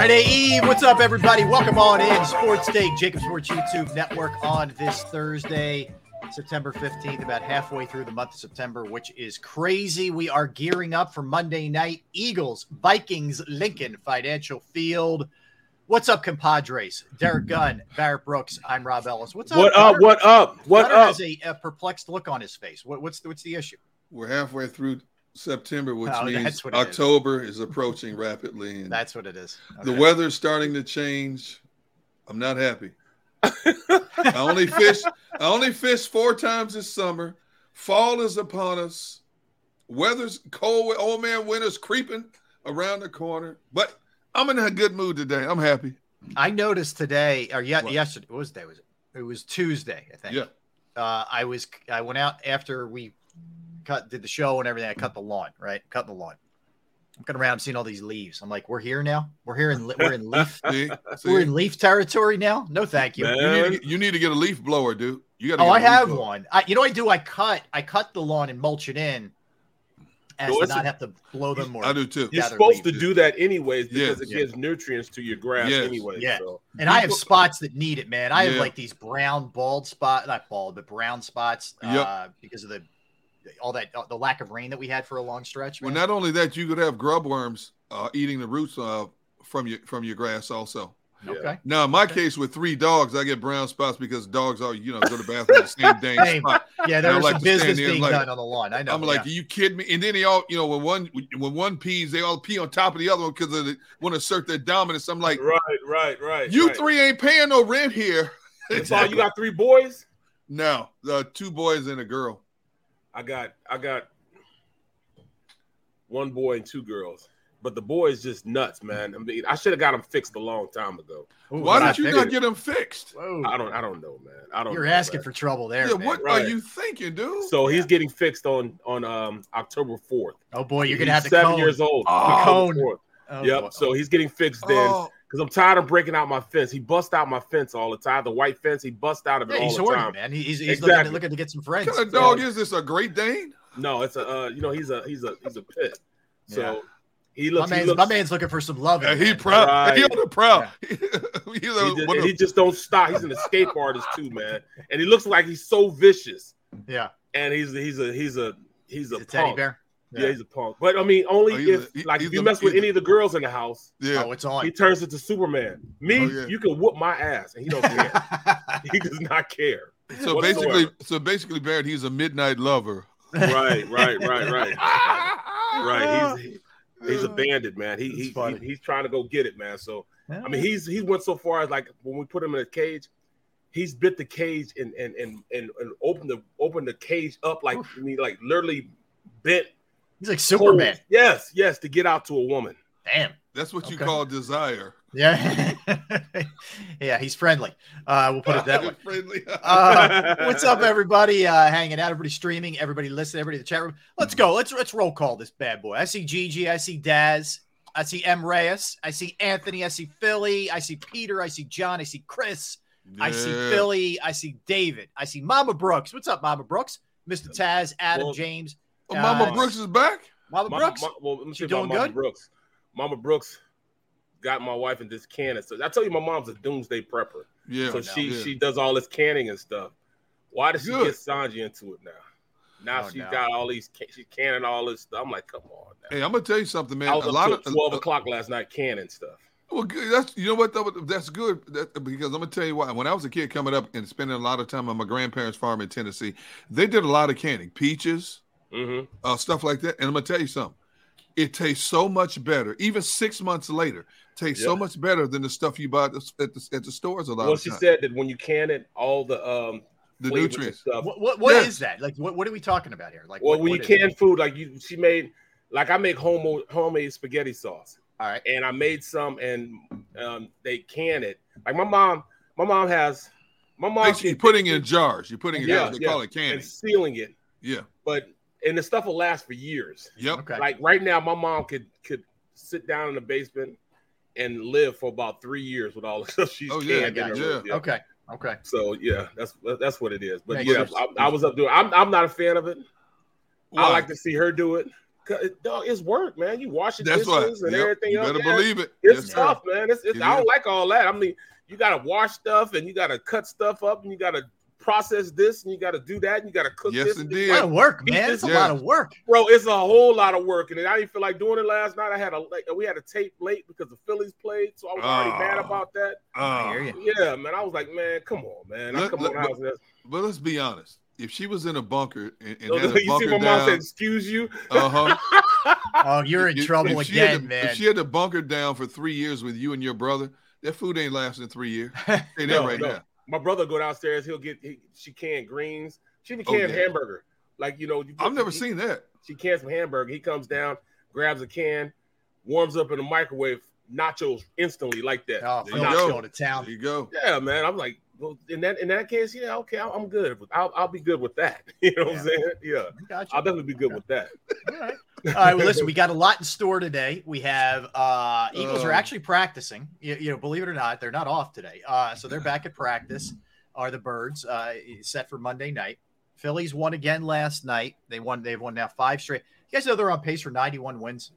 Friday Eve. What's up, everybody? Welcome on in Sports Take, JAKIB Sports YouTube Network on this Thursday, September 15th, about halfway through the month of September, which is crazy. We are gearing up for Monday night Eagles, Vikings, Lincoln Financial Field. What's up, compadres? Derrick Gunn, Barrett Brooks. I'm Rob Ellis. What's up? What up? Hunter? What up? What Hunter up? has a, a perplexed look on his face. What, what's the, what's the issue? We're halfway through September, which Oh, means it is. October is. approaching rapidly, and That's what it is. the Okay. weather's starting to change. I'm not happy. I only fish. I only fished four times this summer. Fall is upon us. Weather's cold. Old man winter's creeping around the corner. But I'm in a good mood today. I'm happy. I noticed today, or yet What? yesterday. What was day was it? It was Tuesday, I think. Yeah. Uh, I was I went out after we cut did the show and everything. I cut the lawn, right? Cutting the lawn. I'm going around, I'm seeing all these leaves. I'm like, we're here now. We're here in we're in leaf. See, See? we're in leaf territory now. No, thank you. You, need to, get- you need to get a leaf blower, dude. You got. Oh, I have one. I, you know, what I do. I cut I cut the lawn and mulch it in, as No, to not a- have to blow them more. I do too. You're gather supposed to do that anyways because Yes. it gives nutrients to your grass Yes. anyway. Yeah. So. And I have spots that need it, man. I have like these brown bald spots, not bald, but brown spots, Yep. uh, because of the all that uh, the lack of rain that we had for a long stretch. Well, not only that, you could have grub worms uh, eating the roots uh, from your from your grass also. okay. Now, in my case with three dogs, I get brown spots because dogs are, you know, go to the bathroom the same dang Same. spot. Yeah, there was like some business there being like- done on the lawn. I know. I'm like, yeah. are you kidding me? And then they all, you know, when one when one pees, they all pee on top of the other one because they want to assert their dominance. I'm like, Right, right, right. you right. three ain't paying no rent here. That's all you got three boys? No, uh, two boys and a girl. I got I got one boy and two girls. But the boy is just nuts, man. I mean, I should have got him fixed a long time ago. Ooh, Why what I you not get him fixed? Whoa. I don't I don't know, man. I don't You're know, asking man. for trouble there. Yeah, man. what Right. are you thinking, dude? So he's getting fixed on on um October 4th. Oh boy, you're He's gonna have to seven cone. years old. Oh. October Cone. 4th. Oh, Yep. boy. So he's getting fixed then oh, because I'm tired of breaking out my fence. He busts out my fence all the time. The white fence, he busts out of it yeah, all he's the horny, time. man. He- He's, he's looking, Exactly. to, looking to get some friends. what kind of dog is this? A Great Dane? No, it's a uh, you know he's a he's a he's a pit. So Yeah. he My looks. he looks my man's looking for some love. Yeah, he proud. Right. He on the proud. He's he, a- just, of- he just don't stop. He's an escape artist too, man. And he looks like he's so vicious. Yeah, And he's he's a he's a he's a, he's a teddy bear. Yeah. he's a punk. But I mean, only Oh, if a- like if you a- mess with he's a- any of the girls in the house, yeah. Oh, it's on. he turns into Superman. Me, Oh, yeah. you can whoop my ass, and he don't care. he does not care. So whatsoever. basically, so basically, Barrett, he's a midnight lover. Right, right, right, right, right. He's He's a bandit, man. He, he, he he's trying to go get it, man. So Yeah. I mean, he's he went so far as like when we put him in a cage, he's bit the cage and and and and, and opened the opened the cage up like I mean, like literally bent he's like Superman. holes. Yes, yes, to get out to a woman. Damn. That's what you Okay. call desire. Yeah. yeah, he's friendly. Uh, we'll put it that way. Friendly. Uh, what's up, everybody? Uh, hanging out, everybody streaming, everybody listening, everybody in the chat room. Let's go. Let's let's roll call this bad boy. I see Gigi, I see Daz, I see M Reyes, I see Anthony, I see Philly, I see Peter, I see John, I see Chris, I see Philly, I see David, I see Mama Brooks. What's up, Mama Brooks? Mr. Taz, Adam, Well- James, Oh, Mama Brooks is back. Mama Mama, Brooks. Ma- well, let me She tell you about doing Mama good? Brooks. Mama Brooks got my wife in this canning. So I tell you, my mom's a doomsday prepper. Yeah. so she yeah. she does all this canning and stuff. Why does she Good. get Sanji into it now? Now Oh, she no. got all these. ca- She's canning all this stuff. I'm like, come on. Now. Hey, I'm gonna tell you something, man. I was a up lot till of twelve uh, o'clock last night canning stuff. Well. That's you know what though. That's good that, because I'm gonna tell you why. When I was a kid coming up and spending a lot of time on my grandparents' farm in Tennessee, they did a lot of canning, peaches, hmm uh, stuff like that. And I'm gonna tell you something. It tastes so much better, even six months later. Tastes so much better than the stuff you buy at the, at the, at the stores. A lot Well, of she times. said that when you can it, all the um the nutrients. stuff. What what, what Yeah. is that? Like what, what are we talking about here? Like Well, what, when you is it? can food, like you, she made, like I make home homemade spaghetti sauce. All right. and I made some, and um, they can it. Like my mom, my mom has, my mom Basically, can- putting it in jars. You're putting it. Yeah, in, they yeah. call it canning. and sealing it, Yeah. but and the stuff will last for years. Yep. Okay. Like right now, my mom could could sit down in the basement and live for about three years with all the stuff she's Oh, yeah, canned in yeah. Okay. Okay. So yeah, that's that's what it is. But Makes yeah. I, I was up doing. I'm I'm not a fan of it. Why? I like to see her do it. 'Cause it- dog, it's work, man. You wash the That's why. dishes and Yep. everything You else. better Yeah, believe it. It's Yes, tough, man. It's, it's It I don't is. like all that. I mean, you got to wash stuff and you got to cut stuff up and you got to process this and you got to do that and you got to cook Yes, this. indeed. A lot of work, man. It's a lot of work. Bro, it's a whole lot of work, and I didn't feel like doing it last night. I had a like, we had a tape late because the Phillies played, so I was already mad Oh. about that. Uh. Yeah, man, I was like, man, come on, man. I come let- on the house. but let's be honest. If she was in a bunker and, and had a you see, bunker my mom down, said, "Excuse you." uh huh. Oh, you're in trouble if again, to- man. If she had to bunker down for three years with you and your brother, that food ain't lasting three years. Say that No, right no. now. My brother go downstairs. He'll get. He, she canned greens. She even Oh, yeah. hamburger. Like you know, you I've never he- seen that. She cans some hamburger. He comes down, grabs a can, warms up in the microwave, nachos instantly like that. oh, There Phil's you go. to town. There you go. Yeah, man. I'm like, well, in that in that case, yeah, okay, I'm I'm good. I'll I'll be good with that. You know what I'm saying? Yeah, Gotcha. I'll definitely be good Okay. with that. All right. All right. Well, listen, we got a lot in store today. We have uh Eagles are Uh. actually practicing. You, you know, believe it or not, they're not off today. Uh, so they're back at practice. Are the birds uh set for Monday night? Phillies won again last night. They won. They've won now five straight. You guys know they're on pace for 91 wins.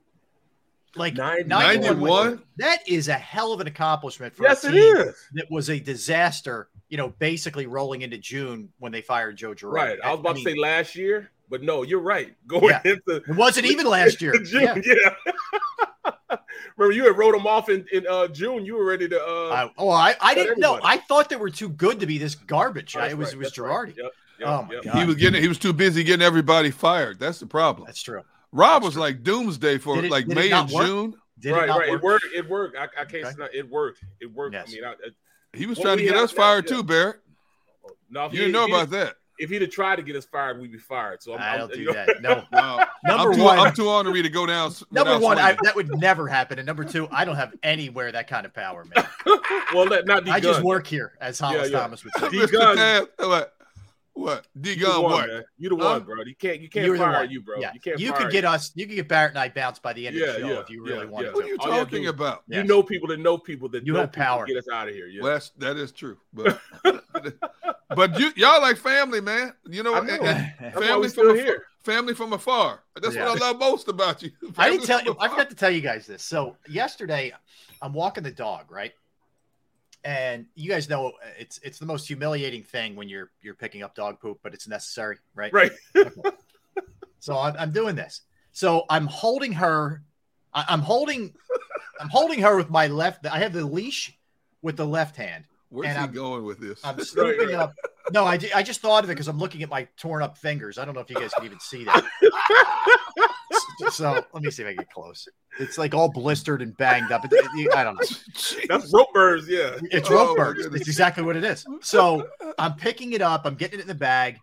Like 91? 91. That is a hell of an accomplishment for Yes, a it team is. that was a disaster. You know, basically rolling into June when they fired Joe Girardi. Right. I was about mean, to say last year, but no, you're right. Going Yeah. into it wasn't even last year. June, Yeah. yeah. Remember, you had wrote them off in, in uh, June. You were ready to. Uh, I, oh, I, I didn't know. I thought they were too good to be this garbage. oh, I, it was right, it was that's right. Girardi. Yep, yep, Oh, my yep. God. He was getting. He was too busy getting everybody fired. That's the problem. That's true. Rob was like doomsday for it- like May and work? June. Did right, it right. work? It worked. It worked. I, I can't. Okay. not- It worked. It worked. Yes. I mean, I, I, He was trying to get us fired too, Barrett. no, You didn't know about that. If he'd have tried to get us fired, we'd be fired. So I'm, I I'm- don't do you know- that. No. No, Number I'm too, one, I'm too honorary to go down. number one, I, that would never happen. And number two, I don't have anywhere that kind of power, man. well, let not be I just work here, as Hollis yeah. Thomas would say. D Mr. Gunn. Taz, what? What? D You the Gunn one, what? man. You the Huh? one, bro. You can't. You can't You're the fire one. you, bro. Yeah. You can't. You could get us. You could get Barrett and I bounced by the end Yeah, of the show yeah, if you really yeah, wanted yeah. What to. are you All you have to talking do- about? Yes. You know people that know people that You know have power. to Get us out of here. Yeah. Well, that's, that is true, but but you y'all like family, man. You know, I and- know. and That's why family we from afar, here. family from afar. That's Yeah. what I love most about you. I didn't tell you. I forgot to tell you guys this. So yesterday, I'm walking the dog, right? And you guys know uh, it's it's the most humiliating thing when you're you're picking up dog poop, but it's necessary, right? Right. So I'm, I'm doing this. So I'm holding her. I, I'm holding. I'm holding her with my left. I have the leash with the left hand. Where's and he I'm- going with this? I'm scooping right. up. No, I, I just thought of it because I'm looking at my torn up fingers. I don't know if you guys can even see that. So let me see if I get close. It's like all blistered and banged up. It- it- I don't know. That's rope burns. Yeah. It's Oh, rope my burns. It's exactly what it is. So I'm picking it up. I'm getting it in the bag,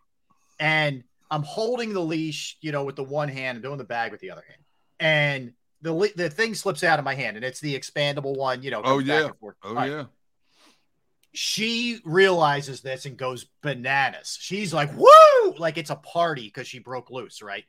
and I'm holding the leash, you know, with the one hand and doing the bag with the other hand. And the le- the thing slips out of my hand, and it's the expandable one. You know. Oh, yeah. Oh All right. yeah. She realizes this and goes bananas. She's like, "Woo!" Like it's a party because she broke loose, right?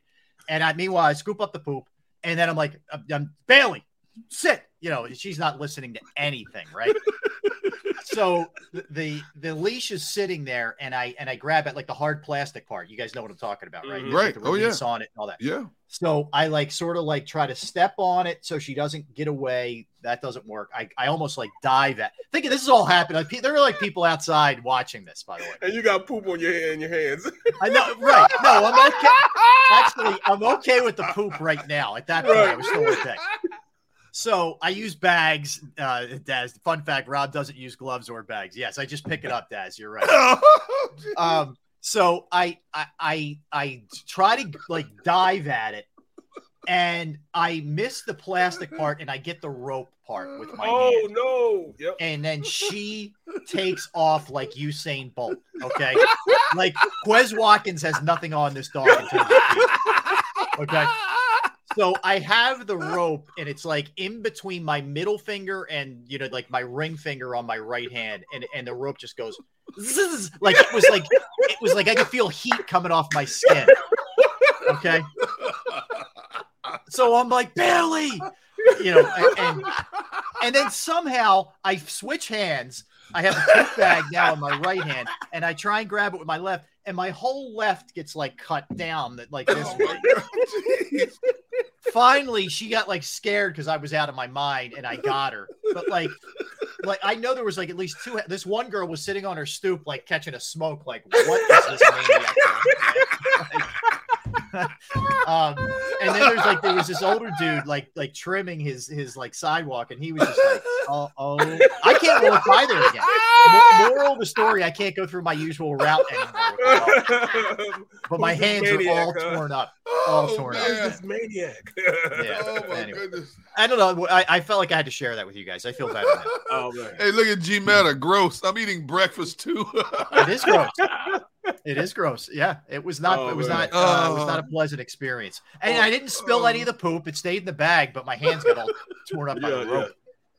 And I, meanwhile, I scoop up the poop, and then I'm like, I'm, I'm Bailey, sit. You know, she's not listening to anything, right? so the, the the leash is sitting there, and I and I grab it like the hard plastic part. You guys know what I'm talking about, right? Mhm. Right. The Oh, yeah. on it and all that. Yeah. So I like sort of like try to step on it so she doesn't get away. That doesn't work. I, I almost like dive at thinking this is all happening. Like, there are like people outside watching this, by the way. And you got poop on your hand, in your hands. I know, right? No, I'm okay. Actually, I'm okay with the poop right now. At that point, I was still okay. So I use bags, uh, Daz. Fun fact: Rob doesn't use gloves or bags. Yes, I just pick it up, Daz. You're right. Um, so I, I I I try to like dive at it, and I miss the plastic part, and I get the rope part with my oh hand. no. Yep. And then she takes off like Usain Bolt. Okay, like Quez Watkins has nothing on this dog. In terms of speed. Okay. So I have the rope, and it's like in between my middle finger and you know, like my ring finger on my right hand, and and the rope just goes zzz, like it was like it was like I could feel heat coming off my skin. Okay. So I'm like Bailey, you know, and, and and then somehow I switch hands. I have a poop bag now in my right hand, and I try and grab it with my left, and my whole left gets like cut down, that like this Oh way. my God. Jeez. finally she got like scared because I was out of my mind and I got her. But like, like I know there was like at least two. This one girl was sitting on her stoop, like catching a smoke. Like, what is this maniac? Like, um, and then there's like there was this older dude like like trimming his his like sidewalk, and he was just like, oh, oh I can't walk by there again. Mo- Moral of the story: I can't go through my usual route anymore. with. But my Who's this hands are all huh? torn up. All Oh, torn up. man. This maniac. Yeah. Oh my Anyway. goodness. I don't know. I, I felt like I had to share that with you guys. I feel better now. oh man. Hey, look at G Meta. Gross. I'm eating breakfast too. It is gross. It is gross. Yeah, it was not. Oh, it was man. not. Uh, it was Oh. not a pleasant experience. And I didn't spill any of the poop. It stayed in the bag, but my hands got all torn up by Yeah, the yeah.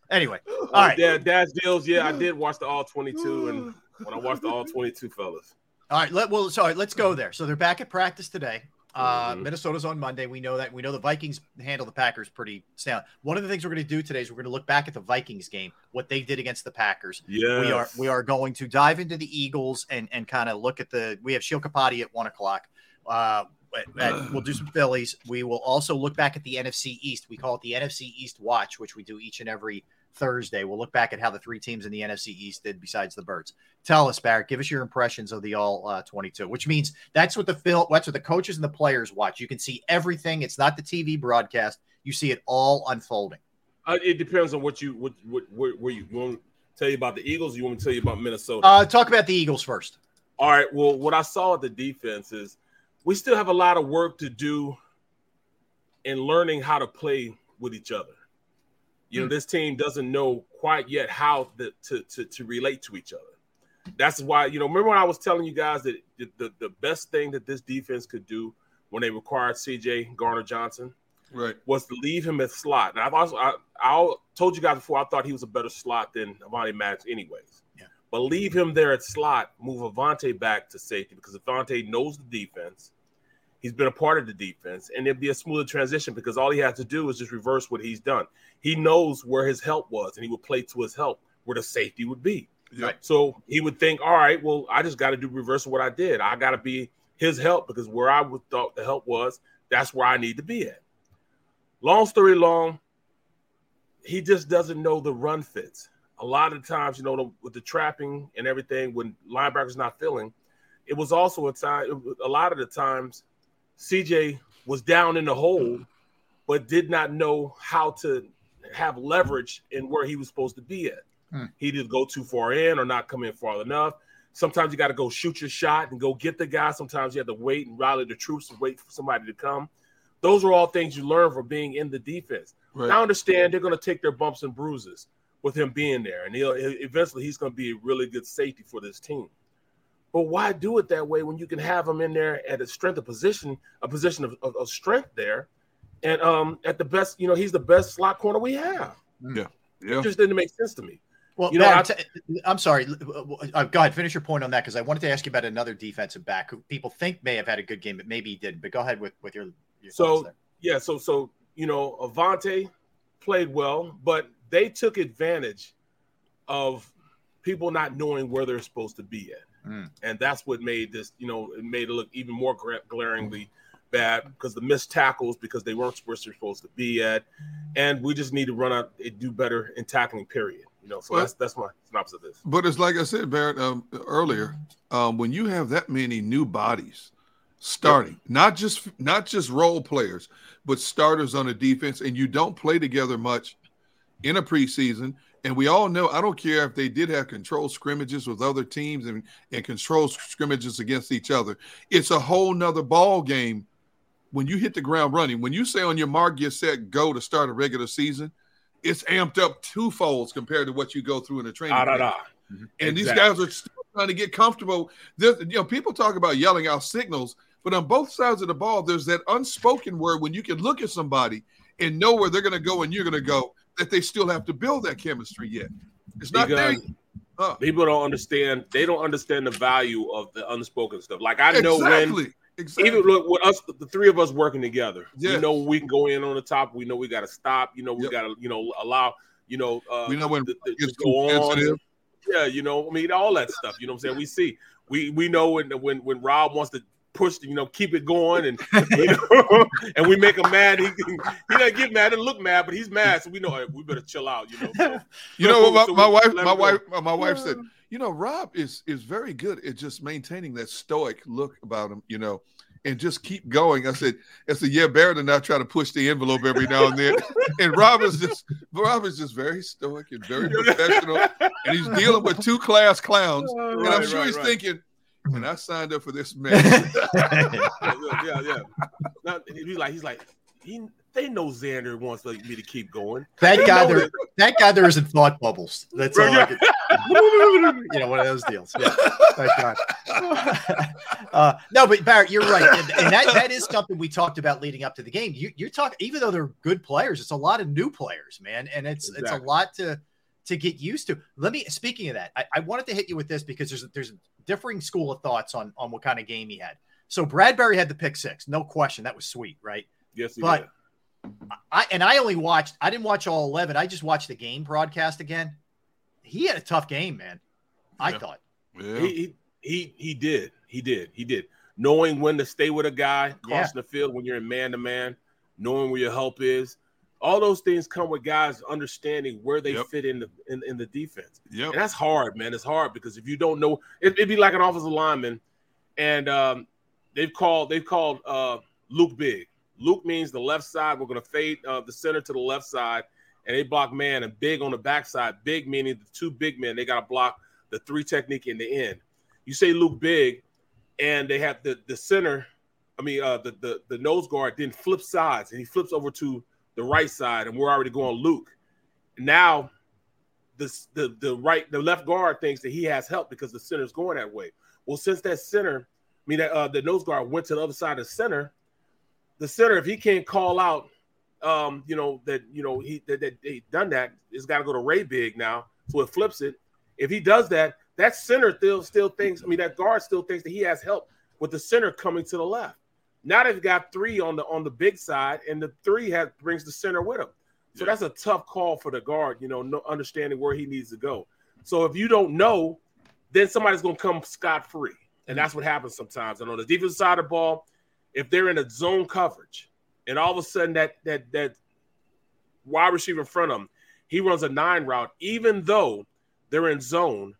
Anyway, All all right, Dad, Dad's deals. Yeah, I did watch the all 22, and when I watched the all 22 fellas. all right. Let well, sorry. Let's go there. So they're back at practice today. Uh, Mhm. Minnesota's on Monday. We know that. We know the Vikings handle the Packers pretty sound. One of the things we're going to do today is we're going to look back at the Vikings game, what they did against the Packers. Yeah. we are we are going to dive into the Eagles and and kind of look at the. We have Sheil Kapadia at one o'clock. Uh, and we'll do some Phillies. We will also look back at the NFC East. We call it the NFC East Watch, which we do each and every Thursday. We'll look back at how the three teams in the NFC East did besides the Birds. Tell us, Barrett. Give us your impressions of the all uh, 22, which means that's what the Phil, that's what the coaches and the players watch. You can see everything. It's not the TV broadcast. You see it all unfolding. Uh, it depends on what you what what where, where you, you want to tell you about the Eagles. You want to tell you about Minnesota? Uh, talk about the Eagles first. All right. Well, what I saw at the defense is we still have a lot of work to do in learning how to play with each other. You know, hmm. this team doesn't know quite yet how the, to, to to relate to each other. That's why you know. Remember when I was telling you guys that the, the, the best thing that this defense could do when they required C.J. Gardner Johnson right. was to leave him at slot. And I've also I, I told you guys before I thought he was a better slot than Avonte Maddox, anyways. Yeah. But leave him there at slot, move Avonte back to safety because Avonte knows the defense. He's been a part of the defense, and it'd be a smoother transition because all he has to do is just reverse what he's done. He knows where his help was, and he would play to his help where the safety would be. Yep. So he would think, all right, well, I just got to do reverse of what I did. I got to be his help because where I would thought the help was, that's where I need to be at. Long story long, he just doesn't know the run fits. A lot of times, you know, the, with the trapping and everything, when linebackers not filling, it was also a time. A lot of the times, CJ was down in the hole, but did not know how to have leverage in where he was supposed to be at. Hmm. He did go too far in or not come in far enough. Sometimes you got to go shoot your shot and go get the guy. Sometimes you have to wait and rally the troops and wait for somebody to come. Those are all things you learn from being in the defense. Right. I understand they're going to take their bumps and bruises with him being there, and he'll eventually he's going to be a really good safety for this team. But why do it that way when you can have him in there at a strength of position, a position of, of, of strength there, and um at the best, you know, he's the best slot corner we have. Yeah. Yeah. It just didn't make sense to me. Well, You know, Barrett, I- t- I'm sorry. Uh, go ahead, finish your point on that because I wanted to ask you about another defensive back who people think may have had a good game, but maybe he didn't. But go ahead with, with your, your So- there. Yeah, so so you know, Avonte played well, but they took advantage of people not knowing where they're supposed to be at, Mm. and that's what made this, you know, it made it look even more glaringly bad because the missed tackles because they weren't where they're supposed to be at, and we just need to run out and do better in tackling. Period. You know, so Well- that's that's my synopsis of this. But it's like I said, Barrett, um, earlier, um, when you have that many new bodies starting, not just not just role players, but starters on a defense, and you don't play together much in a preseason. And we all know, I don't care if they did have control scrimmages with other teams and, and controlled scrimmages against each other. It's a whole nother ball game when you hit the ground running. When you say on your mark, get set, go to start a regular season, it's amped up twofolds compared to what you go through in a training. Ah, da, da. And these guys are still trying to get comfortable. There's, you know, people talk about yelling out signals, but on both sides of the ball, there's that unspoken word when you can look at somebody and know where they're going to go and you're going to go. That they still have to build that chemistry yet. It's not there. Yet. Huh. People don't understand. They don't understand the value of the unspoken stuff. Like I know when exactly. Exactly. even look with us the three of us working together Yes. we know we can go in on the top we know we got to stop you know we Yep. got to you know allow you know uh we know when the, the, it's go on yeah you know i mean all that stuff you know what i'm saying we see we we know when when when rob wants to push you know keep it going and you know and we make him mad he he doesn't get mad and look mad but he's mad so we know hey, we better chill out you know so, You know what So my, my wife my him go. wife uh, my wife said, you know, Rob is is very good at just maintaining that stoic look about him, you know, and just keep going. I said, I said, yeah, Barrett and I try to push the envelope every now and then. and Rob is just Rob is just very stoic and very professional. And he's dealing with two class clowns. and I'm Right, sure right, he's right. thinking, when I signed up for this mess. yeah, yeah. Now, he's like, he's like, he, they know Xander wants like, me to keep going. that They guy there, that guy there is in thought bubbles. That's all. I could, you know, one of those deals. Yeah. That uh, no, but Barrett, you're right, and, and that that is something we talked about leading up to the game. You, you're talking, even though they're good players, it's a lot of new players, man, and it's it's a lot to to get used to. Let me. Speaking of that, I, I wanted to hit you with this because there's there's a differing school of thoughts on on what kind of game he had. So Bradberry had the pick six, no question. That was sweet, right? Yes, he But- did. I and I only watched. I didn't watch all eleven. I just watched the game broadcast again. He had a tough game, man. I Yeah. thought. yeah. He, he he he did. He did. He did. Knowing when to stay with a guy, Yeah. crossing the field when you're in man to man, knowing where your help is. All those things come with guys understanding where they Yep. fit in the in, in the defense. Yeah, that's hard, man. It's hard because if you don't know, it, it'd be like an offensive lineman, and um, they've called they've called uh, Luke big. Luke means the left side. We're going to fade uh, the center to the left side, and they block man and big on the backside. Big meaning the two big men. They got to block the three technique in the end. You say Luke big, and they have the the center. I mean, uh, the the the nose guard then flips sides, and he flips over to the right side, and we're already going Luke. Now the, the the right the left guard thinks that he has help because the center's going that way. Well, since that center, I mean, uh, the nose guard went to the other side of the center, the center, if he can't call out, um, you know that you know he that, that he done that, it's got to go to Ray Big now, so it flips it. If he does that, that center still still thinks. I mean, that guard still thinks that he has help with the center coming to the left. Now they've got three on the on the big side, and the three has brings the center with him. So that's a tough call for the guard, you know, no understanding where he needs to go. So if you don't know, then somebody's gonna come scot free, and that's what happens sometimes. And on the defensive side of the ball, if they're in a zone coverage, and all of a sudden that that that wide receiver in front of him, he runs a nine route, even though they're in zone,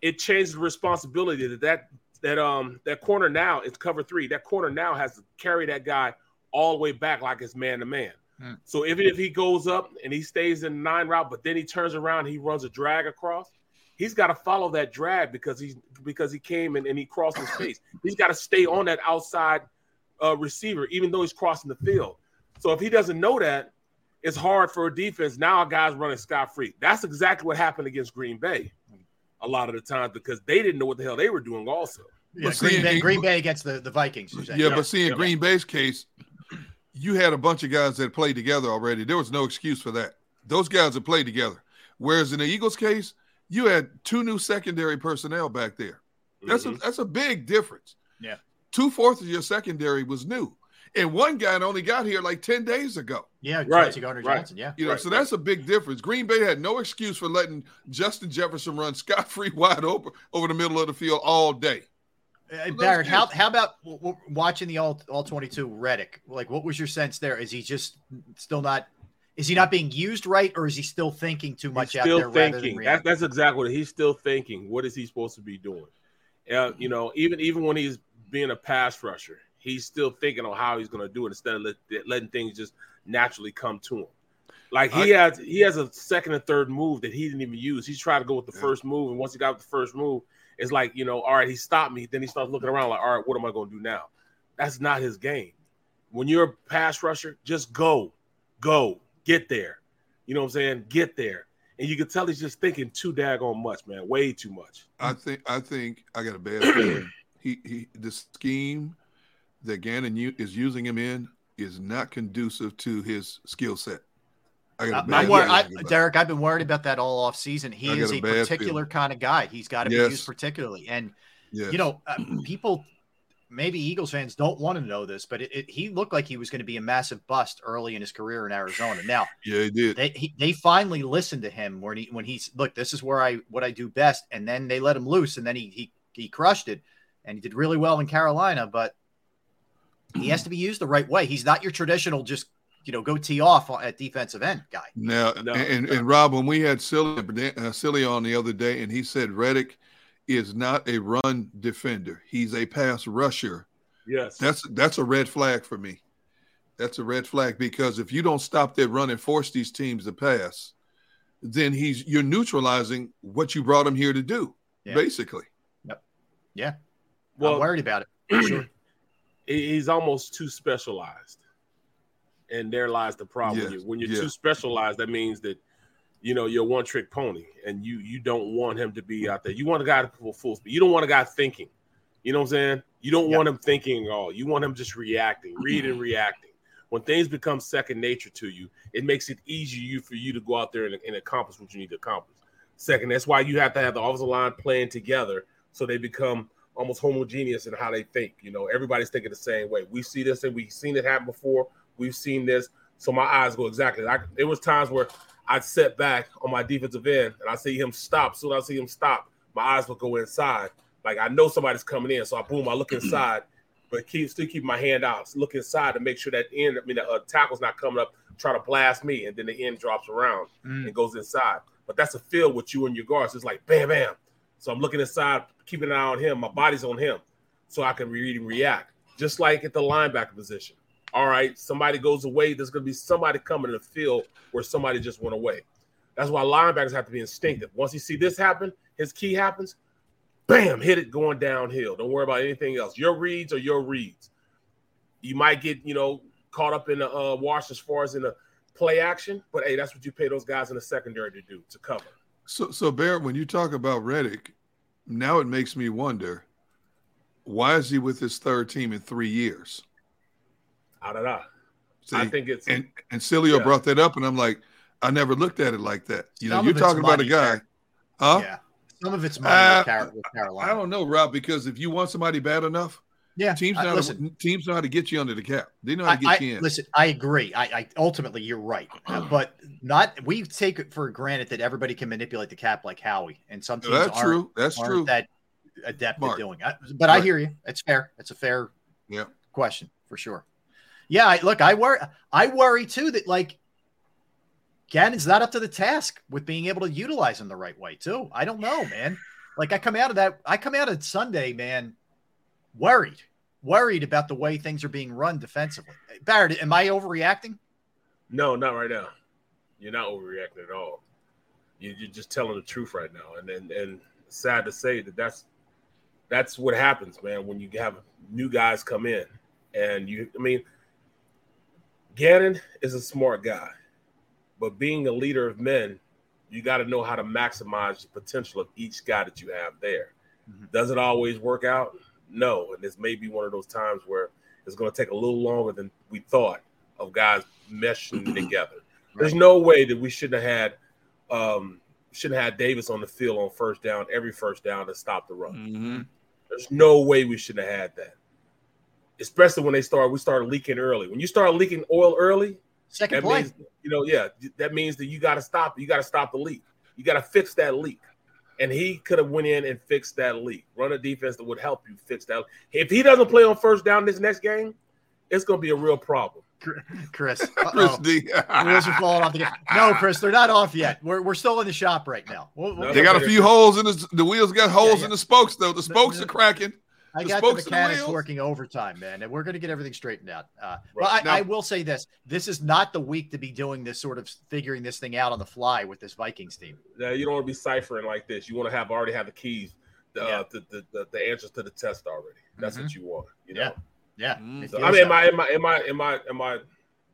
it changes the responsibility that that that um that corner now is cover three. That corner now has to carry that guy all the way back like it's man to man. Hmm. So even if he goes up and he stays in nine route, but then he turns around, he runs a drag across. He's got to follow that drag because he's because he came and, and he crossed his face. He's got to stay on that outside uh, receiver, even though he's crossing the field. So if he doesn't know that, it's hard for a defense. Now a guy's running scot free. That's exactly what happened against Green Bay a lot of the times because they didn't know what the hell they were doing also. Yeah, Green, Bay, Green Bay against the, the Vikings. Yeah, yeah, but seeing yeah. Green Bay's case, you had a bunch of guys that played together already. There was no excuse for that. Those guys have played together. Whereas in the Eagles' case, you had two new secondary personnel back there. That's mm-hmm. a that's a big difference. Yeah. Two fourths of your secondary was new. And one guy only got here like 10 days ago. Yeah, right. Gardner Johnson. Yeah. You know, right, so that's a big difference. Green Bay had no excuse for letting Justin Jefferson run scot free wide open over the middle of the field all day. Uh, Barrett, how, how about watching the all all 22 Reddick? Like, what was your sense there? Is he just still not is he not being used right, or is he still thinking too much he's out there? Still thinking. That's, that's exactly what he's still thinking. What is he supposed to be doing? Uh, you know, even even when he's being a pass rusher, he's still thinking on how he's going to do it instead of let, letting things just naturally come to him. Like he I, has he has a second and third move that he didn't even use. He's trying to go with the yeah. first move, and once he got the first move, it's like you know, all right, he stopped me. Then he starts looking around like, all right, what am I going to do now? That's not his game. When you're a pass rusher, just go, go, get there. You know what I'm saying? Get there. And you can tell he's just thinking too daggone much, man. Way too much. I think I think I got a bad feeling. he he the scheme that Gannon is using him in is not conducive to his skill set. I got I'm worried, I, Derek, I've been worried about that all off season. He is a, a particular feeling. kind of guy. He's got to yes. be used particularly. And, yes. you know, uh, people, maybe Eagles fans don't want to know this, but it, it, he looked like he was going to be a massive bust early in his career in Arizona. Now, yeah, he did. They, he, they finally listened to him when he, when he's, look, this is where I, what I do best. And then they let him loose and then he, he, he crushed it and he did really well in Carolina, but he has to be used the right way. He's not your traditional just you know go tee off at defensive end guy. Now no. and, and Rob, when we had Silly, uh, Silly on the other day, and he said Reddick is not a run defender; he's a pass rusher. Yes, that's that's a red flag for me. That's a red flag because if you don't stop that run and force these teams to pass, then he's you're neutralizing what you brought him here to do, yeah. basically. Yep. Yeah. Well, I'm worried about it. sure he's almost too specialized. And there lies the problem. Yes. When you're yeah. too specialized, that means that you know you're one trick pony, and you you don't want him to be out there. You want a guy to full full speed. You don't want a guy thinking. You know what I'm saying? You don't yep. want him thinking at all. You want him just reacting, reading, mm-hmm. reacting. When things become second nature to you, it makes it easier for you to go out there and, and accomplish what you need to accomplish. Second, that's why you have to have the offensive line playing together so they become almost homogeneous in how they think. You know, everybody's thinking the same way. We see this and we've seen it happen before. We've seen this. So my eyes go exactly. I, there was times where I'd set back on my defensive end and I see him stop. Soon I see him stop, my eyes would go inside. Like I know somebody's coming in. So I boom, I look inside, but keep still keep my hand out. Look inside to make sure that end, I mean the uh, tackle's not coming up, try to blast me, and then the end drops around mm. and goes inside. But that's a feel with you and your guards. It's like bam, bam. So I'm looking inside, keeping an eye on him. My body's on him, so I can read and react. Just like at the linebacker position. All right, somebody goes away. There's going to be somebody coming in the field where somebody just went away. That's why linebackers have to be instinctive. Once you see this happen, his key happens, bam, hit it going downhill. Don't worry about anything else. Your reads are your reads. You might get, you know, caught up in the uh, wash as far as in the play action, but hey, that's what you pay those guys in the secondary to do to cover. So, so Barrett, when you talk about Reddick, now it makes me wonder why is he with his third team in three years? I don't know. See, I think it's and and Cilio yeah. brought that up, and I'm like, I never looked at it like that. You Some know, you're talking about a guy, huh? Yeah. Some of it's money uh, with Carolina. I don't know, Rob, because if you want somebody bad enough, yeah, teams know, listen, to, teams know how to get you under the cap. They know how to get I, you in. Listen, I agree. I, I ultimately you're right, uh, but not we take it for granted that everybody can manipulate the cap like Howie, and some teams that's true. That's true. That adept at doing. it. but right. I hear you. It's fair. It's a fair yeah. question for sure. Yeah, I, look, I worry. I worry too that like Gannon's not up to the task with being able to utilize him the right way too. I don't know, man. Like I come out of that. I come out of Sunday, man worried, worried about the way things are being run defensively. Barrett, am I overreacting? No, not right now. You're not overreacting at all. You're just telling the truth right now, and and, and sad to say that that's that's what happens, man. When you have new guys come in, And you, I mean, Gannon is a smart guy, but being a leader of men, you got to know how to maximize the potential of each guy that you have there. Mm-hmm. Does it always work out? No. And this may be one of those times where it's going to take a little longer than we thought of guys meshing together. There's no way that we shouldn't have had um, shouldn't have had Davis on the field on first down, every first down to stop the run. Mm-hmm. There's no way we shouldn't have had that. Especially when they start, we started leaking early. When you start leaking oil early, second that play. means you know, yeah, that means that you got to stop. You got to stop the leak. You got to fix that leak. And he could have went in and fixed that leak. Run a defense that would help you fix that. If he doesn't play on first down this next game, it's going to be a real problem. Chris. Chris D. Wheels are falling off the No, Chris, they're not off yet. We're, we're still in the shop right now. We'll, we'll they got a few holes in the the wheels. Got holes yeah, yeah. in the spokes though. The spokes the, are cracking. I got the mechanics the working overtime, man, and we're going to get everything straightened out. Uh, right. But I, now, I, will say this: this is not the week to be doing this sort of figuring this thing out on the fly with this Vikings team. Yeah, you don't want to be ciphering like this. You want to have already have the keys, the, yeah. uh, the, the, the, the, answers to the test already. That's mm-hmm. what you want. You know? Yeah. Yeah. Mm-hmm. So, I mean, am I, am I, am I, am I, am I,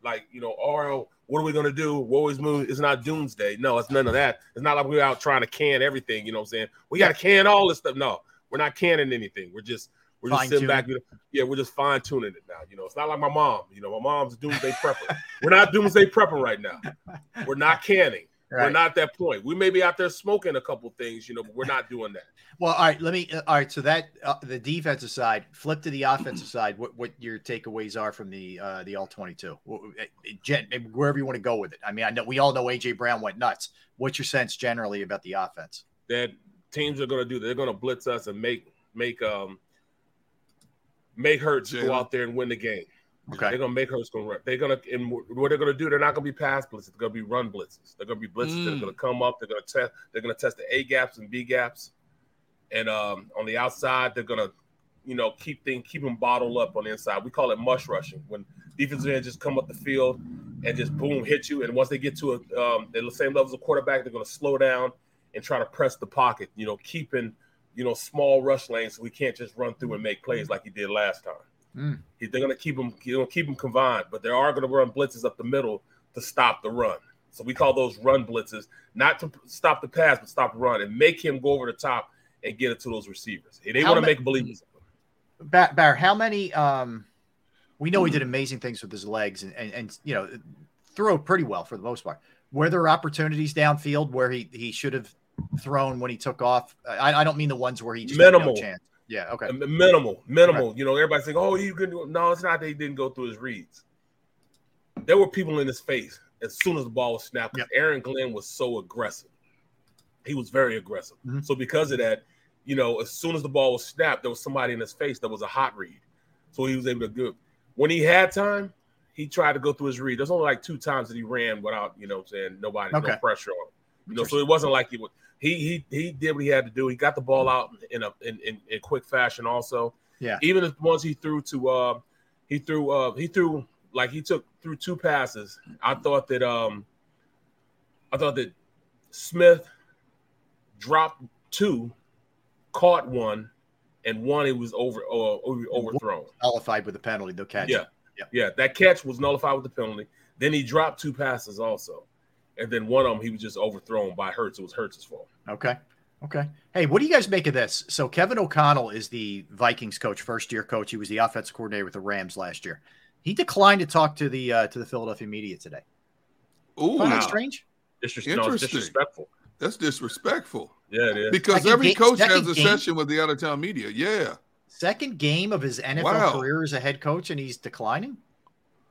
like you know, RL, what are we gonna do? Woe is moon. It's not doomsday. No, it's none of that. It's not like we're out trying to can everything. You know what I'm saying? We got to can all this stuff. No, we're not canning anything. We're just we're just sitting back. Yeah, we're just fine tuning it now. You know, it's not like my mom. You know, my mom's doomsday prepper. we're not doomsday prepper right now. We're not canning. Right. We're not at that point. We may be out there smoking a couple things, you know, but we're not doing that. Well, all right. Let me. Uh, all right. So that uh, the defensive side, flip to the offensive side. What what your takeaways are from the uh, the all twenty two? Jen? Wherever you want to go with it. I mean, I know we all know AJ Brown went nuts. What's your sense generally about the offense? That teams are going to do. They're going to blitz us and make make um make Hurts go out there and win the game. Okay. They're gonna make Hurts go run. They're gonna and what they're gonna do, they're not gonna be pass blitzes, they're gonna be run blitzes. They're gonna be blitzes mm. mm. gonna come up, they're gonna test, they're gonna test the A gaps and B gaps. And um, on the outside, they're gonna, you know, keep things keep them bottled up on the inside. We call it mush rushing when defensive ends just come up the field and just boom hit you. And once they get to a um, the same levels of quarterback, they're gonna slow down and try to press the pocket, you know, keeping you know small rush lanes so we can't just run through and make plays like he did last time. Mm. They're going to keep them, you know, keep them confined, but they are going to run blitzes up the middle to stop the run. So we call those run blitzes, not to stop the pass, but stop the run and make him go over the top and get it to those receivers. They want to make believers. Bar, how many? Um, we know he did amazing things with his legs and, and, and you know throw pretty well for the most part. Were there opportunities downfield where he he should have thrown when he took off? I, I don't mean the ones where he just minimal no chance. Yeah. Okay. Minimal, minimal. You know, everybody's saying, "Oh, you can do." No, it's not. They didn't go through his reads. There were people in his face as soon as the ball was snapped. Yep. Aaron Glenn was so aggressive. He was very aggressive. Mm-hmm. So because of that, you know, as soon as the ball was snapped, there was somebody in his face that was a hot read. So he was able to do. When he had time, he tried to go through his read. There's only like two times that he ran without, you know, saying nobody, okay. no pressure on him. You know, so it wasn't like he would he he he did what he had to do. He got the ball out in a in, in, in quick fashion. Also, yeah. Even the ones he threw to, uh, he threw uh, he threw like he took through two passes. I thought that um, I thought that Smith dropped two, caught one, and one it was over uh, overthrown. Nullified with the penalty, the catch. Yeah. yeah, yeah. That catch was nullified with the penalty. Then he dropped two passes also and then one of them he was just overthrown by Hurts. It was Hurts' fault. Okay. Okay. Hey, what do you guys make of this? So Kevin O'Connell is the Vikings coach, first year coach. He was the offensive coordinator with the Rams last year. He declined to talk to the uh, to the Philadelphia media today. Ooh, Find wow. strange. Disres- no, disrespectful. That's disrespectful. Yeah, it is. Because second every coach has a game, session with the out of town media. Yeah. Second game of his NFL wow. career as a head coach, and he's declining.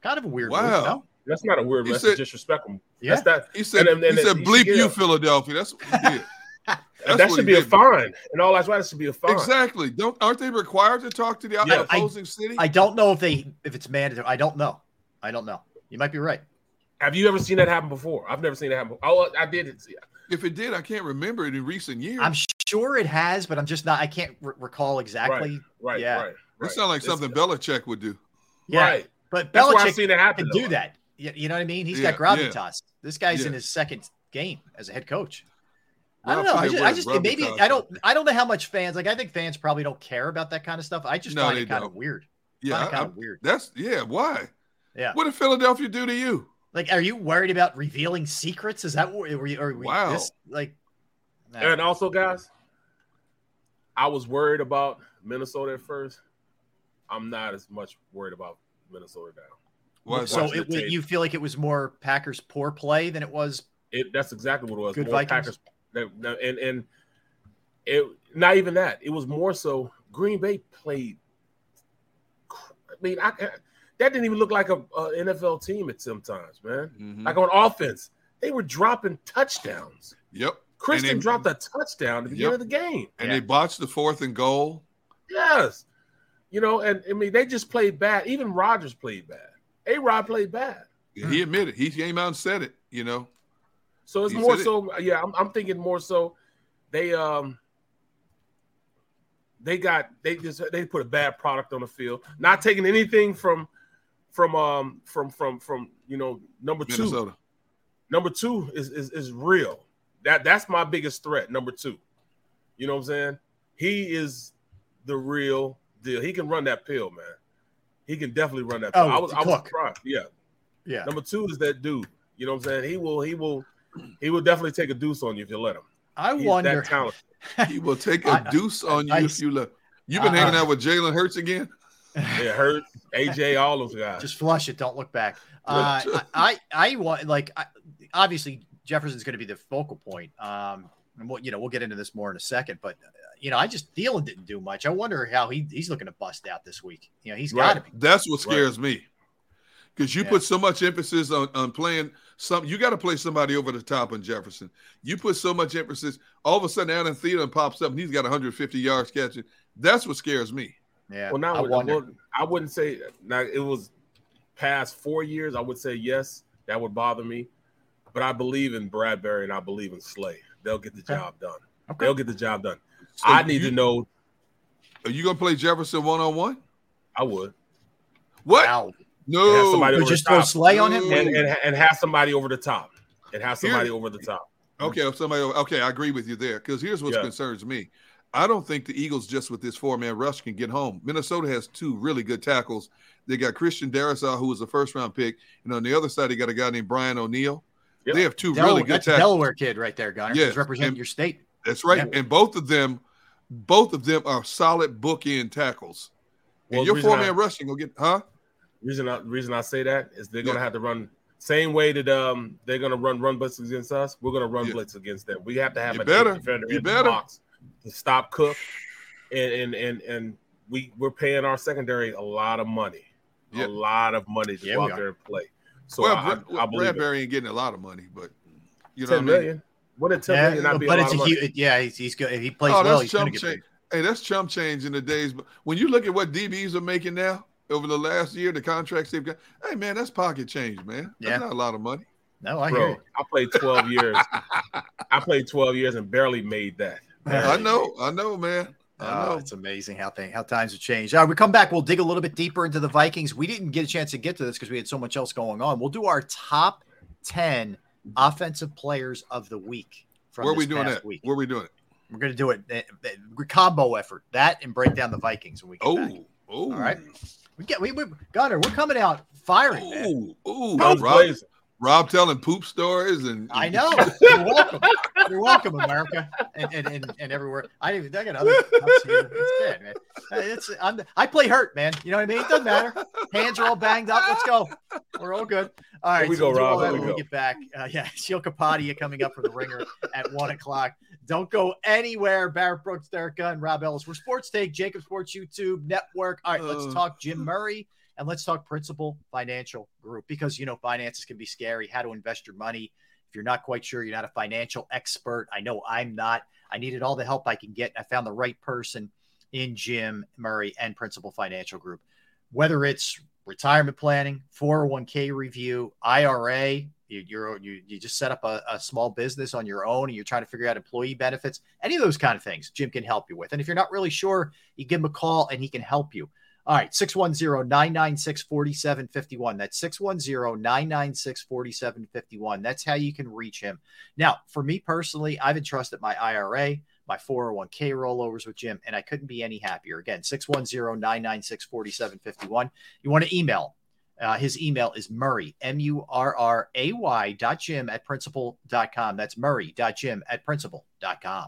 Kind of a weird wow. move, no? That's not a weird message. Said, disrespectful. Yeah. That's that. He said. And, and, he said, "Bleep you, Philadelphia." That's what he did. that should be a fine. And all that's why that should be a fine. Exactly. Don't aren't they required to talk to the yeah. opposing I, city? I don't know if they if it's mandatory. I don't know. I don't know. You might be right. Have you ever seen that happen before? I've never seen that happen. Oh, I did. See If it did, I can't remember it in recent years. I'm sure it has, but I'm just not. I can't r- recall exactly. Right. Right. Yeah. Right. right. That sounds like something Belichick would do. Yeah. Right. But Belichick seen it happen, can though. do that. You know what I mean? He's yeah, got gravitas. Yeah. This guy's yeah. in his second game as a head coach. I don't know. I just, I just maybe I don't I don't know how much fans like. I think fans probably don't care about that kind of stuff. I just no, find it kind don't. of weird. Yeah, kind I- of weird. That's yeah. Why? Yeah. What did Philadelphia do to you? Like, are you worried about revealing secrets? Is that what? Were you, are we, Wow. This, like, nah. And also, guys, I was worried about Minnesota at first. I'm not as much worried about Minnesota now. Why so watching it, the wa- tape. you feel like it was more Packers poor play than it was. It that's exactly what it was. Good More Vikings? Packers, that- that- and and it not even that. It was more so Green Bay played. I mean, I, that didn't even look like a, a NFL team at sometimes, man. Mhm. Like on offense, they were dropping touchdowns. Yep. Christian they- dropped a touchdown at the beginning Yep. of the game. And Yeah. they botched the fourth and goal. Yes. You know, and I mean, they just played bad. Even Rodgers played bad. A Rod played bad. He admitted. He came out and said it. You know. So it's He more said it. so, yeah, I'm, I'm thinking more so they um they got they just they put a bad product on the field. Not taking anything from from um from from from you know number two. Number two is is is real. That that's my biggest threat. Number two. You know what I'm saying? He is the real deal. He can run that pill, man. He can definitely run that pill. Oh, I was I was Cook. surprised. Yeah. Yeah. Number two is that dude. You know what I'm saying? He will he will he will definitely take a deuce on you if you let him. I He's wonder. that talented. He will take a I- deuce on you I- if you let. You've been Uh, hanging out with Jalen Hurts again. Yeah, hurt AJ, all those guys. Just flush it. Don't look back. Uh, I, I, I want like I, obviously Jefferson's going to be the focal point. Um, and we'll, you know we'll get into this more in a second, but uh, you know I just Thielen didn't do much. I wonder how he he's looking to bust out this week. You know he's got to be. That's what scares me. Because you Yeah. put so much emphasis on, on playing some, you got to play somebody over the top on Jefferson. You put so much emphasis, all of a sudden Adam Thielen pops up and he's got 150 yards catching. That's what scares me. Yeah. Well, now I I, wonder. wouldn't, I wouldn't say now it was past four years. I would say yes, that would bother me. But I believe in Bradberry and I believe in Slay. They'll get the Okay. job done. Okay. They'll get the job done. So I need you- to know. Are you going to play Jefferson one on one? I would What? Wow. No. somebody over just the throw top. Slay on him. And, and and have somebody over the top and have somebody Here- over the top. Okay, if somebody. Okay, I agree with you there. Because here's what Yeah. concerns me. I don't think the Eagles just with this four man rush can get home. Minnesota has two really good tackles. They got Christian Darrisaw, who was a first round pick, and on the other side, they got a guy named Brian O'Neill. Yep. They have two Del- really good that's tackles. Delaware kid right there, Gunner. Yes, He's representing and- your state. That's right. Yeah. And both of them, both of them are solid bookend tackles. Well, and your four man rushing will get, huh? Reason I reason I say that is they're gonna have to run same way that um they're gonna run run blitz against us. We're gonna run Yeah. blitz against them. We have to have You a better. defender You in the box to stop Cook, and and and and we we're paying our secondary a lot of money, Yeah. a lot of money to Yeah, go out there and play. So well, I, Brad, I, I believe it. Bradberry ain't getting a lot of money, but you know ten what I mean? million. Wouldn't ten Yeah, million not be but a it's lot a huge. Yeah, he's, he's good. If he plays Oh, well, that's he's going to chump get change. paid. Hey, that's chump change in the days. But when you look at what DBs are making now over the last year, the contracts they've got, hey man, that's pocket change, man. That's Yeah. not a lot of money. No, I hear Bro, you. I played twelve years. I played twelve years and barely made that. I know, I know, man. I Oh, it's amazing how thing how times have changed. All right, we come back. We'll dig a little bit deeper into the Vikings. We didn't get a chance to get to this because we had so much else going on. We'll do our top ten offensive players of the week. From Where are we this doing it? that? Week. Where are we doing it? We're going to do it eh, combo effort. That and break down the Vikings when we get back. Oh, oh, All right. We get we, we Gunner. We're coming out firing. man. Oh, oh, Guns blazing. Rob telling poop stories and I know. You're welcome. You're welcome, America, and and, and, and everywhere. I even I got other cups here. It's dead, man. Uh, It's I'm I play hurt, man. You know what I mean? It doesn't matter. Hands are all banged up. Let's go. We're all good. All right. Here we so go, we'll do all Rob. that we when we go. get back. Uh, yeah, Sheil Kapadia coming up for the ringer at one o'clock. Don't go anywhere. Barrett Brooks, Derrick Gunn, Rob Ellis. We're Sports Take, JAKIB Sports YouTube Network. All right, let's Uh. talk Jim Murray and let's talk Principal Financial Group because you know finances can be scary. How to invest your money. If you're not quite sure, you're not a financial expert. I know I'm not. I needed all the help I can get. I found the right person in Jim Murray and Principal Financial Group. Whether it's retirement planning, 401k review, IRA, you, you're you, you just set up a, a small business on your own and you're trying to figure out employee benefits, any of those kind of things, Jim can help you with. And if you're not really sure, you give him a call and he can help you. All right, 610 996 4751. That's 610 996 4751. That's how you can reach him. Now, for me personally, I've entrusted my IRA, my 401k rollovers with Jim, and I couldn't be any happier. Again, 610 996 4751. You want to email. Uh, his email is Murray, M U R R A Y dot Jim at principal.com. That's Murray dot Jim at principal.com.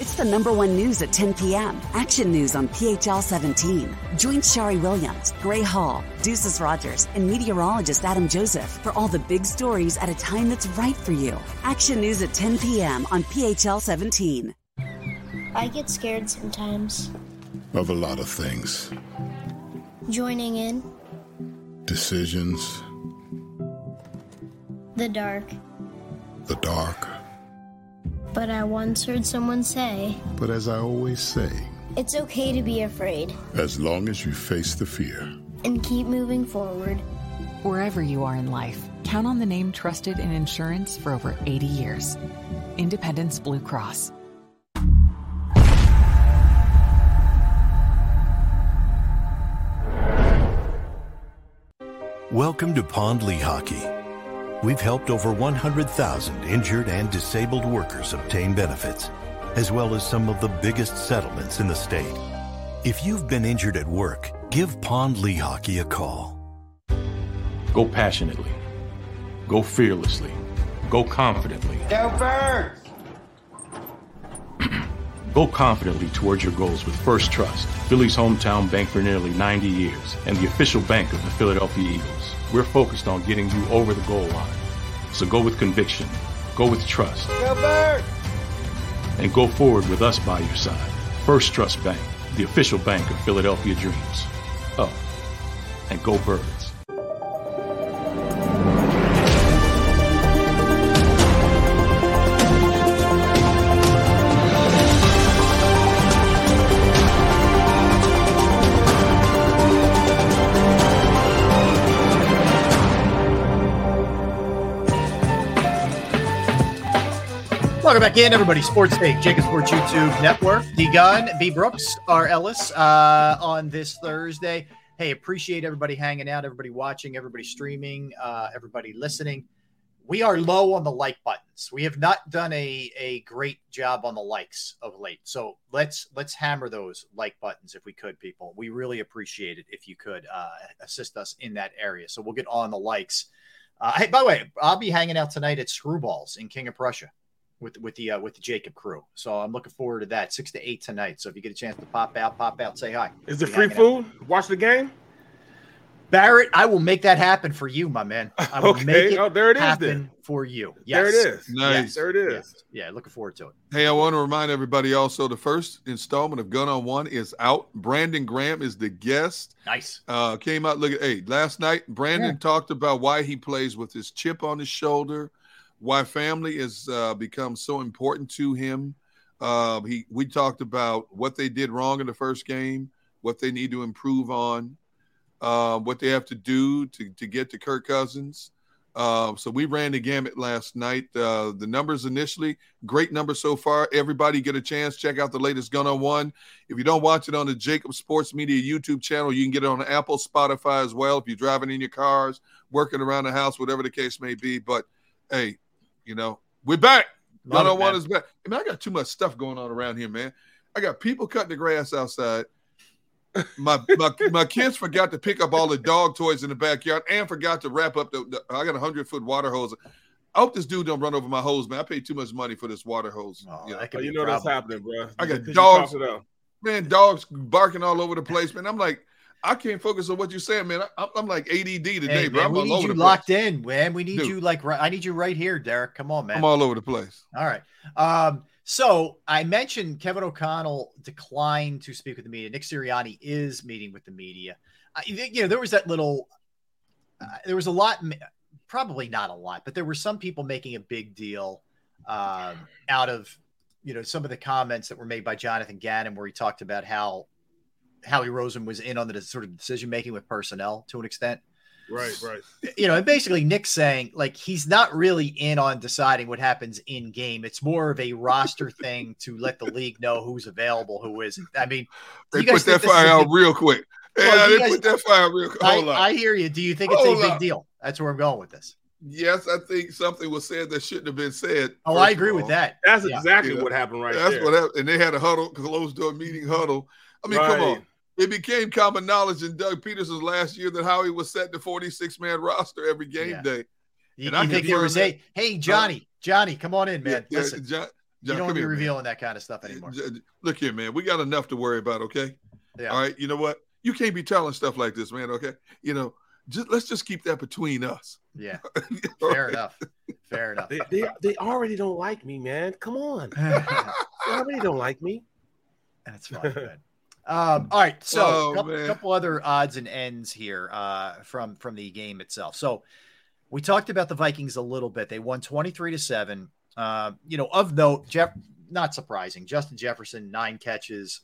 It's the number one news at 10 p.m. Action News on PHL 17. Join Sharrie Williams, Gray Hall, Deuces Rogers, and meteorologist Adam Joseph for all the big stories at a time that's right for you. Action News at 10 p.m. on PHL 17. I get scared sometimes. Of a lot of things. Joining in. Decisions. The dark. The dark. But I once heard someone say, But as I always say, it's okay to be afraid. As long as you face the fear. And keep moving forward. Wherever you are in life, count on the name trusted in insurance for over 80 years Independence Blue Cross. Welcome to Pond Lehocky. We've helped over 100,000 injured and disabled workers obtain benefits, as well as some of the biggest settlements in the state. If you've been injured at work, give Pond Lehocky a call. Go passionately. Go fearlessly. Go confidently. Go first! Go confidently towards your goals with First Trust, Philly's hometown bank for nearly 90 years, and the official bank of the Philadelphia Eagles. We're focused on getting you over the goal line. So go with conviction, go with trust. Go! And go forward with us by your side. First Trust Bank, the official bank of Philadelphia Dreams. Oh, and go Birds. Welcome back in, everybody. Sports Take, JAKIB Sports YouTube Network. D Gun, B Brooks, R Ellis uh, on this Thursday. Hey, appreciate everybody hanging out, everybody watching, everybody streaming, uh, everybody listening. We are low on the like buttons. We have not done a, a great job on the likes of late. So let's let's hammer those like buttons if we could, people. We really appreciate it if you could uh, assist us in that area. So we'll get on the likes. Uh, hey, by the way, I'll be hanging out tonight at Screwballs in King of Prussia with with the uh, with the JAKIB crew. So I'm looking forward to that. Six to eight tonight. So if you get a chance to pop out, pop out, say hi. Is it free food? Out. Watch the game. Barrett, I will make that happen for you, my man. I will okay. make it oh, there it is happen then. for you. Yes. There it is. Nice. Yes. There it is. Yes. Yeah, looking forward to it. Hey, I want to remind everybody also the first installment of Gunn on One is out. Brandon Graham is the guest. Nice. Uh, came out. Look at hey, last night Brandon yeah. talked about why he plays with his chip on his shoulder why family has uh, become so important to him. Uh, he we talked about what they did wrong in the first game, what they need to improve on, uh, what they have to do to to get to Kirk Cousins. Uh, so we ran the gamut last night. Uh, the numbers initially, great number so far. Everybody get a chance. Check out the latest Gunn on One. If you don't watch it on the JAKIB Sports Media YouTube channel, you can get it on Apple, Spotify as well. If you're driving in your cars, working around the house, whatever the case may be. But hey, you know, we're back. One on one is back. I mean, I got too much stuff going on around here, man. I got people cutting the grass outside. my, my my kids forgot to pick up all the dog toys in the backyard and forgot to wrap up the. the I got a hundred foot water hose. I hope this dude don't run over my hose, man. I paid too much money for this water hose. Oh, you know, that could Oh, be you know that's happening, bro. I got dogs. talked it out. man, dogs barking all over the place, man. I'm like, I can't focus on what you're saying, man. I, I'm like ADD today, Hey, bro. man, I'm we all need over you the locked place. in, man. We need Dude. you like right. I need you right here, Derrick. Come on, man. I'm all over the place. All right. Um, so I mentioned Kevin O'Connell declined to speak with the media. Nick Sirianni is meeting with the media. I, you know, there was that little, uh, there was a lot, probably not a lot, but there were some people making a big deal um, out of, you know, some of the comments that were made by Jonathan Gannon, where he talked about how Howie Roseman was in on the sort of decision making with personnel to an extent Right, right. you know, and basically Nick's saying like he's not really in on deciding what happens in game. It's more of a roster thing to let the league know who's available, who isn't. I mean, They put that think this is fire out big- real quick. Yeah, do they guys- put that fire out real quick. I, Hold on. I hear you. Do you think it's Hold a big on. deal? That's where I'm going with this. Yes, I think something was said that shouldn't have been said. Oh, I agree with that. That's Yeah. exactly Yeah. what happened right That's there. what happened. And they had a huddle, closed door meeting huddle. I mean, come on. It became common knowledge in Doug Pederson's last year that Howie was set to 46 man roster every game Yeah. day. You, And I you think there was a hey Johnny, Johnny, come on in, man. Yeah, Listen, John, you don't come be here, man. revealing that kind of stuff anymore. Look here, man. We got enough to worry about, okay? Yeah. All right. You know what? You can't be telling stuff like this, man. Okay. You know, just let's just keep that between us. Yeah, fair right? enough. Fair enough. They, they they already don't like me, man. Come on. They already don't like me. That's fine, man. Um, all right, so Oh, a couple, couple other odds and ends here uh, from from the game itself. So we talked about the Vikings a little bit. They won twenty three to seven. Uh, you know, of note, Jeff. Not surprising. Justin Jefferson nine catches,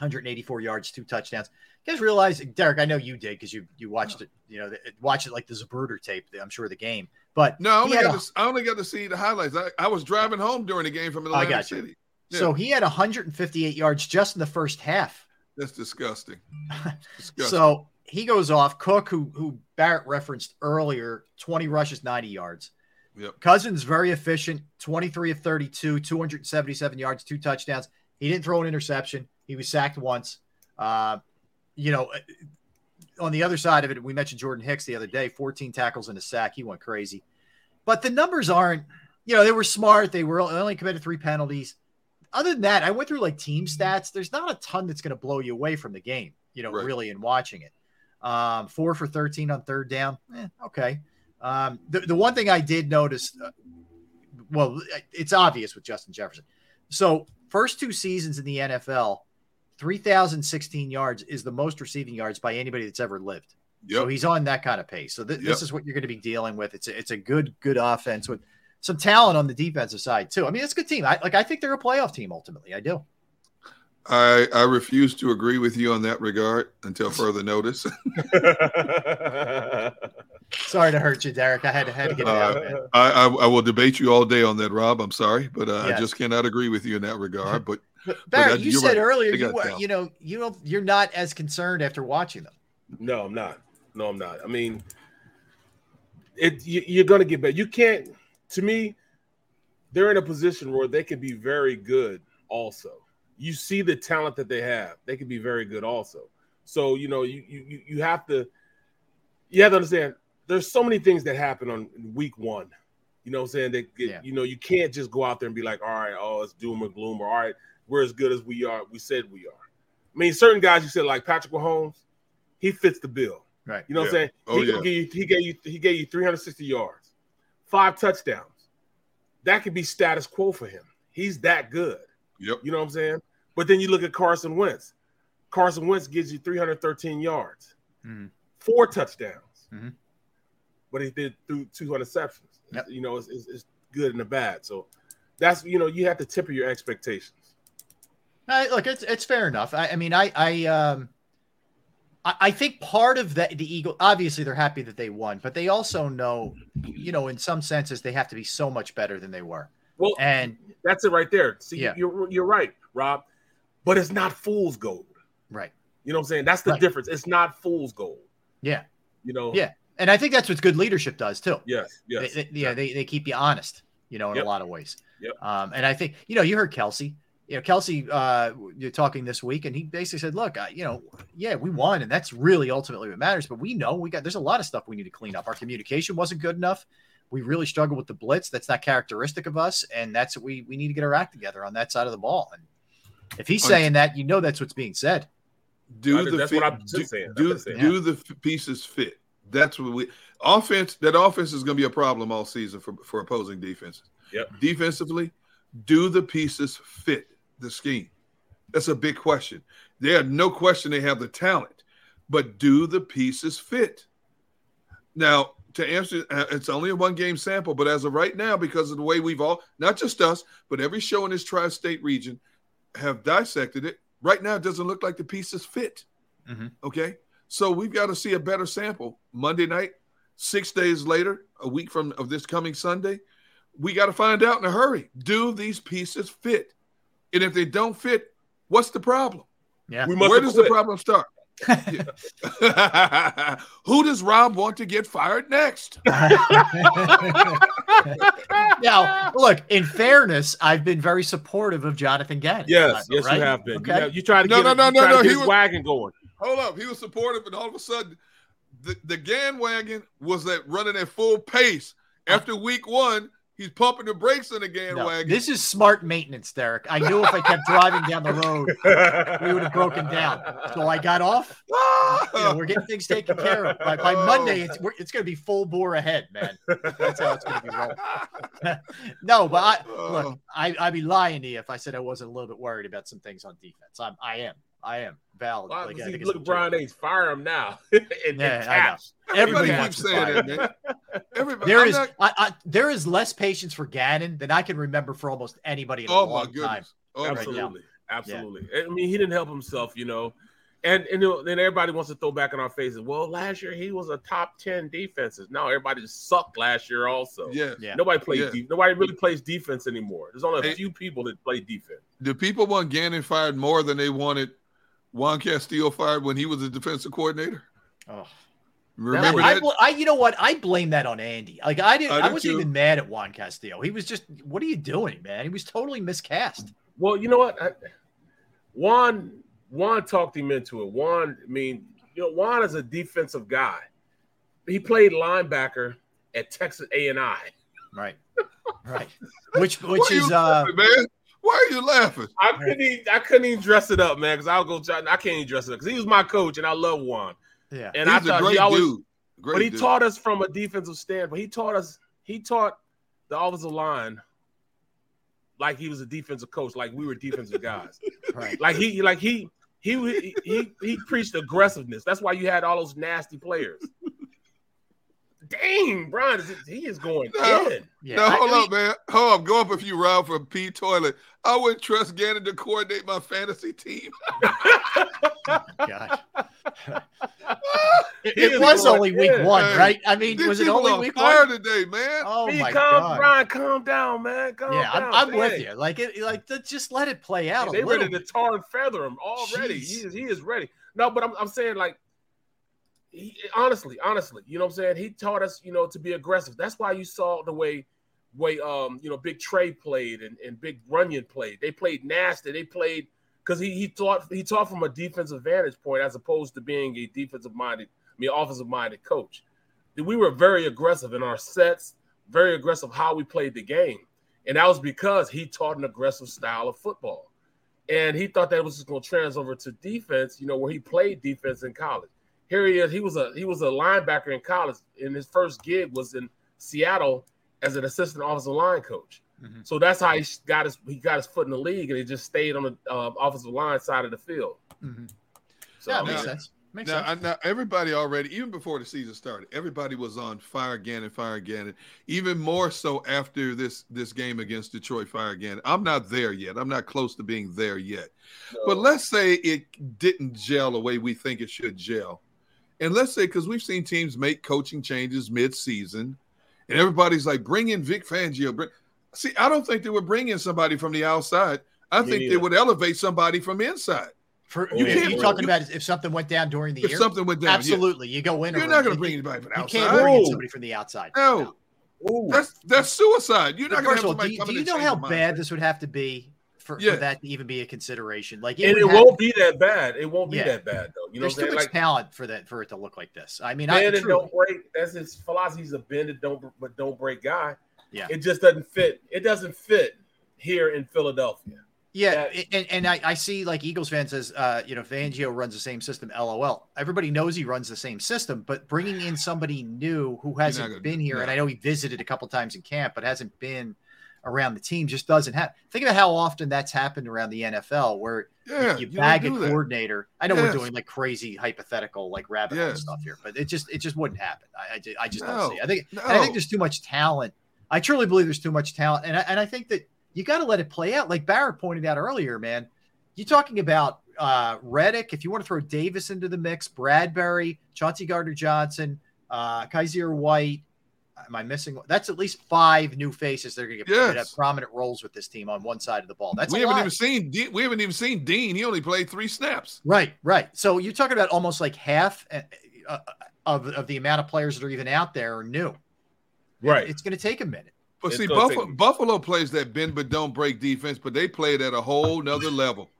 184 yards, two touchdowns. You guys realize, Derrick? I know you did because you you watched it. You know, watch it like the Zapruder tape. I'm sure the game, but No, I only, got a- to, I only got to see the highlights. I, I was driving home during the game from I Atlantic So he had 158 yards just in the first half. That's disgusting. disgusting. So he goes off. Cook, who who Barrett referenced earlier, 20 rushes, 90 yards. Yep. Cousins very efficient, 23 of 32, 277 yards, two touchdowns. He didn't throw an interception. He was sacked once. Uh, you know, on the other side of it, we mentioned Jordan Hicks the other day, 14 tackles and a sack. He went crazy. But the numbers aren't, you know, they were smart. They were only committed three penalties. Other than that, I went through like team stats. There's not a ton that's going to blow you away from the game, you know, Right. really in watching it. Um, four for 13 on third down. Eh, okay. Um, the, the one thing I did notice, uh, well, it's obvious with Justin Jefferson. So, first two seasons in the NFL, 3,016 yards is the most receiving yards by anybody that's ever lived. So he's on that kind of pace. So th- Yep. this is what you're going to be dealing with. It's a, it's a good good offense with some talent on the defensive side too. I mean, it's a good team. I like. I think they're a playoff team ultimately. I do. I, I refuse to agree with you on that regard until further notice. Sorry to hurt you, Derrick. I had to had to get it out. Uh, I, I, I will debate you all day on that, Rob. I'm sorry, but uh, Yeah. I just cannot agree with you in that regard. But, But but Barrett, that- you you're said right. earlier you were, talent. you know you know you're not as concerned after watching them. No, I'm not. No, I'm not. I mean, it you, you're going to get better. You can't. To me, they're in a position where they could be very good. Also, you see the talent that they have. They could be very good. Also, so you know you you you have to you have to understand. There's so many things that happen on week one. You know what I'm saying? That get, Yeah. you know you can't just go out there and be like, all right, oh, it's doom or gloom, or all right, we're as good as we are. We said we are. I mean, certain guys you said like Patrick Mahomes, he fits the bill. Right. You know what I'm saying? Oh, he, yeah. gonna you, he gave you he gave you 360 yards, five touchdowns. That could be status quo for him. He's that good. Yep. You know what I'm saying? But then you look at Carson Wentz. Carson Wentz gives you 313 yards, Mhm. four touchdowns, Mhm. but he did through two interceptions. Yep. You know, it's, it's, it's good and the bad. So that's you know you have to temper your expectations. I, look, it's it's fair enough. I, I mean, I I um, I, think part of that the Eagle obviously they're happy that they won, but they also know, you know, in some senses they have to be so much better than they were. Well, And that's it right there. See, Yeah. you're you're right, Rob. But it's not fool's gold. right, You know what I'm saying? That's the Right. difference. It's not fool's gold. yeah, You know? yeah, and I think that's what good leadership does too. Yes. Yes. They, they- yeah, they, they keep you honest, you know, in Yep. a lot of ways. Yep. Um, and I think, you know, you heard Kelce. You know, Kelce, uh, you're talking this week, and he basically said, "Look, I, you know, yeah, we won, and that's really ultimately what matters. But we know we got there's a lot of stuff we need to clean up. Our communication wasn't good enough. We really struggled with the blitz. That's not characteristic of us, and that's what we we need to get our act together on that side of the ball. And if he's saying that, you know, that's what's being said. Do I- the that's fit, what I'm do, saying. do, That's what I'm the pieces fit? That's what we offense. That offense is going to be a problem all season for for opposing defenses. Yep. Defensively, do the pieces fit the scheme? That's a big question. There, no question, they have the talent, but do the pieces fit? Now, to answer, uh, it's only a one game sample, but as of right now, because of the way we've all, not just us, but every show in this tri state region have dissected it, right now it doesn't look like the pieces fit. Okay. So we've got to see a better sample Monday night, six days later, a week from of this coming Sunday. We got to find out in a hurry. Do these pieces fit? And if they don't fit, what's the problem? Yeah. We must Where have does the problem start? Who does Rob want to get fired next? now, look, in fairness, I've been very supportive of Jonathan Gannon. Yes, yes, right? you have been. Okay. You, have, you try to No, get, no, it- no, no, no, he his was- wagon going. Hold up. He was supportive, and all of a sudden, the, the Gann wagon was at running at full pace. After week one, he's pumping the brakes on the Gann No, wagon. this is smart maintenance, Derrick. I knew if I kept driving down the road, we would have broken down. So I got off. You know, we're getting things taken care of. By, by Monday, it's we're, it's going to be full bore ahead, man. That's how it's going to be rolling. no, but I, look, I, I'd be lying to you if I said I wasn't a little bit worried about some things on defense. I'm, I am. I am valid. Well, Like, I think it's look at Brian Ace, fire him now. and, and Yeah, I know. Everybody Everybody wants keeps to saying fire that, him. man. Everybody, There I'm is not- I, I, there is less patience for Gannon than I can remember for almost anybody in a Oh, my goodness. time. Oh, my right now. absolutely, absolutely. I mean, he didn't help himself, you know. And and then everybody wants to throw back in our faces. Well, last year he was a top ten defenses. Now everybody just sucked last year. Also, Yeah. Yeah. nobody plays. Yeah. De- nobody really plays defense anymore. There's only a Hey. few people that play defense. the people want Gannon fired more than they wanted Juan Castillo fired when he was a defensive coordinator. Oh. Remember I, that? bl- I, you know what? I blame that on Andy. Like I didn't. I I, wasn't too. even mad at Juan Castillo. He was just, what are you doing, man? He was totally miscast. Well, you know what? I, Juan Juan talked him into it. Juan, I mean, you know, Juan is a defensive guy. He played linebacker at Texas A and I. Right. Right. Which, which is, uh, laughing, man? Why are you laughing? I couldn't. Even, I couldn't even dress it up, man. Because I'll go. Try, I can't even dress it up because he was my coach, and I love Juan. yeah. And I He's a thought great he always, dude. Great but he dude. taught us from a defensive standpoint. He taught us. He taught the offensive line like he was a defensive coach, like we were defensive guys. Right. Like he, like he, he, he, he preached aggressiveness. That's why you had all those nasty players. Dang, Brian, is- he is going No. in. Yeah. no, hold I up, man. Hold up. Go up a few rounds for P toilet. I wouldn't trust Gannon to coordinate my fantasy team. God. it He it is was only week in. one, Hey, right? I mean, These was it only on week fire one? today, man. Oh Be my calm, God. Brian, calm down, man. Calm Yeah, down. I'm, I'm with you. Like it, like just let it play out They a little. ready to tar and feather him already. Jeez. He is, he is ready. No, but I'm, I'm saying like, he, honestly, honestly, you know what I'm saying? He taught us, you know, to be aggressive. That's why you saw the way, way, um, you know, Big Tra played and, and Big Runyan played. They played nasty. They played because he he taught he taught from a defensive vantage point as opposed to being a defensive minded, I mean, offensive minded coach. We were very aggressive in our sets, very aggressive how we played the game, and that was because he taught an aggressive style of football and he thought that was just going to trans over to defense. You know, where he played defense in college. Here he is. He was a he was a linebacker in college, and his first gig was in Seattle as an assistant offensive line coach. Mhm. So that's how he got his he got his foot in the league, and he just stayed on the uh, offensive line side of the field. Mhm. So Yeah, I it makes sense. Makes Now, sense. I, now, everybody already, even before the season started, everybody was on fire again and fire again, and even more so after this this game against Detroit. Fire again. I'm not there yet. I'm not close to being there yet. But let's say it didn't gel the way we think it should gel, and let's say because we've seen teams make coaching changes mid-season, and everybody's like, "Bring in Vic Fangio." Bring... See, I don't think they would bring in somebody from the outside. I Me think they would elevate somebody from inside. For Oh, you, yeah. you You- talking about if something went down during the If year? something went down, yeah. absolutely. You go in. You're not going to bring anybody from You outside. can't bring in No. somebody from the outside. No, ooh, that's that's suicide. You're not going to have of all, somebody do, you- coming do you know how your mind. bad this would have to be for, Yeah. for that to even be a consideration. Like, and it have- won't be that bad. It won't be Yeah. that bad though. You know There's what too saying? much Like talent for that for it to look like this. I mean, I bend and truly- don't break. That's his philosophy. He's a bend and don't but don't break guy. Yeah. It just doesn't fit. It doesn't fit here in Philadelphia. Yeah, and, and I, I see like Eagles fan says, uh, you know, Fangio runs the same system. LOL. Everybody knows he runs the same system, but bringing in somebody new who hasn't gonna- been here, and. I know he visited a couple times in camp, but hasn't been around the team, just doesn't happen. Think about how often that's happened around the NFL, where you- Yeah, you, you bag a do that. coordinator. I know Yes. we're doing like crazy hypothetical, like rabbit hole Yes. stuff here, but it just it just wouldn't happen. I, I, I just No, don't see. it. I think and I think there's too much talent. I truly believe there's too much talent, and I, and I think that you got to let it play out. Like Barrett pointed out earlier, man. You're talking about uh, Reddick. If you want to throw Davis into the mix, Bradberry, Chauncey Gardner Johnson, uh, Kyzir White. Am I missing? That's at least five new faces that are going to get that have prominent roles with this team on one side of the ball. That's we haven't lot. even seen De- we haven't even seen Dean. He only played three snaps. Right, right. So you're talking about almost like half uh, uh, of, of the amount of players that are even out there are new. Right. It's going to take a minute. But It's see, Buffalo, take- Buffalo plays that bend but don't break defense, but they play it at a whole nother level.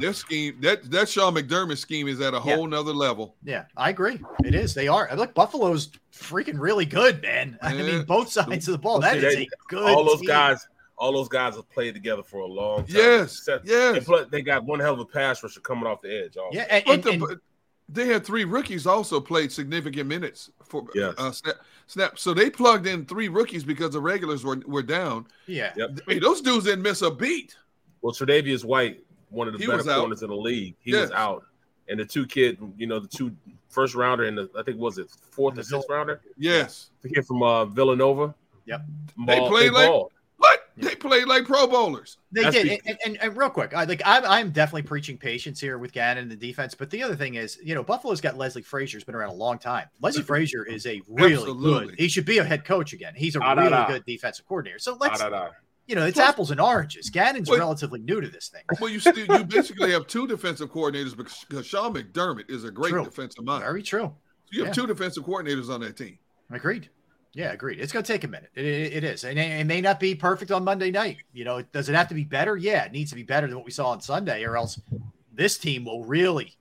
Their scheme, that that Sean McDermott scheme is at a Yeah. whole nother level. Yeah, I agree. It is. They are. Look, Buffalo's freaking really good, man. I mean, both sides of the ball. Well, That see, is they- a good. all those team. guys, all those guys have played together for a long time. Yes, Except- yes. and plus, they got one hell of a pass rusher coming off the edge. Also. Yeah, and, But and, the, and- they had three rookies also played significant minutes for Yes. uh, snap, snap. So they plugged in three rookies because the regulars were were down. yeah. Yep. I mean, those dudes didn't miss a beat. Well, Tre'Davious White, one of the He better corners in the league, he Yes. was out. And the two kid, you know, the two first rounder and the I think was it fourth The or sixth rounder, Yes, the kid from uh, Villanova. Yep. They Ball- played like- balled. what? They played like Pro Bowlers. They That's did, be- and, and, and real quick, I like I'm, I'm definitely preaching patience here with Gannon and the defense. But the other thing is, you know, Buffalo's got Leslie Frazier, has been around a long time. Leslie Frazier is a really Absolutely. good. He should be a head coach again. He's a Da, da, really da. good defensive coordinator. So let's, da, da. You know, it's apples and oranges. Gannon's Well- relatively new to this thing. Well, you still you basically have two defensive coordinators because Sean McDermott is a great True. defensive mind. Very true. You have yeah. two defensive coordinators on that team. Agreed. Yeah, agreed. It's going to take a minute. It, it, it is, and it, it may not be perfect on Monday night. You know, does it have to be better? Yeah, it needs to be better than what we saw on Sunday, or else this team will really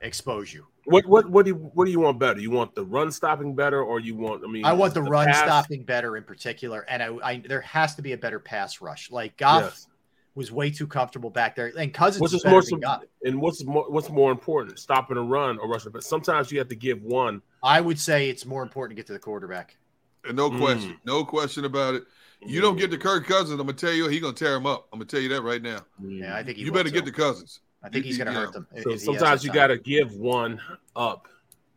expose you. What what what do you what do you want better? You want the run stopping better, or you want? I mean, I want the, run pass? stopping better in particular, and I, I there has to be a better pass rush. Like Goff Yes. was way too comfortable back there, and Cousins What's is is more than Goff. and what's more what's more important, stopping a run or rushing? But sometimes you have to give one. I would say it's more important to get to the quarterback. And no Mm. question, no question about it. You don't get to Kirk Cousins, I'm gonna tell you, he gonna tear him up. I'm gonna tell you that right now. Yeah, I think he You will, better get too. to Cousins. I think You- he's going to yeah. hurt them. So if he has sometimes you got to give one up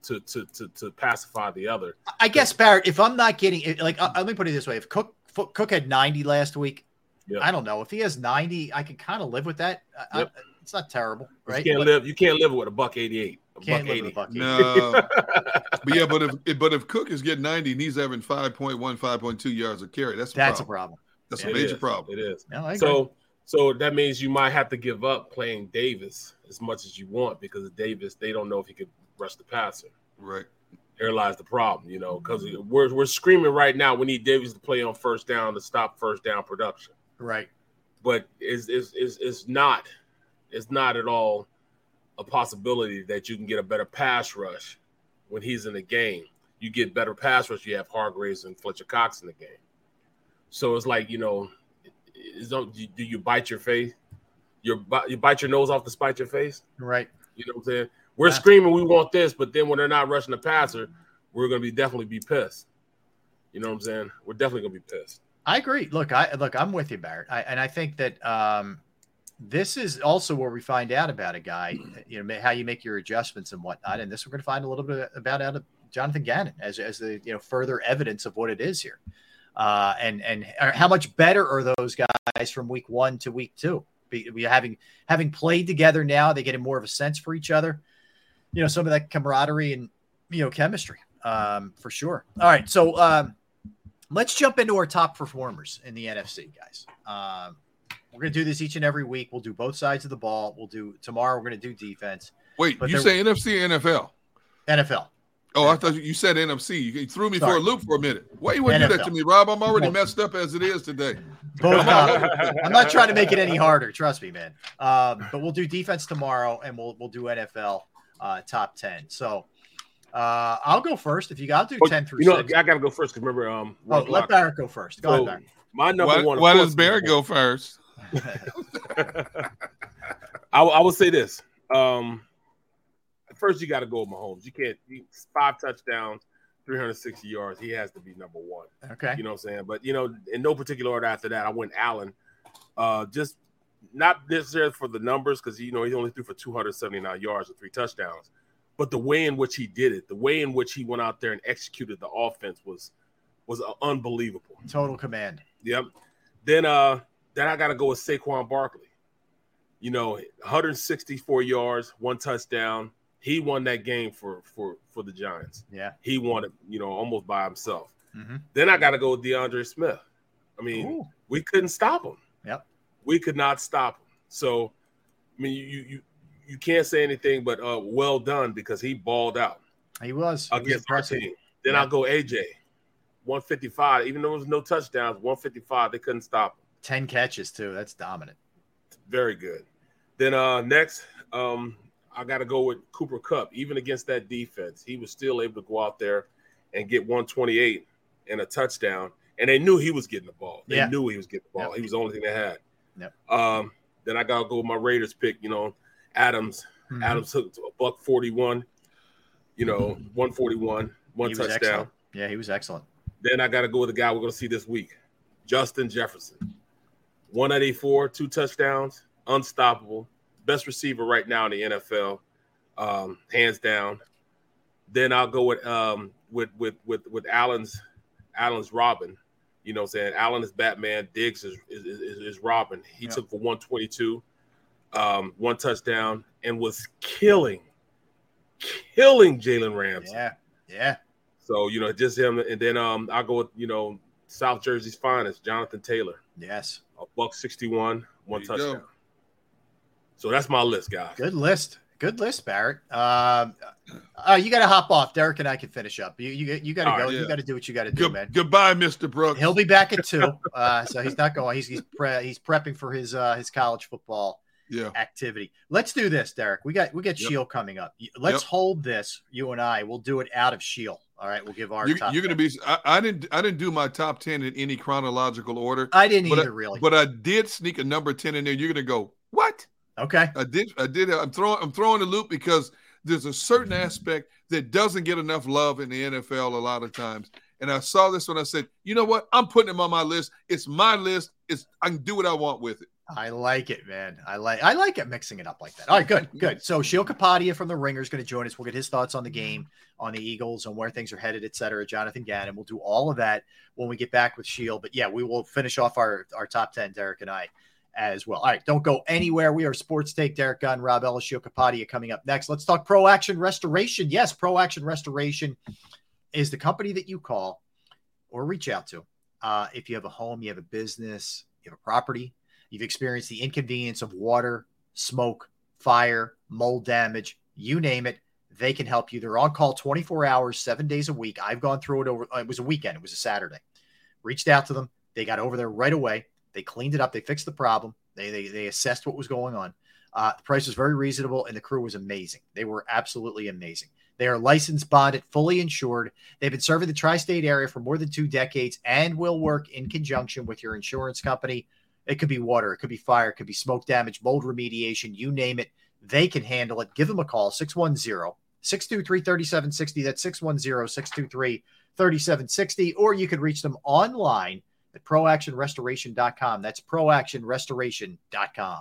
to, to to to pacify the other. I guess Barrett, if I'm not getting it, like, uh, let me put it this way: if Cook Fo- Cook had 90 last week, Yeah. I don't know if he has 90, I can kind of live with that. I- I- it's not terrible, right? You can't But live. You can't live with a buck eighty eight. A can't buck live with eighty. a buck. No, but yeah, but if but if Cook is getting 90 and he's having 5.1, 5.2 yards of carry, that's a That's a problem. problem. That's It a major is. problem. It is. No, I agree. So so that means you might have to give up playing Davis as much as you want because of Davis, they don't know if he could rush the passer. Right. There lies the problem, you know, because we're we're screaming right now. We need Davis to play on first down to stop first down production. right. But is is is is not it's not at all a possibility that you can get a better pass rush when he's in the game. You get better pass rush. You have Hargraves and Fletcher Cox in the game. So it's like you know, is don't do you bite your face? You you bite your nose off to spite your face. Right. You know what I'm saying? We're screaming we want this, but then when they're not rushing the passer, we're gonna be definitely be pissed. You know what I'm saying? We're definitely gonna be pissed. I agree. Look, I look, I'm with you, Barrett. I, and I think that um, this is also where we find out about a guy, you know, how you make your adjustments and whatnot. And this we're going to find a little bit about out of Jonathan Gannon as as the you know further evidence of what it is here, uh, and and how much better are those guys from week one to week two? Be, we having having played together now, they get more of a sense for each other. You know, some of that camaraderie and you know chemistry um, for sure. All right, so. Um, let's jump into our top performers in the NFC, guys. Um, we're going to do this each and every week. We'll do both sides of the ball. We'll do tomorrow. We're going to do defense. Wait, But you say NFC NFL? NFL. Oh, I thought you said NFC. You threw me for a loop for a minute. Why you wouldn't do that to me, Rob? I'm already messed up as it is today. Both. I'm not trying to make it any harder. Trust me, man. Um, but we'll do defense tomorrow, and we'll we'll do NFL uh, top ten. So uh, I'll go first if you got to do Oh, ten through you know, six. I gotta go first. 'cause remember, um, Oh, let Block- Barrett go first. Go So, ahead, Barrett. My number why, one. why does Barry go first? I, I would say this. Um, first, you got to go with Mahomes. You can't you, five touchdowns, 360 yards. He has to be number one. Okay. You know what I'm saying? But you know, in no particular order after that, I went Allen. Uh, just not necessarily for the numbers because you know he only threw for 279 yards and three touchdowns, but the way in which he did it, the way in which he went out there and executed the offense was was uh, unbelievable. Total command. Yep. Then uh then I gotta go with Saquon Barkley. You know, 164 yards, one touchdown. He won that game for for for the Giants. Yeah. He won it, you know, almost by himself. Mhm. Then I gotta go with D'Andre Swift. I mean, Ooh. we couldn't stop him. Yep. We could not stop him. So I mean you you you, can't say anything but uh well done because he balled out He was. He was against our team. Then Yeah. I'll go AJ. 155. Even though there was no touchdowns, 155, they couldn't stop him. Ten catches too. That's dominant. Very good. Then uh next, um, I gotta go with Cooper Kupp. Even against that defense, he was still able to go out there and get 128 and a touchdown. And they knew he was getting the ball. They Yeah. knew he was getting the ball. Yep. He was the only thing they had. Yep. Um, then I gotta go with my Raiders pick, you know, Adams. Mhm. Adams took a buck 41, you know, 141, one He touchdown. excellent. Yeah, he was excellent. Then I got to go with the guy we're going to see this week, Justin Jefferson. 184, two touchdowns, unstoppable, best receiver right now in the NFL, um, hands down. Then I'll go with um, with with with with Allen's Allen's Robin. You know, what I'm saying Allen is Batman, Diggs is is, is, is Robin. He Yeah. took for 122, um, one touchdown, and was killing, killing Jalen Ramsey. Yeah. Yeah. So you know, just him, and then um, I'll go with you know South Jersey's finest, Jonathan Taylor, Yes. a buck sixty-one, one There you go. Touchdown. So that's my list, guys. Good list. Good list, Barrett. Um, uh, you got to hop off. Derrick and I can finish up. You you, you got to go. right, You got to do what you got to do, Good, man. goodbye, Mr. Brooks. He'll be back at two. Uh, so he's not going. He's he's pre- he's prepping for his uh, his college football yeah. activity. Let's do this, Derrick. We got we got Yep. Sheil coming up. Let's Yep. hold this. You and I. We'll do it out of Sheil. All right. We'll give our. You're, top you're going to be. I, I didn't. I didn't do my top ten in any chronological order. I didn't either, I, really. But I did sneak a number ten in there. You're going to go what? Okay. I did. I did. I'm throwing. I'm throwing the loop because there's a certain aspect that doesn't get enough love in the NFL a lot of times. And I saw this when I said, you know what? I'm putting him on my list. It's my list. It's I can do what I want with it. I like it, man. I like I like it mixing it up like that. All right, good, good. So Sheil Kapadia from the Ringer is going to join us. We'll get his thoughts on the game, on the Eagles, on where things are headed, et cetera. Jonathan Gannon. We'll do all of that when we get back with Sheil. But yeah, we will finish off our our top ten, Derrick and I, as well. All right, don't go anywhere. We are Sports Take. Derrick Gunn, Rob Ellis, Sheil Kapadia coming up next. Let's talk Pro Action Restoration. Yes, Pro Action Restoration is the company that you call or reach out to uh, if you have a home, you have a business, you have a property You've experienced the inconvenience of water, smoke, fire, mold damage, you name it. They can help you. They're on call 24 hours, seven days a week. I've gone through it over, it was a weekend, it was a Saturday. Reached out to them. They got over there right away. They cleaned it up. They fixed the problem. They, they, they assessed what was going on. Uh, the price was very reasonable and the crew was amazing. They were absolutely amazing. They are licensed, bonded, fully insured. They've been serving the tri state area for more than two decades and will work in conjunction with your insurance company. It could be water, it could be fire, it could be smoke damage, mold remediation, you name it. They can handle it. Give them a call 610 623 3760. That's 610 623 3760. Or you could reach them online at proactionrestoration.com. That's proactionrestoration.com.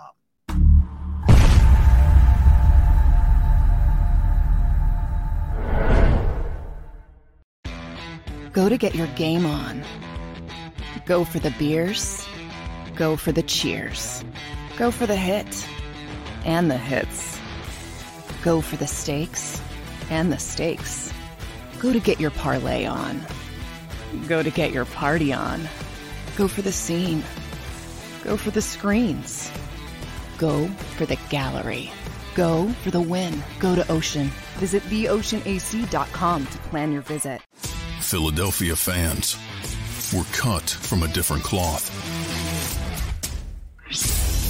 Go to get your game on. Go for the beers. Go for the cheers. Go for the hit and the hits. Go for the stakes and the stakes. Go to get your parlay on. Go to get your party on. Go for the scene. Go for the screens. Go for the gallery. Go for the win. Go to Ocean. Visit theoceanac.com to plan your visit. Philadelphia fans. We're cut from a different cloth.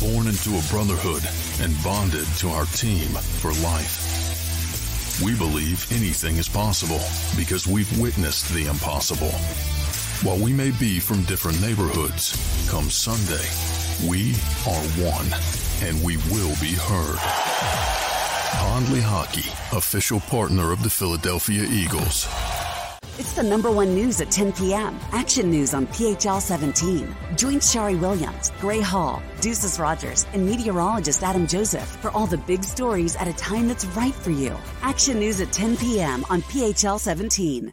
Born into a brotherhood and bonded to our team for life. We believe anything is possible because we've witnessed the impossible. While we may be from different neighborhoods, come Sunday, we are one and we will be heard. Pond Lehocky, official partner of the Philadelphia Eagles. It's the number one news at 10 p.m. Action News on PHL 17. Join Sharrie Williams, Gray Hall, Deuces Rogers, and meteorologist Adam Joseph for all the big stories at a time that's right for you. Action News at 10 p.m. on PHL 17.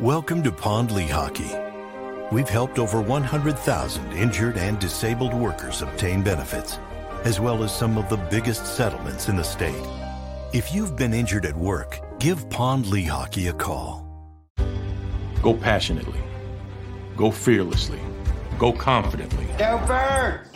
Welcome to Pond Lehocky. We've helped over 100,000 injured and disabled workers obtain benefits, as well as some of the biggest settlements in the state. If you've been injured at work, give Pond Lehocky a call. Go passionately. Go fearlessly. Go confidently. Go Birds!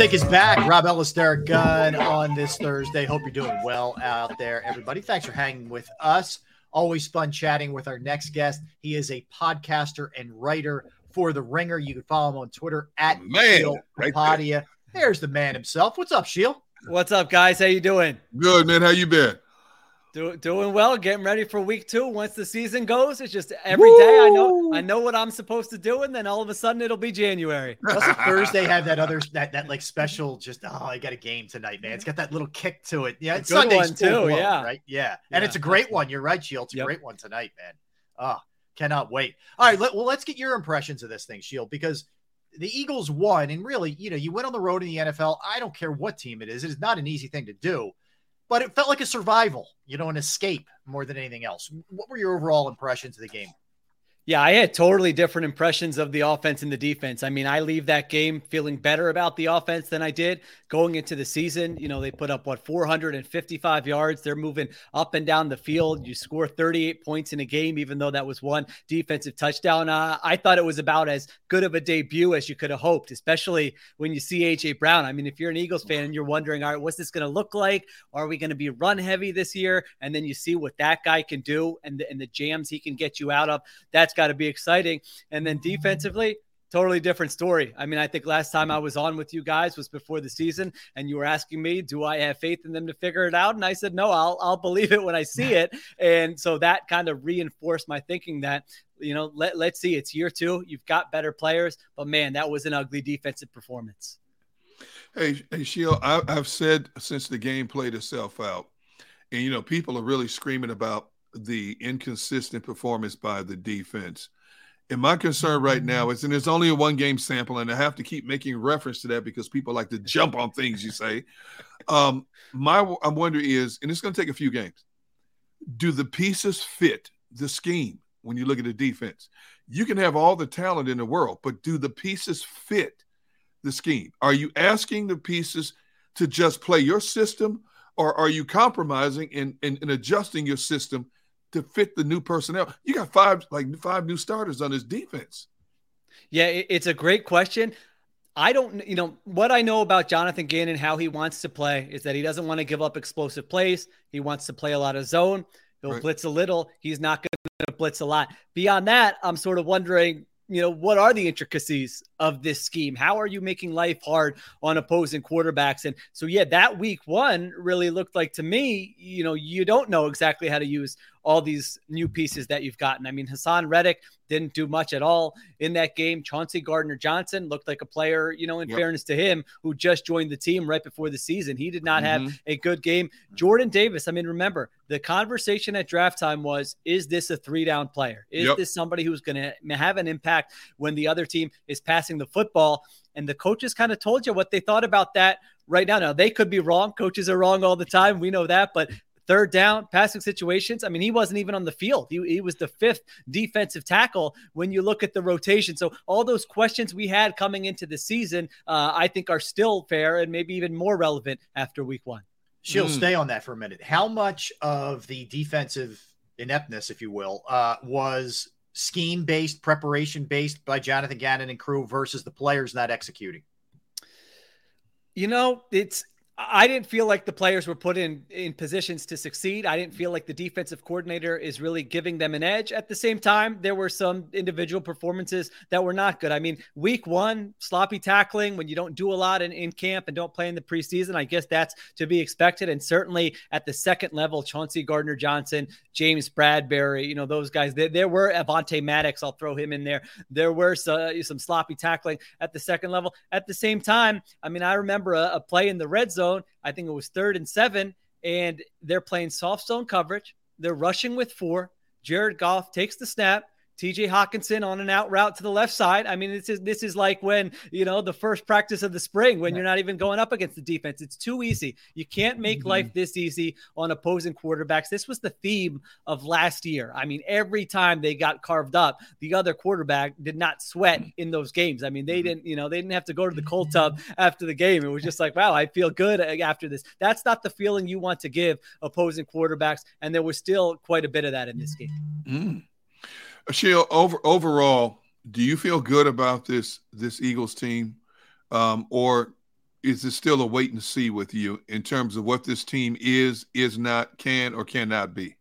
Take is back. Rob Ellis, Derrick Gunn on this Thursday. Hope you're doing well out there, everybody. Thanks for hanging with us. Always fun chatting with our next guest. He is a podcaster and writer for The Ringer. You can follow him on Twitter at Man, right Kapadia. There's the man himself. What's up, Sheil? What's up, guys? How you doing? Good, man. How you been? Do, doing well. Getting ready for week two. Once the season goes, it's just every day I know I know what I'm supposed to do, and then all of a sudden it'll be January. Doesn't Thursday have that other that that like special? Just oh, I got a game tonight, man. It's got that little kick to it. Yeah, it's good Sunday's one, full too, blown, yeah. right. Yeah, and Yeah, it's a great that's one. You're right, Sheil. It's a Yep. great one tonight, man. Oh, cannot wait. All right, let, well, let's get your impressions of this thing, Sheil, because the Eagles won, and really, you know, you went on the road in the NFL. I don't care what team it is; it is not an easy thing to do, but it felt like a survival, you know, an escape more than anything else. What were your overall impressions of the game? Yeah, I had totally different impressions of the offense and the defense. I mean, I leave that game feeling better about the offense than I did going into the season. You know, they put up what 455 yards. They're moving up and down the field. You score 38 points in a game, even though that was one defensive touchdown. Uh, I thought it was about as good of a debut as you could have hoped, especially when you see AJ Brown. I mean, if you're an Eagles fan and you're wondering, all right, what's this going to look like? Are we going to be run heavy this year? And then you see what that guy can do and the, and the jams he can get you out of. That's got to be exciting. And then defensively, totally different story. I mean, I think last time I was on with you guys was before the season, and you were asking me, "Do I have faith in them to figure it out?" And I said, "No, I'll I'll believe it when I see it." And so that kind of reinforced my thinking that you know let let's see, it's year two. You've got better players, but man, that was an ugly defensive performance. Hey, hey, Sheil, I, I've said since the game played itself out, and you know, people are really screaming about the inconsistent performance by the defense. And my concern right now is, and it's only a one game sample, and I have to keep making reference to that because people like to jump on things you say. Um, my I'm wondering is, and it's going to take a few games. Do the pieces fit the scheme when you look at the defense? You can have all the talent in the world, but do the pieces fit the scheme? Are you asking the pieces to just play your system, or are you compromising and, and, and adjusting your system to fit the new personnel? You got five like five new starters on this defense. Yeah, it's a great question. I don't, you know, what I know about Jonathan Gannon, how he wants to play is that he doesn't want to give up explosive plays. He wants to play a lot of zone. He'll Right. blitz a little. He's not going to blitz a lot. Beyond that, I'm sort of wondering, you know, what are the intricacies of this scheme? How are you making life hard on opposing quarterbacks? And so, yeah, that week one really looked like to me, you know, you don't know exactly how to use all these new pieces that you've gotten. I mean, Haason Reddick didn't do much at all in that game. Chauncey Gardner Johnson looked like a player, you know, in Yep. fairness to him, who just joined the team right before the season. He did not have Mhm. a good game. Jordan Davis, I mean, remember, the conversation at draft time was is this a three down player? Is Yep. this somebody who's going to have an impact when the other team is passing the football? And the coaches kind of told you what they thought about that right now. Now, they could be wrong. Coaches are wrong all the time. We know that. But third down passing situations. I mean, he wasn't even on the field. He, he was the fifth defensive tackle when you look at the rotation. So all those questions we had coming into the season, uh, I think are still fair and maybe even more relevant after week one. Sheil Mm. stay on that for a minute. How much of the defensive ineptness, if you will, uh, was scheme based, preparation based by Jonathan Gannon and crew versus the players not executing? You know, it's I didn't feel like the players were put in in positions to succeed. I didn't feel like the defensive coordinator is really giving them an edge. At the same time, there were some individual performances that were not good. I mean, week one, sloppy tackling when you don't do a lot in, in camp and don't play in the preseason. I guess that's to be expected. And certainly at the second level, Chauncey Gardner Johnson, James Bradberry, you know, those guys. There, there were Avonte Maddox, I'll throw him in there. There were some, some sloppy tackling at the second level. At the same time, I mean, I remember a, a play in the red zone. I think it was third and seven, and they're playing soft zone coverage. They're rushing with four. Jared Goff takes the snap. TJ Hockenson on an out route to the left side. I mean, this is this is like when you know the first practice of the spring when you're not even going up against the defense. It's too easy. You can't make life mm-hmm. this easy on opposing quarterbacks. This was the theme of last year. I mean, every time they got carved up, the other quarterback did not sweat in those games. I mean, they mm-hmm. didn't, you know, they didn't have to go to the cold mm-hmm. tub after the game. It was just like, wow, I feel good after this. That's not the feeling you want to give opposing quarterbacks, and there was still quite a bit of that in this game. Mm. Sheil, over overall, do you feel good about this this Eagles team, um, or is it still a wait and see with you in terms of what this team is, is not, can, or cannot be?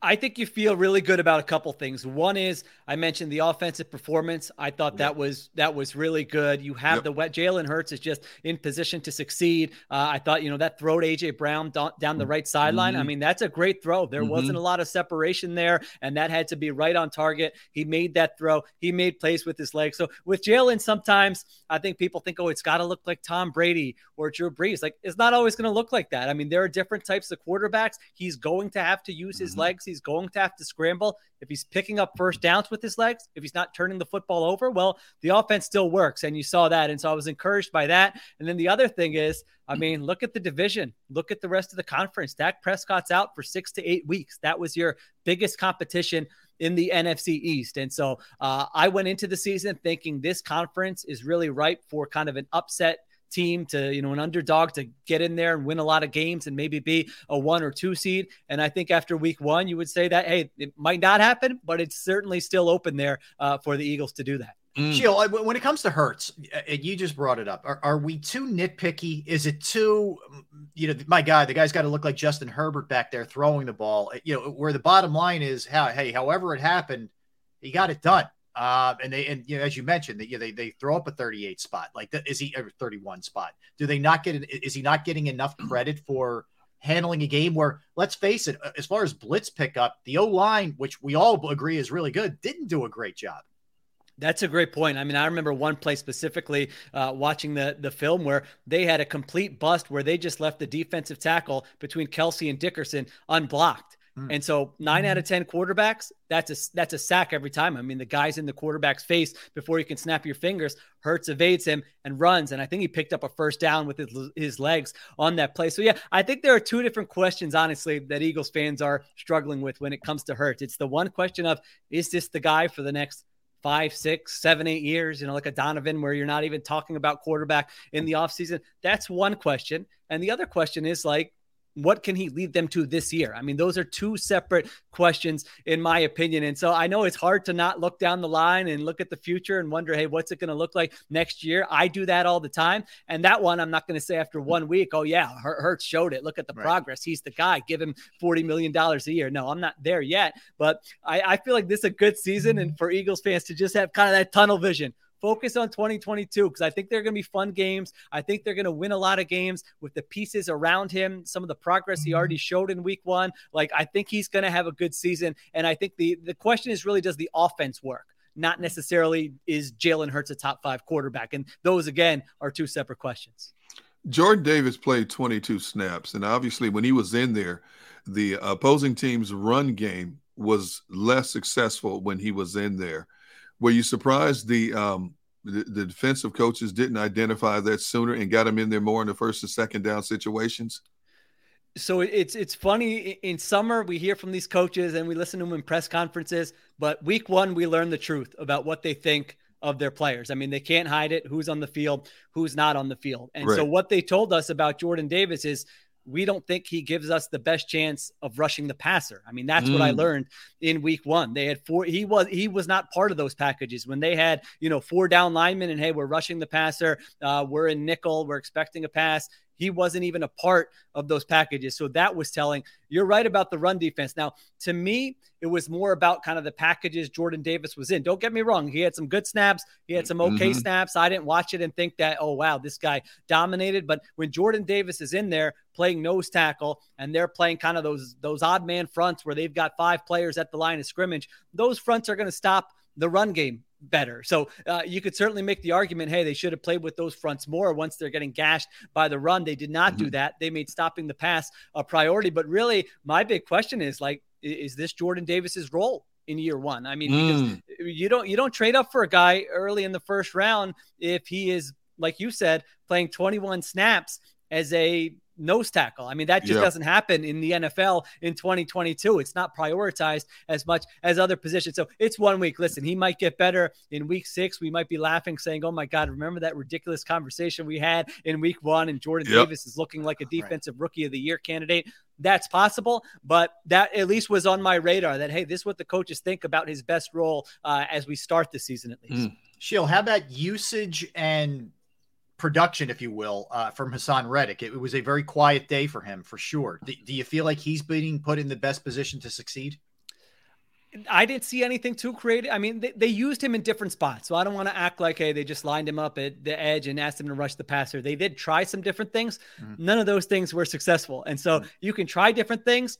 I think you feel really good about a couple things. One is I mentioned the offensive performance. I thought that was that was really good. You have Yep. the wet Jalen Hurts is just in position to succeed. Uh, I thought you know that throw to AJ Brown down, down the right sideline. I Mhm. mean that's a great throw. There Mhm. wasn't a lot of separation there, and that had to be right on target. He made that throw. He made plays with his legs. So with Jalen, sometimes I think people think, oh, it's got to look like Tom Brady or Drew Brees. Like it's not always going to look like that. I mean, there are different types of quarterbacks. He's going to have to use his legs. He's going to have to scramble. If he's picking up first downs with his legs, if he's not turning the football over, well, the offense still works. And you saw that. And so I was encouraged by that. And then the other thing is, I mean, look at the division, look at the rest of the conference. Dak Prescott's out for six to eight weeks. That was your biggest competition in the NFC East. And so uh, I went into the season thinking this conference is really ripe for kind of an upset team to, you know, an underdog to get in there and win a lot of games and maybe be a one or two seed. And I think after week one, you would say that, hey, it might not happen, but it's certainly still open there uh, for the Eagles to do that. Sheil, I- when it comes to Hurts, uh, you just brought it up. Are, are we too nitpicky? Is it too, you know, my guy, the guy's got to look like Justin Herbert back there throwing the ball. You know, where the bottom line is, how, hey, however it happened, he got it done. Uh, and they, and you know, as you mentioned, that you know, they they throw up a 38 spot. Like, is he a 31 spot? Do they not get? Is he not getting enough credit for handling a game where, let's face it, as far as blitz pickup, the O line, which we all agree is really good, didn't do a great job. That's a great point. I mean, I remember one play specifically uh, watching the the film where they had a complete bust where they just left the defensive tackle between Kelce and Dickerson unblocked. Mm. And so nine out of mm-hmm. ten quarterbacks, that's a that's a sack every time. I mean, the guy's in the quarterback's face before you can snap your fingers. Hurts evades him and runs, and I think he picked up a first down with his, his legs on that play. So yeah, I think there are two different questions, honestly, that Eagles fans are struggling with when it comes to Hurts. It's the one question of is this the guy for the next five, six, seven, eight years, you know, like a Donovan, where you're not even talking about quarterback in the offseason. That's one question. And the other question is like, what can he lead them to this year? I mean, those are two separate questions, in my opinion. And so I know it's hard to not look down the line and look at the future and wonder, hey, what's it going to look like next year? I do that all the time. And that one, I'm not going to say after one week, oh, yeah, Hurts showed it. Look at the right. progress. He's the guy. Give him $40 million a year. No, I'm not there yet. But I, I feel like this is a good season. And for Eagles fans to just have kind of that tunnel vision focus on 2022 because I think they're going to be fun games. I think they're going to win a lot of games with the pieces around him, some of the progress he already showed in week one. Like, I think he's going to have a good season. And I think the, the question is really does the offense work? Not necessarily is Jalen Hurts a top five quarterback. And those, again, are two separate questions. Jordan Davis played 22 snaps. And obviously, when he was in there, the opposing team's run game was less successful when he was in there. Were you surprised the, um, the, the defensive coaches didn't identify that sooner and got him in there more in the first and second down situations? So it's it's funny in summer we hear from these coaches and we listen to them in press conferences, but week one we learn the truth about what they think of their players. I mean, they can't hide it. Who's on the field, who's not on the field. And right. so what they told us about Jordan Davis is we don't think he gives us the best chance of rushing the passer. I mean, that's mm. what I mm. learned in week one. They had four, he was he was not part of those packages when they had, you know, four down linemen and hey, we're rushing the passer, uh, we're in nickel, we're expecting a pass. He wasn't even a part of those packages. So that was telling. You're right about the run defense. Now, to me, it was more about kind of the packages Jordan Davis was in. Don't get me wrong. He had some good snaps. He had some okay mm-hmm. snaps. I didn't watch it and think that, oh, wow, this guy dominated. But when Jordan Davis is in there playing nose tackle and they're playing kind of those, those odd man fronts where they've got five players at the line of scrimmage, those fronts are going to stop the run game better. So uh, you could certainly make the argument, hey, they should have played with those fronts more once they're getting gashed by the run. They did not mm-hmm. do that. They made stopping the pass a priority. But really, my big question is like, is this Jordan Davis's role? in year one. I mean, mm. you don't you don't trade up for a guy early in the first round if he is like you said playing 21 snaps as a nose tackle. I mean, that just doesn't happen in the NFL in 2022. It's not prioritized as much as other positions. So it's one week. Listen, he might get better in week six. We might be laughing, saying, Oh my God, remember that ridiculous conversation we had in week one? And Jordan yep. Davis is looking like a defensive right. rookie of the year candidate. That's possible, but that at least was on my radar that, hey, this is what the coaches think about his best role uh, as we start the season, at least. Mm. Sheil, how about usage and production, if you will, uh, from Haason Reddick. It, it, was a very quiet day for him, for sure. Do, do, you feel like he's being put in the best position to succeed? I didn't see anything too creative. I mean, they, they used him in different spots, so I don't want to act like hey they just lined him up at the edge and asked him to rush the passer. They did try some different things. Mm-hmm. None of those things were successful, and so mm-hmm. you can try different things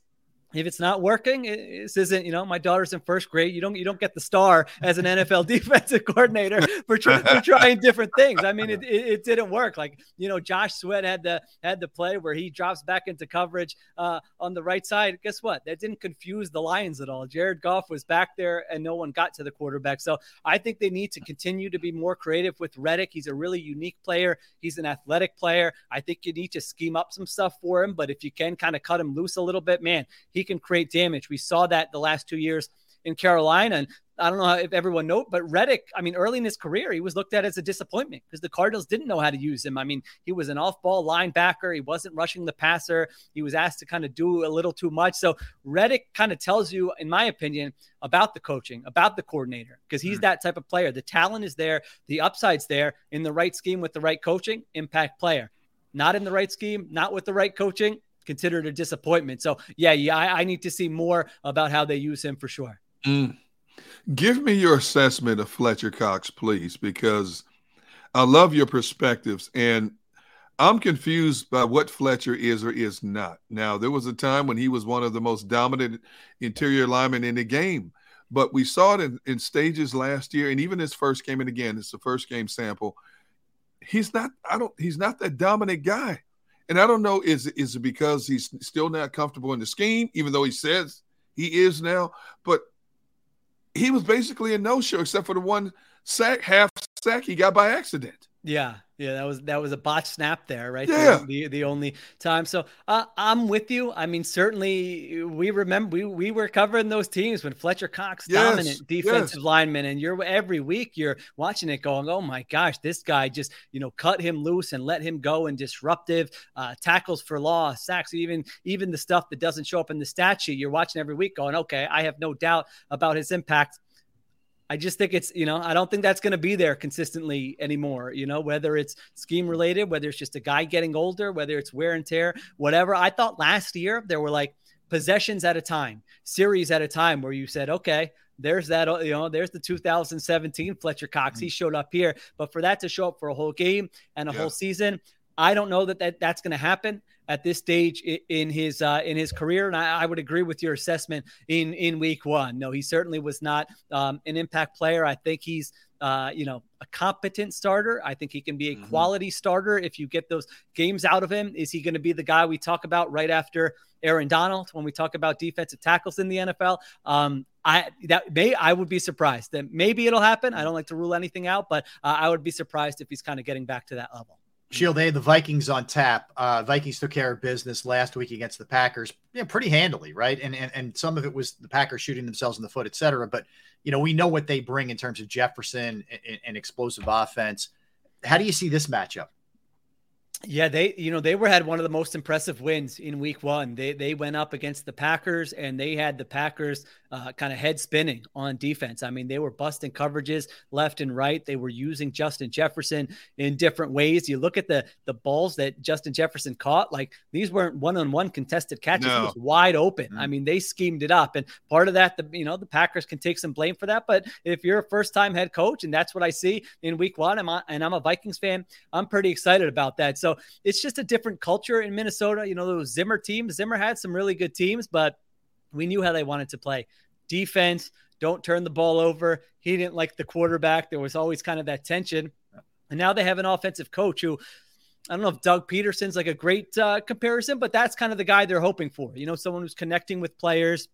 if it's not working, this isn't, you know, my daughter's in first grade. You don't, you don't get the star as an NFL defensive coordinator for, tr- for, trying different things. I mean, it, it, it, didn't work. Like, you know, Josh Sweat had the, had the play where he drops back into coverage uh, on the right side. Guess what? That didn't confuse the Lions at all. Jared Goff was back there and no one got to the quarterback. So I think they need to continue to be more creative with Reddick. He's a really unique player. He's an athletic player. I think you need to scheme up some stuff for him, but if you can kind of cut him loose a little bit, man, he can create damage. We saw that the last two years in Carolina. And I don't know if everyone knows, but Reddick, I mean, early in his career, he was looked at as a disappointment because the Cardinals didn't know how to use him. I mean, he was an off ball linebacker. He wasn't rushing the passer. He was asked to kind of do a little too much. So Reddick kind of tells you, in my opinion, about the coaching, about the coordinator, because he's mm-hmm. that type of player. The talent is there, the upside's there in the right scheme with the right coaching, impact player. Not in the right scheme, not with the right coaching, considered a disappointment. So yeah, yeah, I, I need to see more about how they use him for sure. Mm. Give me your assessment of Fletcher Cox, please, because I love your perspectives and I'm confused by what Fletcher is or is not. Now, there was a time when he was one of the most dominant interior linemen in the game, but we saw it in, in stages last year, and even his first game. And again, it's the first game sample. He's not. I don't. He's not that dominant guy. And I don't know is is it because he's still not comfortable in the scheme, even though he says he is now. But he was basically a no show except for the one sack, half sack he got by accident. Yeah, Yeah, that was that was a botch snap there, right? Yeah. The, the, the only time. So uh, I'm with you. I mean, certainly we remember we, we were covering those teams when Fletcher Cox, Yes, dominant defensive yes. lineman, and you're every week you're watching it going, oh my gosh, this guy just you know cut him loose and let him go and disruptive uh, tackles for loss, sacks, even even the stuff that doesn't show up in the stat sheet. You're watching every week going, okay, I have no doubt about his impact. I just think it's, you know, I don't think that's going to be there consistently anymore. You know, whether it's scheme related, whether it's just a guy getting older, whether it's wear and tear, whatever. I thought last year there were like possessions at a time, series at a time where you said, okay, there's that, uh, you know, there's the 2017 Fletcher Cox. Mm-hmm. He showed up here. But for that to show up for a whole game and a Yeah. whole season, I don't know that, that that's going to happen at this stage in his uh, in his career, and I, I would agree with your assessment in in week one. No, he certainly was not um, an impact player. I think he's uh, you know a competent starter. I think he can be a quality starter if you get those games out of him. Is he going to be the guy we talk about right after Aaron Donald when we talk about defensive tackles in the NFL? Um, I that may I would be surprised that maybe it'll happen. I don't like to rule anything out, but uh, I would be surprised if he's kind of getting back to that level. Sheil, they had the Vikings on tap. Uh, Vikings took care of business last week against the Packers, yeah, pretty handily, right? And, and and some of it was the Packers shooting themselves in the foot, et cetera. But you know, we know what they bring in terms of Jefferson and, and explosive offense. How do you see this matchup? Yeah, they you know they were had one of the most impressive wins in week one. They they went up against the Packers and they had the Packers uh, kind of head spinning on defense. I mean, they were busting coverages left and right. They were using Justin Jefferson in different ways. You look at the the balls that Justin Jefferson caught, like these weren't one on one contested catches. It was wide open. I mean, they schemed it up, and part of that, the you know the Packers can take some blame for that. But if you're a first time head coach, and that's what I see in week one, I'm, and I'm a Vikings fan, I'm pretty excited about that. So it's just a different culture in Minnesota. You know, those Zimmer teams, Zimmer had some really good teams, but we knew how they wanted to play defense. Don't turn the ball over. He didn't like the quarterback. There was always kind of that tension. And now they have an offensive coach who I don't know if Doug Pederson's like a great uh, comparison, but that's kind of the guy they're hoping for. You know, someone who's connecting with players,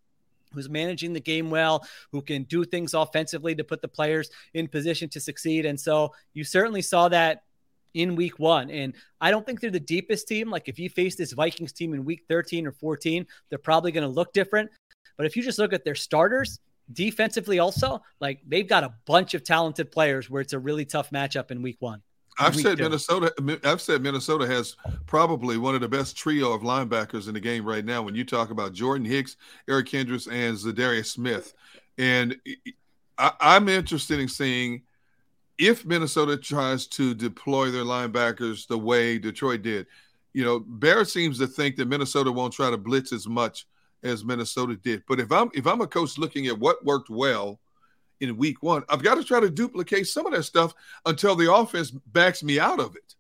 who's managing the game well, who can do things offensively to put the players in position to succeed. And so you certainly saw that in week one. And I don't think they're the deepest team. Like if you face this Vikings team in week 13 or 14, they're probably going to look different. But if you just look at their starters, defensively also, like they've got a bunch of talented players where it's a really tough matchup in week one. I've Week said two. Minnesota. I've said Minnesota has probably one of the best trio of linebackers in the game right now. When you talk about Jordan Hicks, Eric Kendricks, and Za'Darius Smith, and I, I'm interested in seeing if Minnesota tries to deploy their linebackers the way Detroit did. You know, Barrett seems to think that Minnesota won't try to blitz as much as Minnesota did. But if I'm if I'm a coach looking at what worked well in week one, I've got to try to duplicate some of that stuff until the offense backs me out of it.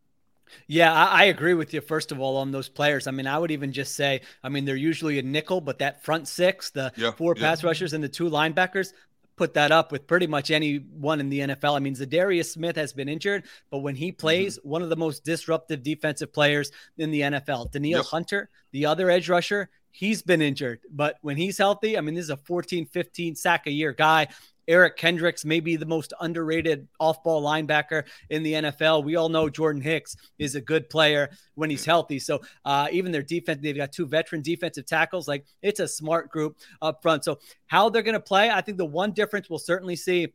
Yeah, I, I agree with you. First of all, on those players, I mean, I would even just say, I mean, they're usually a nickel, but that front six, the Yeah, four yeah. pass rushers and the two linebackers, put that up with pretty much anyone in the NFL. I mean, Za'Darius Smith has been injured, but when he plays, Mm-hmm. one of the most disruptive defensive players in the NFL. Danielle Yep. Hunter, the other edge rusher, he's been injured, but when he's healthy, I mean, this is a 14, 15 sack a year guy. Eric Kendricks may be the most underrated off ball linebacker in the NFL. We all know Jordan Hicks is a good player when he's healthy. So uh, even their defense, they've got two veteran defensive tackles. Like it's a smart group up front. So how they're going to play, I think the one difference we'll certainly see.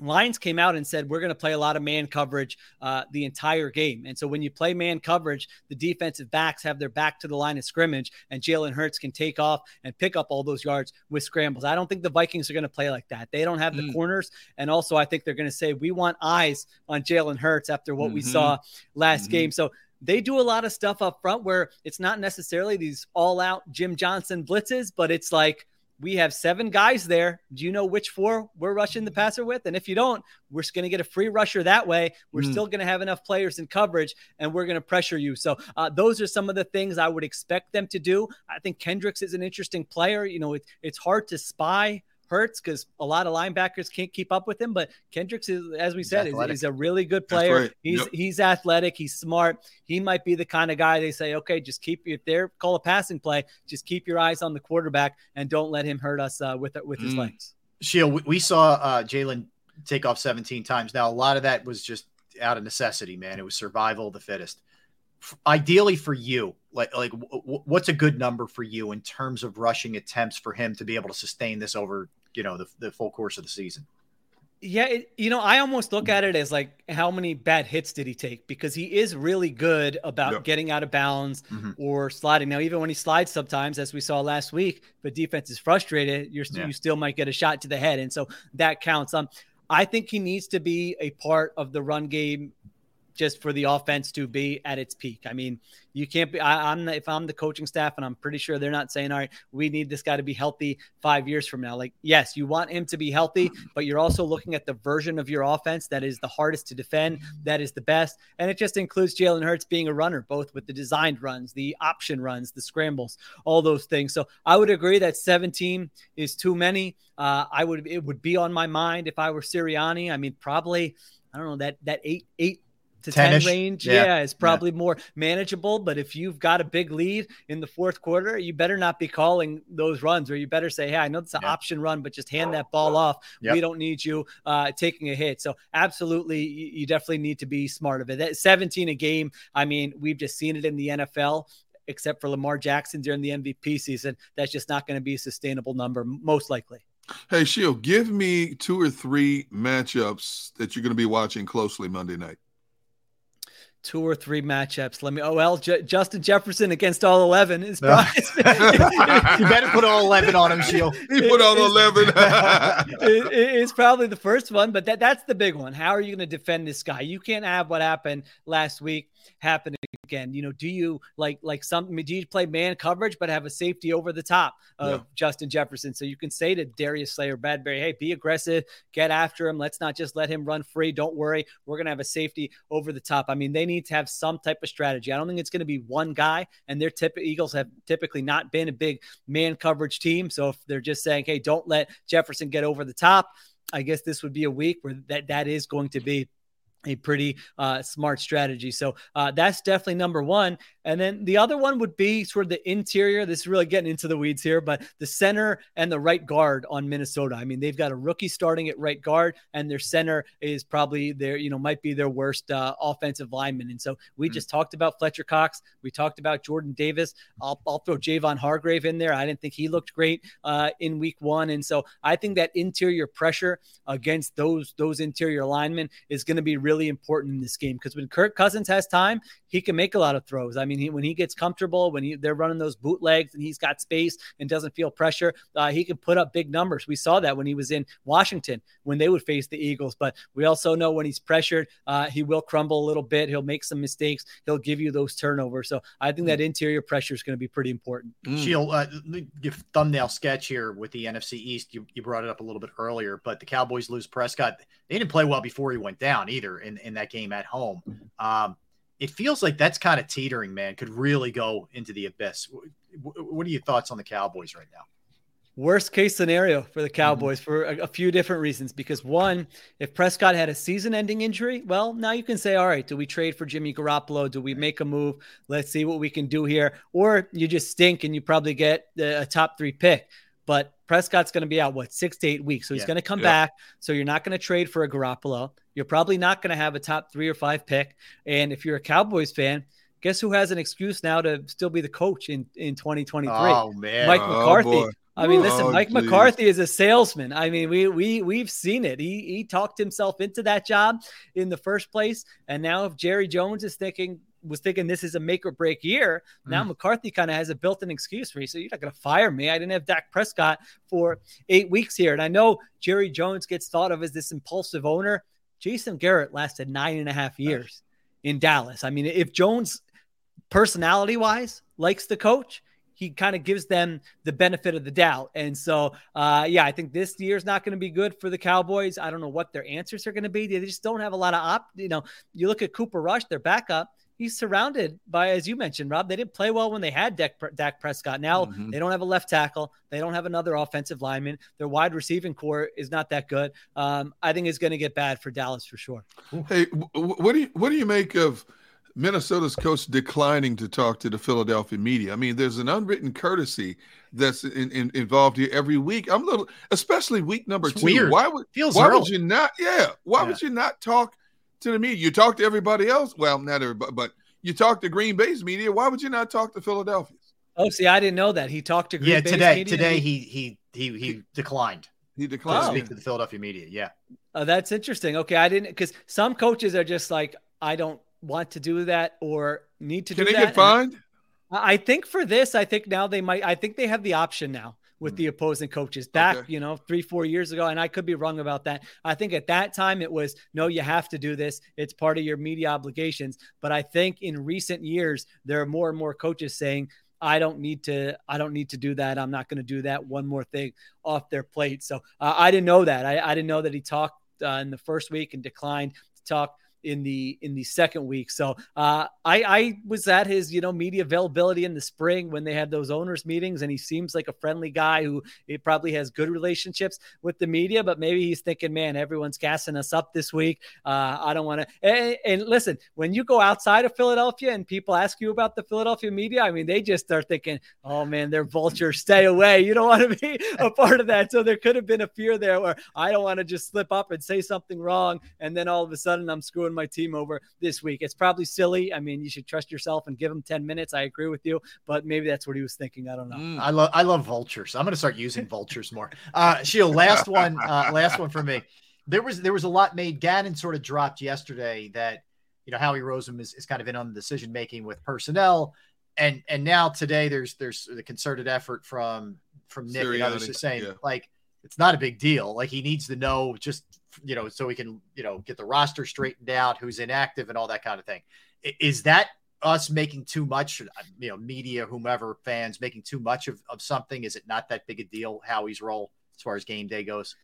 Lions came out and said we're going to play a lot of man coverage uh, the entire game, and so when you play man coverage, the defensive backs have their back to the line of scrimmage, and Jalen Hurts can take off and pick up all those yards with scrambles. I don't think the Vikings are going to play like that. They don't have the Mm. corners, and also I think they're going to say we want eyes on Jalen Hurts after what we Mhm. saw last Mhm. game. So they do a lot of stuff up front where it's not necessarily these all out Jim Johnson blitzes, but it's like we have seven guys there. Do you know which four we're rushing the passer with? And if you don't, we're going to get a free rusher that way. We're Mm. still going to have enough players in coverage and we're going to pressure you. So uh, those are some of the things I would expect them to do. I think Kendricks is an interesting player. You know, it, it's hard to spy Hurts because a lot of linebackers can't keep up with him. But Kendricks is, as we said, is, athletic. is a really good player. right. He's Yep. he's athletic. He's smart. He might be the kind of guy they say, okay, just keep if they're call a passing play, just keep your eyes on the quarterback and don't let him hurt us uh, with with his Mm. legs. Sheil, we, we saw uh, Jalen take off 17 times. Now, a lot of that was just out of necessity, man. It was survival of the fittest. Ideally for you, like like w- what's a good number for you in terms of rushing attempts for him to be able to sustain this over you know the, the full course of the season? Yeah, it, you know, I almost look at it as like how many bad hits did he take because he is really good about getting out of bounds Mhm. or sliding. Now, even when he slides sometimes, as we saw last week, a defense is frustrated, you're Yeah. you still might get a shot to the head, and so that counts. Um, I think he needs to be a part of the run game just for the offense to be at its peak. I mean, you can't be. I, I'm if I'm the coaching staff, and I'm pretty sure they're not saying, "All right, we need this guy to be healthy five years from now." Like, yes, you want him to be healthy, but you're also looking at the version of your offense that is the hardest to defend, that is the best, and it just includes Jalen Hurts being a runner, both with the designed runs, the option runs, the scrambles, all those things. So I would agree that 17 is too many. Uh, I would it would be on my mind if I were Sirianni. I mean, probably I don't know that that eight eight to 10 10-ish? range. Yeah. Yeah, is probably more manageable. But if you've got a big lead in the fourth quarter, you better not be calling those runs, or you better say, Hey, I know it's an option run, but just hand that ball off. Yep. We don't need you uh, taking a hit. So, absolutely, you, you definitely need to be smart of it. That 17 a game, I mean, we've just seen it in the NFL. Except for Lamar Jackson during the MVP season, that's just not going to be a sustainable number, most likely. Hey, Sheil, give me two or three matchups that you're going to be watching closely Monday night. Two or three matchups. Let me. Oh well, J- Justin Jefferson against all eleven is No. you better put all 11 on him, Sheil. He put all 11. it- it- it's probably the first one, but that that's the big one. How are you going to defend this guy? You can't have what happened last week happen again. You know, do you like like some? Do you play man coverage but have a safety over the top of Yeah. Justin Jefferson? So you can say to Darius Slayer, Bradberry, hey, be aggressive, get after him. Let's not just let him run free. Don't worry, we're to have a safety over the top. I mean, they need to have some type of strategy. I don't think it's to be one guy, and their tip Eagles have typically not been a big man coverage team. So if they're just saying, hey, don't let Jefferson get over the top. I guess this would be a week where that that is going to be a pretty uh, smart strategy. So uh, that's definitely number one. And then the other one would be sort of the interior. This is really getting into the weeds here, but the center and the right guard on Minnesota. I mean, they've got a rookie starting at right guard, and their center is probably their, you know, might be their worst uh, offensive lineman. And so we just talked about Fletcher Cox. We talked about Jordan Davis. I'll, I'll throw Javon Hargrave in there. I didn't think he looked great uh, in week one. And so I think that interior pressure against those those interior linemen is going to be really important in this game because when Kirk Cousins has time, he can make a lot of throws. I mean, he, when he gets comfortable, when he, they're running those bootlegs and he's got space and doesn't feel pressure, uh, he can put up big numbers. We saw that when he was in Washington when they would face the Eagles. But we also know when he's pressured, uh, he will crumble a little bit. He'll make some mistakes. He'll give you those turnovers. So I think that interior pressure is going to be pretty important. Sheil, uh, give thumbnail sketch here with the NFC East. You, you brought it up a little bit earlier, but the Cowboys lose Prescott. They didn't play well before he went down either in, in that game at home. Um, it feels like that's kind of teetering, man. Could really go into the abyss. Wh- wh- What are your thoughts on the Cowboys right now? Worst case scenario for the Cowboys for a, a few different reasons. Because one, if Prescott had a season ending injury, well, now you can say, all right, do we trade for Jimmy Garoppolo? Do we make a move? Let's see what we can do here. Or you just stink and you probably get a top three pick. But Prescott's going to be out, what, six to eight weeks. So he's Yeah. going to come Yeah. back. So you're not going to trade for a Garoppolo. You're probably not going to have a top three or five pick. And if you're a Cowboys fan, guess who has an excuse now to still be the coach in, in 2023? Oh, man. Mike Oh, McCarthy. boy. I mean, listen, Oh, Mike geez. McCarthy is a salesman. I mean, we we we've seen it. He he talked himself into that job in the first place, and now if Jerry Jones is thinking was thinking this is a make or break year, now Mm. McCarthy kind of has a built-in excuse for me. So you're not going to fire me. I didn't have Dak Prescott for eight weeks here, and I know Jerry Jones gets thought of as this impulsive owner. Jason Garrett lasted nine and a half years in Dallas. I mean, if Jones personality wise likes the coach he kind of gives them the benefit of the doubt and so uh yeah i think this year's not going to be good for the cowboys i don't know what their answers are going to be they just don't have a lot of op you know you look at cooper rush their backup he's surrounded by as you mentioned rob they didn't play well when they had Dak, Dak prescott now Mhm. they don't have a left tackle they don't have another offensive lineman their wide receiving core is not that good um i think it's going to get bad for dallas for sure Hey, w- w- what do you what do you make of Minnesota's coach declining to talk to the Philadelphia media? I mean, there's an unwritten courtesy that's in, in, involved here every week. I'm a little, especially week number It's two. weird. Why would Feels why early. would you not? Yeah, why Yeah. would you not talk to the media. You talk to everybody else. Well, not everybody, but you talk to Green Bay's media. Why would you not talk to Philadelphia's? Oh, see, I didn't know that he talked to Green yeah Bay's today. media? Today he he he he declined. He declined to speak to the Philadelphia media. Yeah. Oh, that's interesting. Okay, I didn't because some coaches are just like, I don't want to do that or need to Can do they get fined? I I think for this, I think now they might. I think they have the option now with Hmm. the opposing coaches. Back, you know, three four years ago, and I could be wrong about that. I think at that time it was no, you have to do this. It's part of your media obligations. But I think in recent years there are more and more coaches saying. I don't need to. I don't need to do that. I'm not going to do that. One more thing off their plate. So uh, I didn't know that. I, I didn't know that he talked uh, in the first week and declined to talk in the in the second week. So uh, I I was at his you know media availability in the spring when they had those owners meetings, and he seems like a friendly guy who he probably has good relationships with the media. But maybe he's thinking, man, everyone's gassing us up this week. Uh, I don't want to. And, and listen, when you go outside of Philadelphia and people ask you about the Philadelphia media, I mean, they just start thinking, oh man, they're vultures. Stay away. You don't want to be a part of that. So there could have been a fear there where I don't want to just slip up and say something wrong, and then all of a sudden I'm screwing my team over this week. It's probably silly. I mean, you should trust yourself and give him 10 minutes. I agree with you, but maybe that's what he was thinking. I don't know. I love I love vultures. I'm going to start using vultures more. Uh, Sheil, last one, uh, last one for me. There was there was a lot made. Gannon sort of dropped yesterday that you know Howie Roseman is, is kind of in on the decision making with personnel, and and now today there's there's the concerted effort from from Nick and others Sirianni, just saying yeah. like it's not a big deal. Like he needs to know just you know so we can you know get the roster straightened out, who's inactive, and all that kind of thing. Is that us making too much? You know, media, whomever, fans making too much of, of something? Is it not that big a deal? Howie's role as far as game day goes.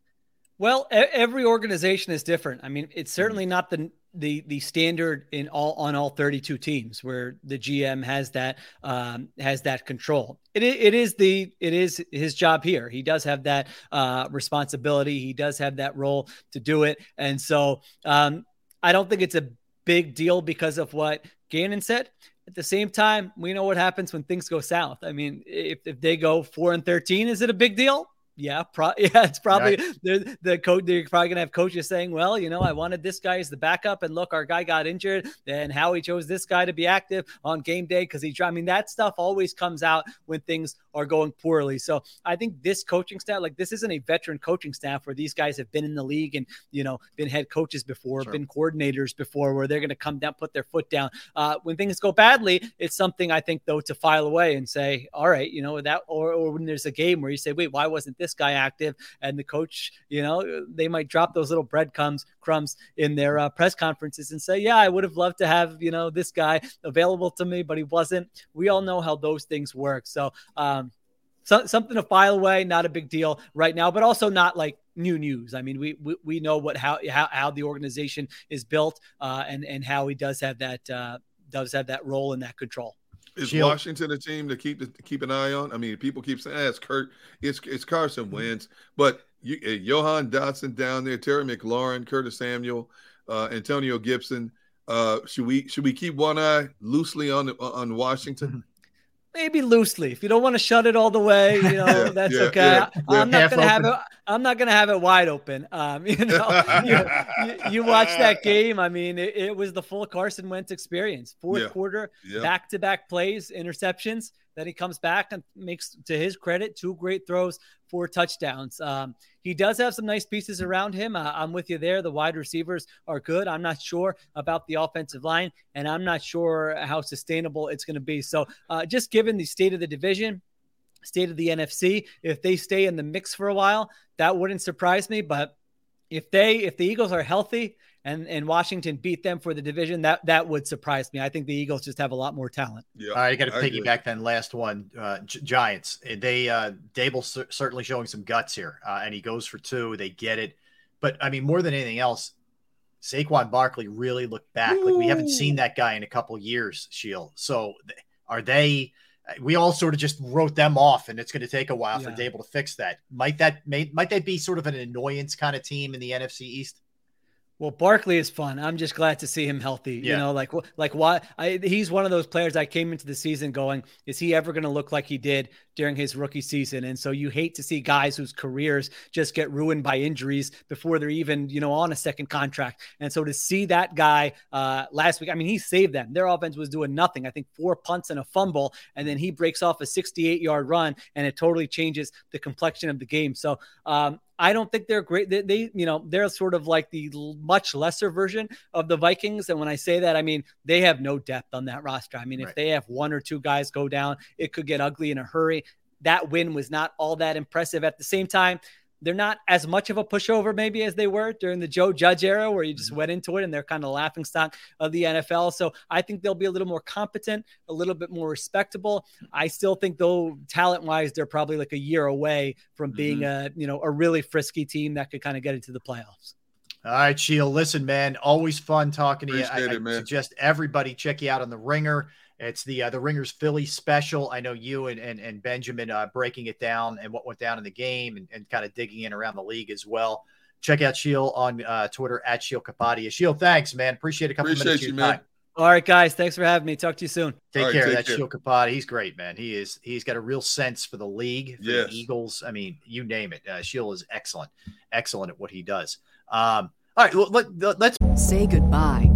Well, every organization is different. I mean, it's certainly not the the the standard in all on all 32 teams where the GM has that um, has that control. It, it is the it is his job here. He does have that uh, responsibility. He does have that role to do it, and so um, I don't think it's a big deal because of what Gannon said. At the same time, we know what happens when things go south. I mean, if, if they go four and 13, is it a big deal? Yeah, pro- yeah, it's probably the the coach. They're probably gonna have coaches saying, "Well, you know, I wanted this guy as the backup, and look, our guy got injured, and how he chose this guy to be active on game day because he." I mean, that stuff always comes out when things are going poorly. So I think this coaching staff, like this, isn't a veteran coaching staff where these guys have been in the league and you know been head coaches before, been coordinators before, where they're going to come down, put their foot down. Uh, when things go badly, it's something I think though to file away and say, "All right, you know that," or or when there's a game where you say, "Wait, why wasn't this guy active?" and the coach, you know, they might drop those little breadcrumbs crumbs in their uh, press conferences and say, "Yeah, I would have loved to have you know this guy available to me, but he wasn't." We all know how those things work, so. Um, so, something to file away, not a big deal right now, but also not like new news. I mean, we we, we know what how, how how the organization is built, uh, and and how he does have that uh, does have that role and that control. Is Sheil. Washington a team to keep to keep an eye on? I mean, people keep saying ah, it's Kurt, it's it's Carson Wentz, but you, uh, Jahan Dotson down there, Terry McLaurin, Curtis Samuel, uh, Antonio Gibson. Uh, should we should we keep one eye loosely on on Washington? maybe loosely. If you don't want to shut it all the way, you know, Yeah, that's yeah, okay. yeah, I, am not Half gonna have it. I'm not gonna have it wide open. Um, you know, you, you, you watch that game. I mean, it, it was the full Carson Wentz experience. Fourth Yeah. quarter, back to back plays, interceptions. Then he comes back and makes, to his credit, two great throws, four touchdowns. Um, he does have some nice pieces around him. Uh, I'm with you there. The wide receivers are good. I'm not sure about the offensive line, and I'm not sure how sustainable it's going to be. So, uh, just given the state of the division, state of the NFC, if they stay in the mix for a while, that wouldn't surprise me. But if they, if the Eagles are healthy and and Washington beat them for the division, that that would surprise me. I think the Eagles just have a lot more talent. Yeah, All right, I got to piggyback then. Last one, uh, Gi- Giants. They uh, Daboll cer- certainly showing some guts here, uh, and he goes for two. They get it, but I mean, more than anything else, Saquon Barkley really looked back. Like we haven't seen that guy in a couple years. Sheil. So are they? We all sort of just wrote them off, and it's going to take a while for Daboll to fix that. Might that may, might that be sort of an annoyance kind of team in the NFC East? Well, Barkley is fun. I'm just glad to see him healthy. Yeah. You know, like like why I, he's one of those players I came into the season going, is he ever going to look like he did during his rookie season? And so you hate to see guys whose careers just get ruined by injuries before they're even you know on a second contract. And so to see that guy uh, last week, I mean, he saved them. Their offense was doing nothing. I think four punts and a fumble, and then he breaks off a 68 yard run, and it totally changes the complexion of the game. So um, I don't think they're great. They, they, you know, they're sort of like the much lesser version of the Vikings. And when I say that, I mean they have no depth on that roster. I mean, right. if they have one or two guys go down, it could get ugly in a hurry. That win was not all that impressive. At the same time, they're not as much of a pushover maybe as they were during the Joe Judge era, where you just mm-hmm. went into it and they're kind of laughing stock of the NFL. So I think they'll be a little more competent, a little bit more respectable. I still think though talent wise, they're probably like a year away from being mm-hmm. a you know a really frisky team that could kind of get into the playoffs. All right, Sheil. Listen, man, always fun talking to Appreciate you. I, I suggest everybody check you out on the Ringer. It's the uh, the Ringers Philly special. I know you and and, and Benjamin uh, breaking it down and what went down in the game and, and kind of digging in around the league as well. Check out Sheil on uh, Twitter at Sheil Kapadia. Sheil, thanks, man. Appreciate a couple Appreciate minutes you, man. Time. All right, guys. Thanks for having me. Talk to you soon. Take right, care. Take That's care. Sheil He's great, man. He is. He's got a real sense for the league, for yes. the Eagles. I mean, you name it. Uh, Sheil is excellent, excellent at what he does. Um, all right, well, let, let's say goodbye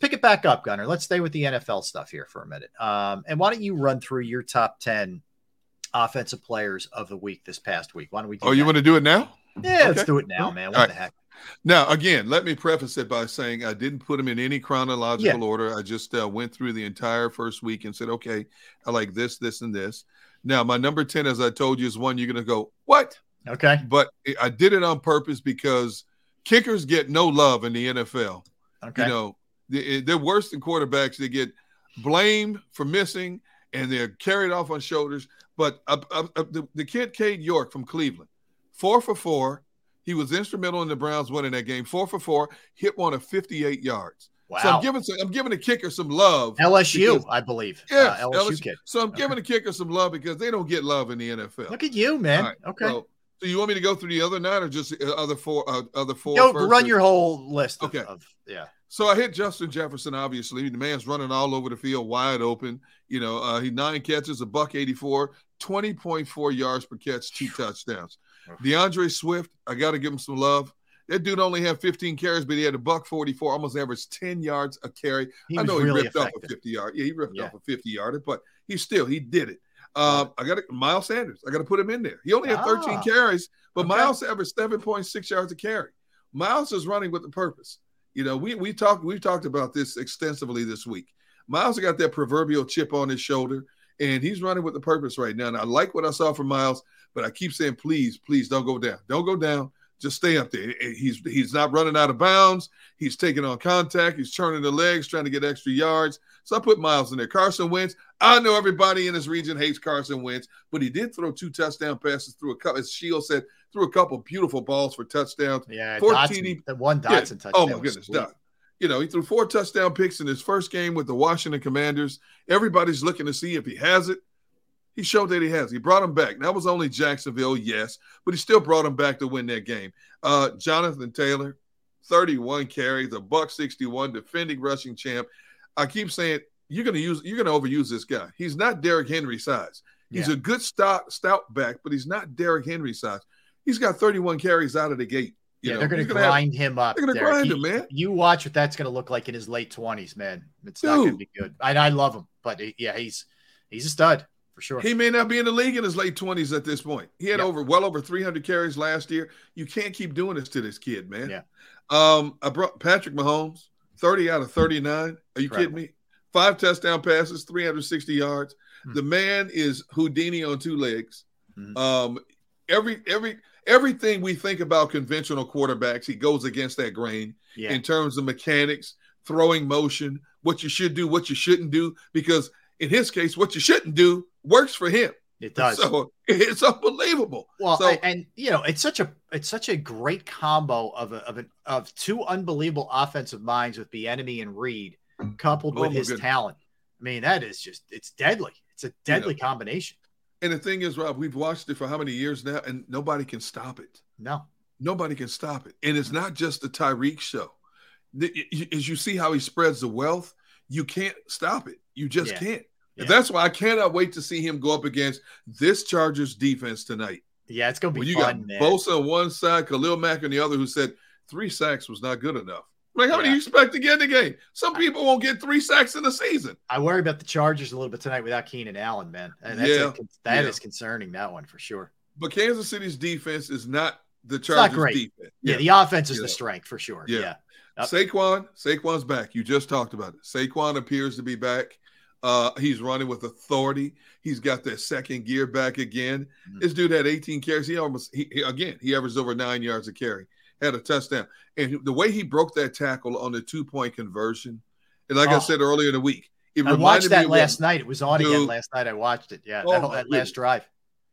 Pick it back up, Gunner. Let's stay with the NFL stuff here for a minute. Um, and why don't you run through your top 10 offensive players of the week this past week? Why don't we? oh, you want to do it now? Yeah, okay. let's do it now, man. What All the right. heck? Now, again, let me preface it by saying I didn't put them in any chronological yeah. order. I just uh, went through the entire first week and said, okay, I like this, this, and this. Now, my number 10, as I told you, is one you're going to go, what? Okay. But I did it on purpose because kickers get no love in the NFL. Okay. You know, they're worse than quarterbacks. They get blamed for missing and they're carried off on shoulders. But uh, uh, uh, the, the kid, Cade York from Cleveland, four for four. He was instrumental in the Browns winning that game. Four for four, hit one of 58 yards. Wow. So I'm giving some, I'm giving the kicker some love. LSU, because, I believe. Yeah, uh, LSU, LSU, kid. So I'm okay. giving the kicker some love because they don't get love in the NFL. Look at you, man. Right, okay. So, so, you want me to go through the other nine or just other four? Uh, other four. Go run your whole list. Of, okay. Of, yeah. So I hit Justin Jefferson. Obviously, the man's running all over the field, wide open. You know, uh, he nine catches, a buck eighty four, 20.4 yards per catch, two touchdowns. D'Andre Swift, I got to give him some love. That dude only had 15 carries, but he had a buck 44, almost averaged 10 yards a carry. I know really he ripped effective. off a 50 yard. Yeah, he ripped Yeah. off a 50 yarder, but he still he did it. Um, I got Miles Sanders. I got to put him in there. He only had 13 Ah. carries, but Okay. Miles averaged 7.6 yards a carry. Miles is running with a purpose. You know, we we talked we talked about this extensively this week. Miles got that proverbial chip on his shoulder, and he's running with a purpose right now. And I like what I saw from Miles, but I keep saying, please, please don't go down. Don't go down. Just stay up there. He's he's not running out of bounds. He's taking on contact. He's turning the legs, trying to get extra yards. So I put Miles in there. Carson Wentz. I know everybody in this region hates Carson Wentz, but he did throw two touchdown passes through a couple. As Sheil said, threw a couple beautiful balls for touchdowns. Yeah, Four Dotson, TD one Yeah. Touchdown. Oh my goodness. Dot. You know, he threw four touchdown picks in his first game with the Washington Commanders. Everybody's looking to see if he has it. He showed that he has. He brought him back. That was only Jacksonville, yes, but he still brought him back to win that game. Uh, Jonathan Taylor, 31 carries, a buck 61, defending rushing champ. I keep saying you're gonna use you're gonna overuse this guy. He's not Derrick Henry size. He's Yeah. a good stout stout back, but he's not Derrick Henry size. He's got 31 carries out of the gate. You yeah, know, they're going to gonna have- grind him up. they're gonna Derrick. grind He- him, man. You watch what that's going to look like in his late twenties, man. It's not going to be good. I, I love him, but he- yeah, he's he's a stud for sure. He may not be in the league in his late 20s at this point. He had over well over 300 carries last year. You can't keep doing this to this kid, man. Yeah. Um, I brought Patrick Mahomes, 30 out of 39. Are you kidding me? Five touchdown passes, 360 yards. Hmm. The man is Houdini on two legs. Mhm. Um, every every everything we think about conventional quarterbacks, he goes against that grain Yeah. in terms of mechanics, throwing motion, what you should do, what you shouldn't do, because in his case, what you shouldn't do works for him. It does. So it's unbelievable. Well, so, and you know, it's such a it's such a great combo of a, of an of two unbelievable offensive minds with Bieniemy and Reid, coupled Oh, with his talent. I mean, that is just it's deadly. It's a deadly combination. and the thing is, Rob, we've watched it for how many years now, and nobody can stop it. No, Nobody can stop it. And it's not just the Tyreek show. As you see how he spreads the wealth, you can't stop it. You just Yeah. can't. Yeah. That's why I cannot wait to see him go up against this Chargers defense tonight. yeah, it's gonna be When you fun, got man. Bosa on one side, Khalil Mack on the other, who said three sacks was not good enough. Like, how many Yeah. do you expect to get in the game? Some people won't get three sacks in the season. I worry about the Chargers a little bit tonight without Keenan Allen, man. And that's Yeah, a, that yeah. is concerning. That one for sure. But Kansas City's defense is not the not Chargers great. defense. Yeah, the offense is the strength for sure. Yeah. Yeah. Yep. Saquon, Saquon's back. You just talked about it. Saquon appears to be back. Uh, he's running with authority. He's got that second gear back again. Mhm. This dude had 18 carries. He almost he, he- again he averaged over nine yards a carry. Had a touchdown, and the way he broke that tackle on the two point conversion, and like I Oh. said earlier in the week, it I reminded watched me that of what- last night. It was on again last night. I watched it. Yeah, Oh, that, that last drive.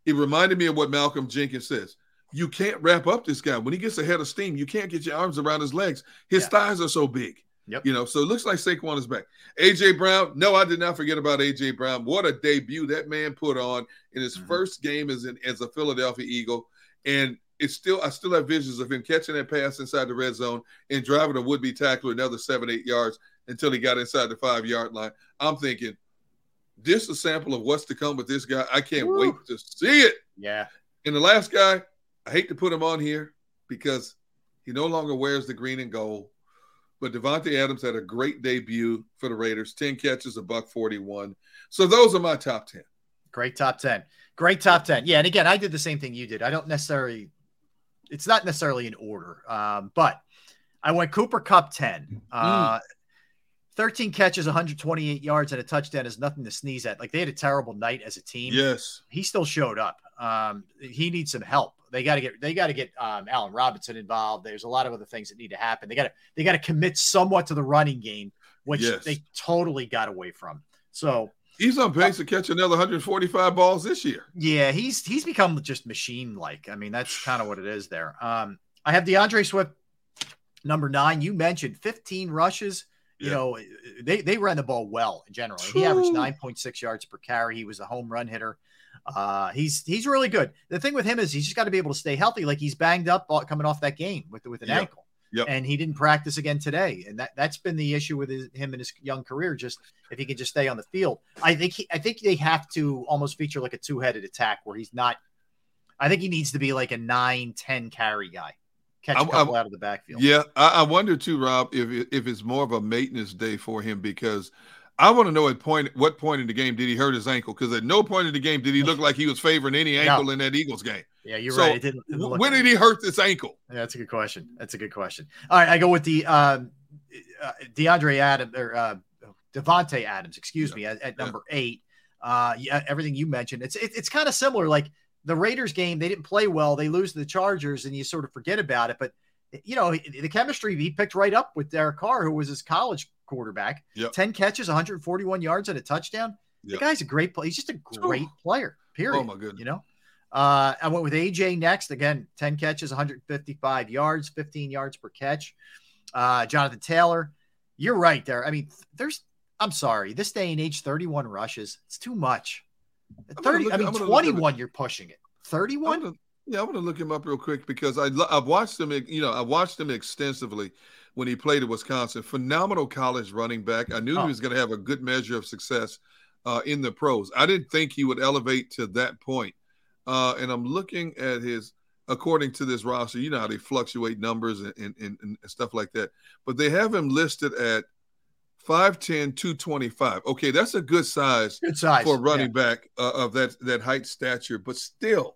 It reminded me of what Malcolm Jenkins says. You can't wrap up this guy. When he gets ahead of steam, you can't get your arms around his legs. His Yeah. thighs are so big. Yep. You know, so it looks like Saquon is back. AJ Brown, no, I did not forget about AJ Brown. What a debut that man put on in his Mhm. first game as an as a Philadelphia Eagle. And it's still I still have visions of him catching that pass inside the red zone and driving a would-be tackler another seven, eight yards until he got inside the five-yard line. I'm thinking, this is a sample of what's to come with this guy. I can't Woo. wait to see it. Yeah. And the last guy, I hate to put him on here because he no longer wears the green and gold. But Davante Adams had a great debut for the Raiders 10 catches, a buck 41. So those are my top 10. Great top 10. Great top 10. Yeah. And again, I did the same thing you did. I don't necessarily, it's not necessarily in order, um, but I went Cooper Kupp 10. Uh, 13 catches, 128 yards, and a touchdown is nothing to sneeze at. Like they had a terrible night as a team. Yes. He still showed up. Um, he needs some help. They got to get they got to get um, Allen Robinson involved. There's a lot of other things that need to happen. They got to they got to commit somewhat to the running game, which Yes. they totally got away from. So He's on pace to catch another 145 balls this year. yeah, he's he's become just machine like. I mean, that's kind of what it is there. Um, I have D'Andre Swift, number nine. You mentioned 15 rushes. You Yeah. know, they they ran the ball well generally. He averaged 9.6 yards per carry. He was a home run hitter. Uh, he's he's really good. The thing with him is he's just got to be able to stay healthy. Like he's banged up coming off that game with with an Yep. ankle. Yep. And he didn't practice again today, and that that's been the issue with his, him in his young career. Just if he can just stay on the field, I think he, I think they have to almost feature like a two headed attack where he's not. I think he needs to be like a 9, 10 carry guy, catch a couple I'm- out of the backfield. Yeah, I, I wonder too, Rob, if if it's more of a maintenance day for him because I want to know at point what point in the game did he hurt his ankle? Because at no point in the game did he look like he was favoring any ankle in that Eagles game. Yeah, you're So, right. It didn't, didn't look when did he hurt this ankle? Yeah, that's a good question. That's a good question. All right, I go with the um, uh, DeAndre Adams or uh, Davante Adams, excuse me, at, at number eight. Uh, yeah, everything you mentioned, it's it, it's kind of similar. Like the Raiders game, they didn't play well. They lose to the Chargers, and you sort of forget about it. But you know, the chemistry he picked right up with Derek Carr, who was his college quarterback. Yep. Ten catches, 141 yards, and a touchdown. Yep. The guy's a great player. He's just a great player. Period. Oh, my goodness. You know. Uh, I went with AJ next. Again, 10 catches, 155 yards, 15 yards per catch. Uh, Jonathan Taylor, you're right there. I mean, there's. I'm sorry. This day and age, 31 rushes. It's too much. 30. look- I mean, I'm gonna look 21. You're pushing it. 31. I'm gonna, yeah, I want to look him up real quick because I I've watched him. You know, I watched him extensively when he played at Wisconsin. Phenomenal college running back. I knew Oh. he was going to have a good measure of success uh, in the pros. I didn't think he would elevate to that point. Uh, and I'm looking at his, according to this roster. You know how they fluctuate numbers and, and, and, and stuff like that. But they have him listed at 5'10", 225. Okay, that's a good size, Good size, for a running back uh, of that that height stature. But still,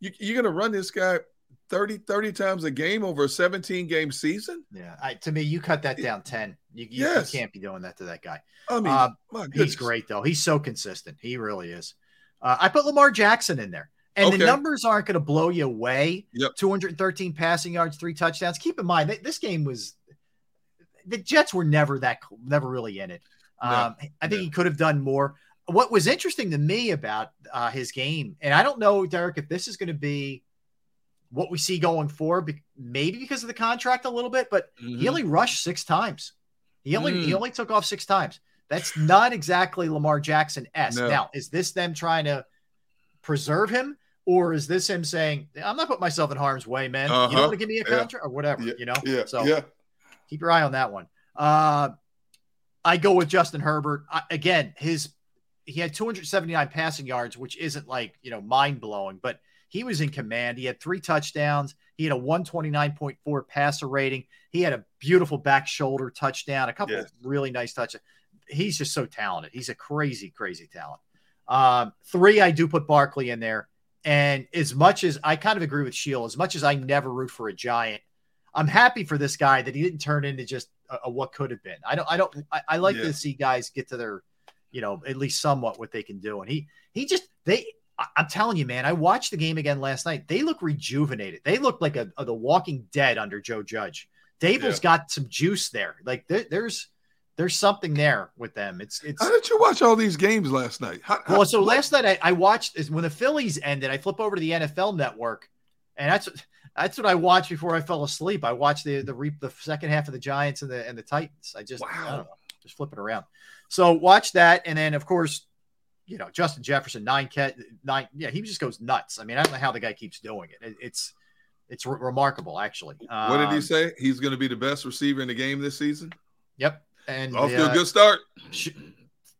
you, you're going to run this guy 30, 30 times a game over a 17 game season? Yeah. I, to me, you cut that down 10. You, you, Yes. you can't be doing that to that guy. I mean, Uh, he's great, though. He's so consistent. He really is. Uh, I put Lamar Jackson in there. And Okay. the numbers aren't going to blow you away. Yep. 213 passing yards, three touchdowns. Keep in mind, th- this game was the Jets were never that, never really in it. No. Um, I think he could have done more. What was interesting to me about uh, his game, and I don't know, Derrick, if this is going to be what we see going forward, maybe because of the contract a little bit, but he Mhm. only rushed six times. He only he Mm. only took off six times. That's not exactly Lamar Jackson s. No. Now, is this them trying to preserve him, or is this him saying, "I'm not putting myself in harm's way, man. You Uh-huh. don't want to give me a Yeah. contract or whatever." Yeah. You know. Yeah. So yeah. keep your eye on that one. Uh, I go with Justin Herbert I, again. His he had 279 passing yards, which isn't like you know mind blowing, but he was in command. He had three touchdowns. He had a 129.4 passer rating. He had a beautiful back shoulder touchdown. A couple Yes. of really nice touches. He's just so talented. He's a crazy, crazy talent. Um, three, I do put Barkley in there. And as much as I kind of agree with Sheil, as much as I never root for a giant, I'm happy for this guy that he didn't turn into just a, a what could have been. I don't, I don't, I, I like Yeah. to see guys get to their, you know, at least somewhat what they can do. And he, he just, they, I'm telling you, man, I watched the game again last night. They look rejuvenated. They look like a, a the Walking Dead under Joe Judge. Daboll's Yeah. got some juice there. Like there, there's, there's something there with them. It's, it's, How did you watch all these games last night? How, how- well, so last night I, I watched is when the Phillies ended. I flip over to the NFL Network, and that's that's what I watched before I fell asleep. I watched the the re, the second half of the Giants and the and the Titans. I just I don't know, just flipping around. So watch that, and then of course, you know Justin Jefferson nine cat nine. Yeah, he just goes nuts. I mean, I don't know how the guy keeps doing it. It- it's it's re- remarkable, actually. what did he Um, say? He's going to be the best receiver in the game this season. Yep, and Off to a uh, good start. sh-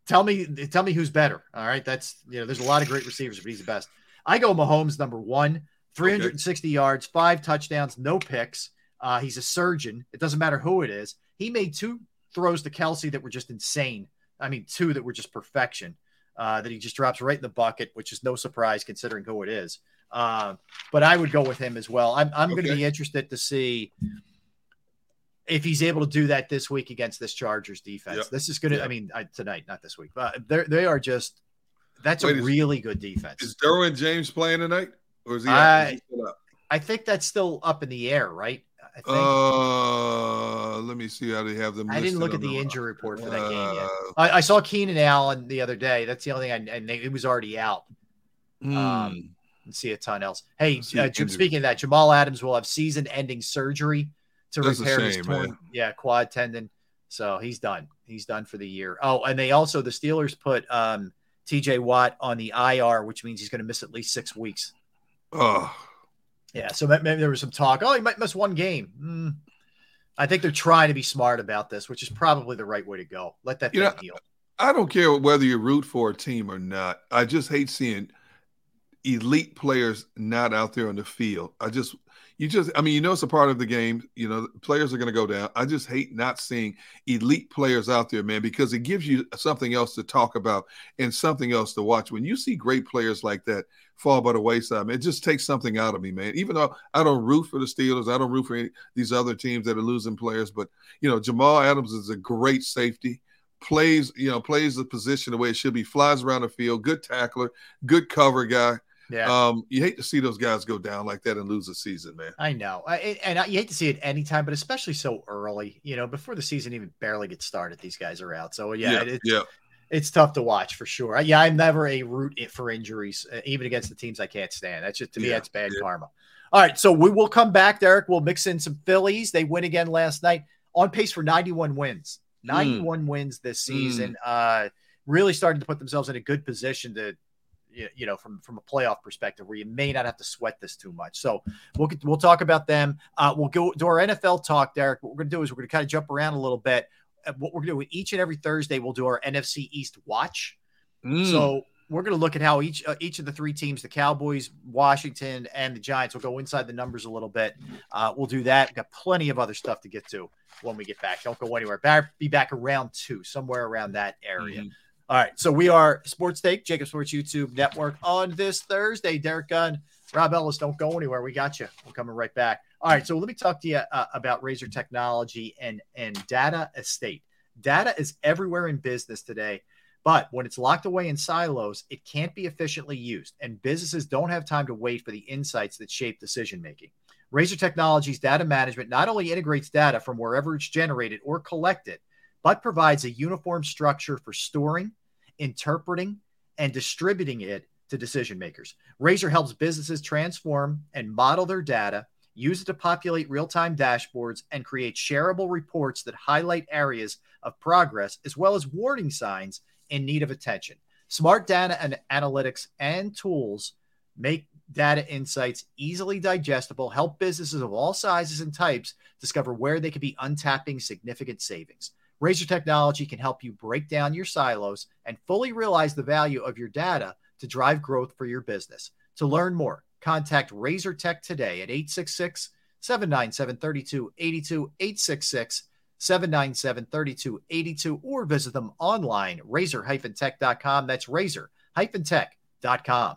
tell me tell me who's better. All right, that's you know, there's a lot of great receivers, but he's the best. I go Mahomes number one, 360 yards, five touchdowns, no picks. Uh, he's a surgeon. It doesn't matter who it is. He made two throws to Kelce that were just insane. I mean, two that were just perfection. Uh, that he just drops right in the bucket, which is no surprise considering who it is. Uh, but I would go with him as well. I'm, I'm going to be interested to see if he's able to do that this week against this Chargers defense. Yep. This is going to, I mean, I, tonight, not this week, but they they are just, that's Wait, a is- really good defense. Is Derwin James playing tonight, or is he? I- Is he still? I think that's still up in the air, right? I think. Uh, let me see how they have them. I didn't look at the the- injury report for that game yet. Uh, I, I saw Keenan Allen the other day. That's the only thing, I, and it was already out. hmm. Um, see a ton else. Hey, uh. Jim, speaking of that, Jamal Adams will have season-ending surgery to That's repair his shame, torn, man. yeah, quad tendon. So he's done. He's done for the year. Oh, and they also the Steelers put um, T.J. Watt on the IR, which means he's going to miss at least six weeks. oh, Yeah, so maybe there was some talk. Oh, he might miss one game. Hmm. I think they're trying to be smart about this, which is probably the right way to go. Let that You thing know, heal. I don't care whether you root for a team or not. I just hate seeing elite players not out there on the field. I just, you just, I mean, you know, it's a part of the game. You know, players are going to go down. I just hate not seeing elite players out there, man, because it gives you something else to talk about and something else to watch. When you see great players like that fall by the wayside, man, it just takes something out of me, man. Even though I don't root for the Steelers, I don't root for any, these other teams that are losing players, but you know, Jamal Adams is a great safety plays, you know, plays the position the way it should be, flies around the field, good tackler, good cover guy. Yeah. Um, you hate to see those guys go down like that and lose a season, man. I know, I, and I, you hate to see it anytime, but especially so early. You know, before the season even barely gets started, these guys are out. So yeah, yeah, it's, yeah. it's tough to watch for sure. Yeah, I'm never a root for injuries, uh, even against the teams I can't stand. That's just to me, Yeah, that's bad yeah. karma. All right, so we will come back, Derrick. We'll mix in some Phillies. They win again last night, on pace for 91 wins. 91 wins this season. Uh, really starting to put themselves in a good position to, you know, from from a playoff perspective, where you may not have to sweat this too much. So we'll get, we'll talk about them. Uh, we'll go to our NFL talk, Derrick. What we're going to do is we're going to kind of jump around a little bit. Uh, What we're going to do each and every Thursday, we'll do our NFC East watch. Mm. So we're going to look at how each uh, each of the three teams, the Cowboys, Washington, and the Giants, will go inside the numbers a little bit. Uh, we'll do that. We've got plenty of other stuff to get to when we get back. Don't go anywhere. Be back around two, somewhere around that area. Mhm. All right. So we are Sports Take, JAKIB Sports YouTube Network on this Thursday. Derrick Gunn, Rob Ellis, don't go anywhere. We got you. We're coming right back. All right. So let me talk to you uh, about Razor Technology and and data estate. Data is everywhere in business today. But when it's locked away in silos, it can't be efficiently used, and businesses don't have time to wait for the insights that shape decision making. Razor Technologies data management not only integrates data from wherever it's generated or collected, but provides a uniform structure for storing, interpreting, and distributing it to decision makers. Razor helps businesses transform and model their data, use it to populate real time dashboards, and create shareable reports that highlight areas of progress as well as warning signs in need of attention. Smart data and analytics and tools make data insights easily digestible, help businesses of all sizes and types discover where they could be untapping significant savings. Razor Technology can help you break down your silos and fully realize the value of your data to drive growth for your business. To learn more, contact Razor Tech today at 866 797 3282 866 797 3282 or visit them online razor-tech.com. That's razor-tech.com.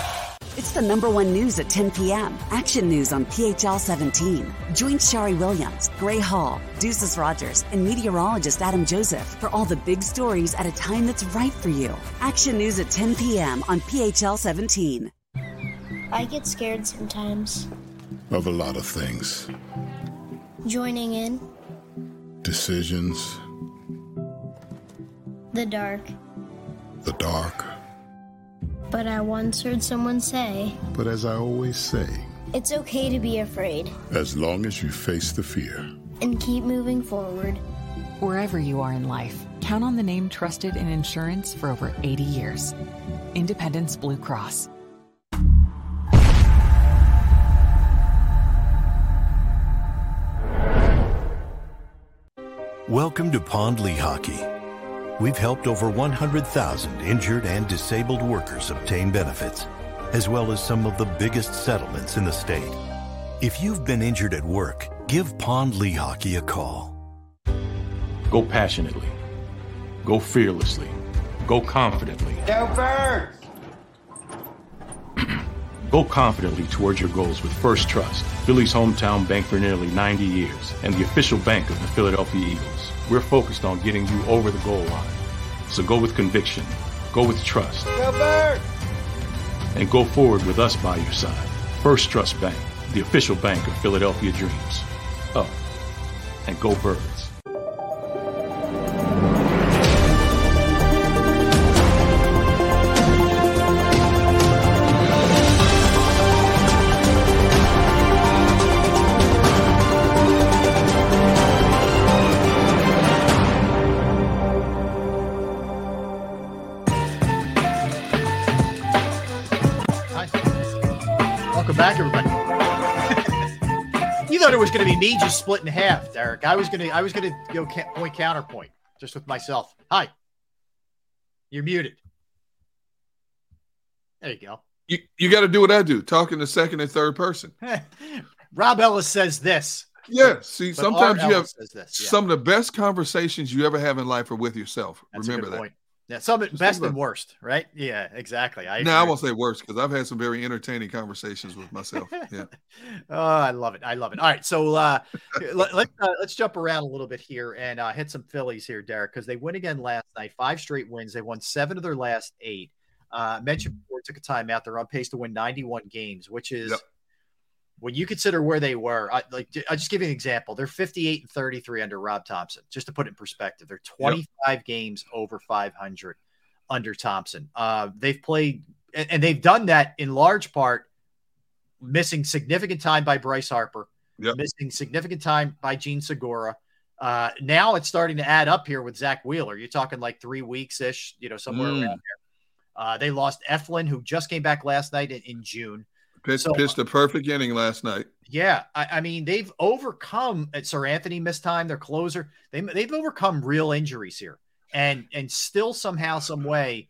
It's the number one news at 10 p.m. Action News on PHL 17. Join Sharrie Williams, Gray Hall, Deuces Rogers, and meteorologist Adam Joseph for all the big stories at a time that's right for you. Action News at 10 p.m. on PHL 17. I get scared sometimes. Of a lot of things. Joining in Decisions, the dark. the dark. But I once heard someone say, But as I always say, it's okay to be afraid as long as you face the fear. and keep moving forward. Wherever you are in life, count on the name trusted in insurance for over 80 years Independence Blue Cross. Welcome to Pond Lehocky. We've helped over 100,000 injured and disabled workers obtain benefits, as well as some of the biggest settlements in the state. If you've been injured at work, give Pond Lehocky a call. Go passionately. Go fearlessly. Go confidently. Go birds! Go confidently towards your goals with First Trust, Philly's hometown bank for nearly 90 years, and the official bank of the Philadelphia Eagles. We're focused on getting you over the goal line. So go with conviction, go with trust, and go forward with us by your side. First Trust Bank, the official bank of Philadelphia Dreams. Up and go birds. Thought it was going to be me just split in half, Derrick. I was going to, I was to go point counterpoint just with myself. Hi, you're muted. There you go. You you got to do what I do, talk in the second and third person. Rob Ellis says this. Yeah. See, But sometimes R. you have Ellis says this, yeah. some of the best conversations you ever have in life are with yourself. That's Remember that. point. Yeah, some Just best and worst, right? Yeah, exactly. I No, I won't say worst because I've had some very entertaining conversations with myself. Yeah. Oh, I love it. I love it. All right, so uh, let, let, uh, let's jump around a little bit here and uh, hit some Phillies here, Derrick, because they win again last night. Five straight wins. They won seven of their last eight. Uh, mentioned before, took a timeout. They're on pace to win 91 games, which is Yep. When you consider where they were. I, like, I'll just give you an example. They're 58 and 33 under Rob Thomson, just to put it in perspective. They're 25 games over 500 under Thomson. Uh, they've played, and, and they've done that in large part missing significant time by Bryce Harper, Yep. missing significant time by Jean Segura. Uh, now it's starting to add up here with Zack Wheeler. You're talking like three weeks ish, you know, somewhere Mm. around there. Uh, they lost Eflin, who just came back last night in, in June. Pitched, So- pitched a perfect inning last night. Yeah, I, I mean they've overcome. uh, Seranthony missed time. Their closer. They they've overcome real injuries here, and and still somehow, some way,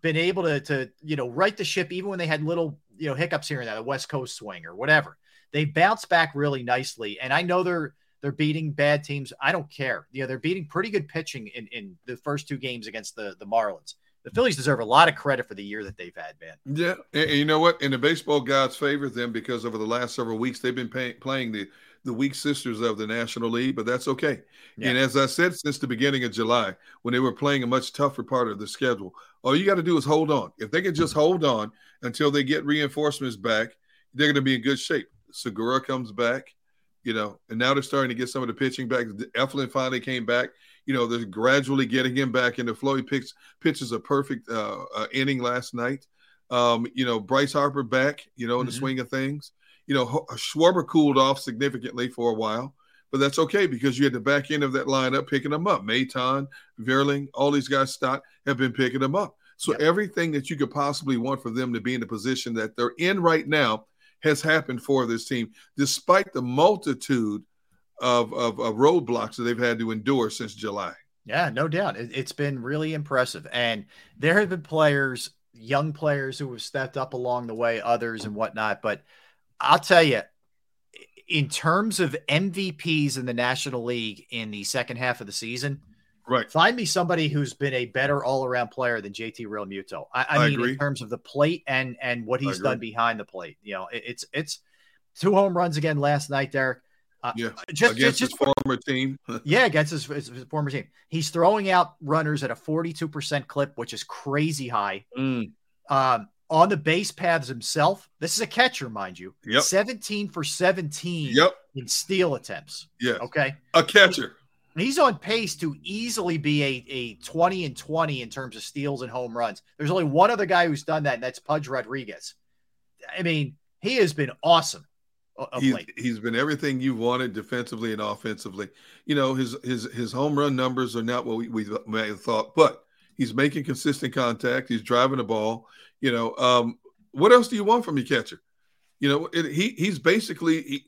been able to to you know right the ship even when they had little you know hiccups here and there, the West Coast swing or whatever. They bounced back really nicely, and I know they're they're beating bad teams. I don't care. You know they're beating pretty good pitching in in the first two games against the the Marlins. The Phillies deserve a lot of credit for the year that they've had, man. Yeah, and, and you know what? And the baseball gods favor them because over the last several weeks they've been pay, playing the the weak sisters of the National League, but that's okay. Yeah. And as I said since the beginning of July, when they were playing a much tougher part of the schedule, all you got to do is hold on. If they can just hold on until they get reinforcements back, they're going to be in good shape. Segura comes back, you know, and now they're starting to get some of the pitching back. Eflin finally came back. You know, they're gradually getting him back into flow. He picks, pitches a perfect uh, uh, inning last night. Um, you know, Bryce Harper back, you know, in the Mhm. swing of things. You know, Schwarber cooled off significantly for a while, but that's okay because you had the back end of that lineup picking them up. Maton, Vierling, all these guys, Stott, have been picking them up. So everything that you could possibly want for them to be in the position that they're in right now has happened for this team, despite the multitude of, of, of roadblocks that they've had to endure since July. Yeah, no doubt. It, it's been really impressive. And there have been players, young players who have stepped up along the way, others and whatnot. But I'll tell you, in terms of MVPs in the National League in the second half of the season, right? Find me somebody who's been a better all-around player than JT Realmuto. I, I, I mean, agree. in terms of the plate and and what he's done behind the plate. You know, it, it's it's two home runs again last night, Derrick. Uh, Yeah, just against just, just his former team. yeah, against his, his, his former team. He's throwing out runners at a 42% clip, which is crazy high. Mm. Um, on the base paths himself, this is a catcher, mind you. Yep. 17 for 17 Yep. in steal attempts. Yeah. Okay. A catcher. He's on pace to easily be a, a 20 and 20 in terms of steals and home runs. There's only one other guy who's done that, and that's Pudge Rodriguez. I mean, he has been awesome He's, late. he's been everything you wanted defensively and offensively. You know, his his his home run numbers are not what we, we may have thought, but he's making consistent contact. He's driving the ball. You know, um, what else do you want from your catcher? You know, it, he he's basically he,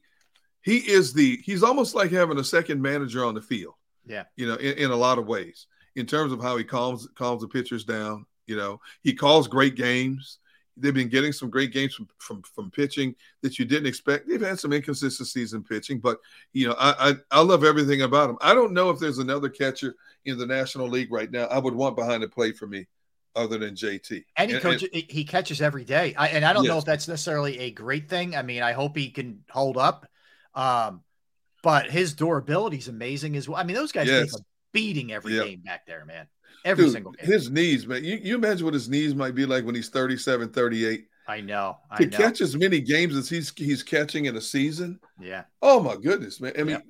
he is the he's almost like having a second manager on the field. Yeah. You know, in, in a lot of ways, in terms of how he calms calms the pitchers down. You know, he calls great games. They've been getting some great games from, from from pitching that you didn't expect. They've had some inconsistencies in pitching, but you know, I, I I love everything about him. I don't know if there's another catcher in the National League right now I would want behind the plate for me, other than JT. And he coaches, he catches every day. I, and I don't know if that's necessarily a great thing. I mean, I hope he can hold up. Um, but his durability is amazing as well. I mean, those guys Yes. take a beating every Yeah. game back there, man. Every Dude, single game. his knees, man. You, you imagine what his knees might be like when he's 37, 38. I know. I To know. catch as many games as he's he's catching in a season. Yeah. Oh my goodness, man. I mean,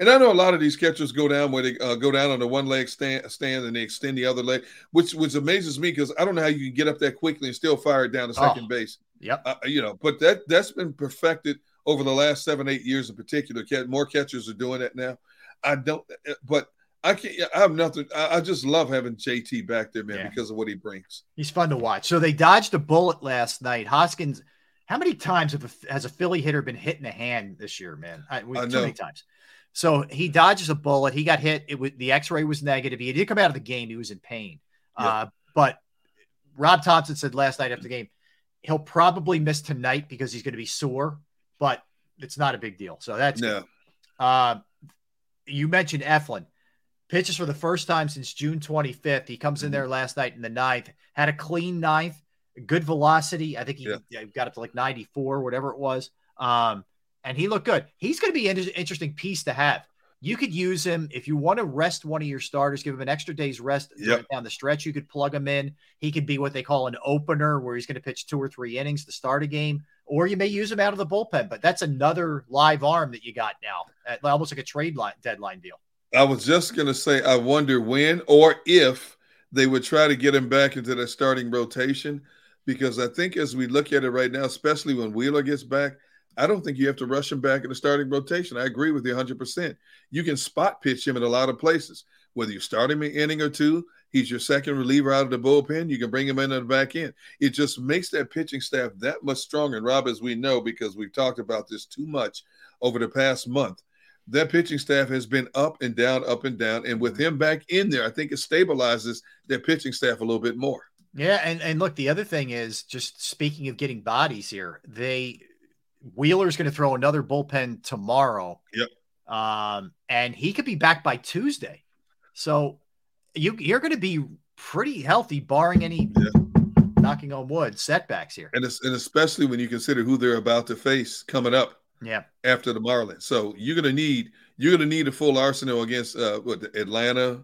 and I know a lot of these catchers go down where they uh, go down on the one leg stand, stand and they extend the other leg, which which amazes me because I don't know how you can get up that quickly and still fire it down to second Oh, base. Yep. Uh, you know, but that that's been perfected over the last seven eight years in particular. More catchers are doing that now. I don't, uh, but I can't. I have nothing. I, I just love having JT back there, man, Yeah. because of what he brings. He's fun to watch. So they dodged a bullet last night. Hoskins How many times have a, has a Philly hitter been hit in the hand this year, man? I, we, I too many times. So he dodges a bullet. He got hit. It was the X-ray was negative. He did come out of the game. He was in pain. Uh, but Rob Thomson said last night after the game, he'll probably miss tonight because he's going to be sore. But it's not a big deal. So that's No. Uh, you mentioned Eflin pitches for the first time since June 25th. He comes in there last night in the ninth, had a clean ninth, good velocity. I think he Yeah. got up to like 94, whatever it was. Um, and he looked good. He's going to be an interesting piece to have. You could use him if you want to rest one of your starters, give him an extra day's rest Yep. down the stretch. You could plug him in. He could be what they call an opener, where he's going to pitch two or three innings to start a game, or you may use him out of the bullpen. But that's another live arm that you got now, almost like a trade line, deadline deal. I was just to say, I wonder when or if they would try to get him back into the starting rotation. Because I think as we look at it right now, especially when Wheeler gets back, I don't think you have to rush him back in the starting rotation. I agree with you 100%. You can spot pitch him in a lot of places. Whether you start him an inning or two, he's your second reliever out of the bullpen. You can bring him in at the back end. It just makes that pitching staff that much stronger. And Rob, as we know, because we've talked about this too much over the past month, that pitching staff has been up and down, up and down. And with him back in there, I think it stabilizes their pitching staff a little bit more. Yeah, and and look, the other thing is just speaking of getting bodies here, they Wheeler's going to throw another bullpen tomorrow. Yep. Um, and he could be back by Tuesday. So you you're going to be pretty healthy, barring any knocking on wood setbacks here. And, it's, and especially when you consider who they're about to face coming up Yeah. after the Marlins. So you're gonna need you're gonna need a full arsenal against uh what Atlanta,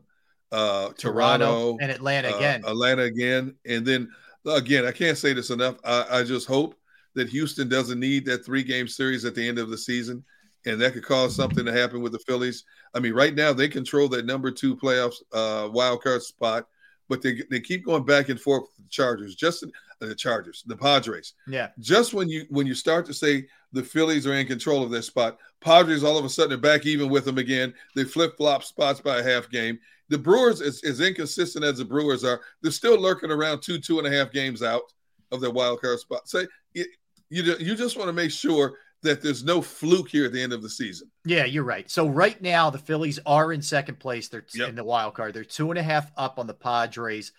uh Toronto, Toronto, and Atlanta uh, again. Atlanta again, and then again, I can't say this enough. I, I just hope that Houston doesn't need that three game series at the end of the season, and that could cause something to happen with the Phillies. I mean, right now they control that number two playoffs uh, wild card spot, but they they keep going back and forth with the Chargers, just uh, the Chargers, the Padres. Yeah. Just when you when you start to say the Phillies are in control of their spot, Padres all of a sudden are back even with them again. They flip flop spots by a half game. The Brewers, as, as inconsistent as the Brewers are, they're still lurking around two two and a half games out of their wild card spot. Say you you, you just want to make sure that there's no fluke here at the end of the season. Yeah, you're right. So right now the Phillies are in second place. They're t- in the wild card. They're two and a half up on the Padres.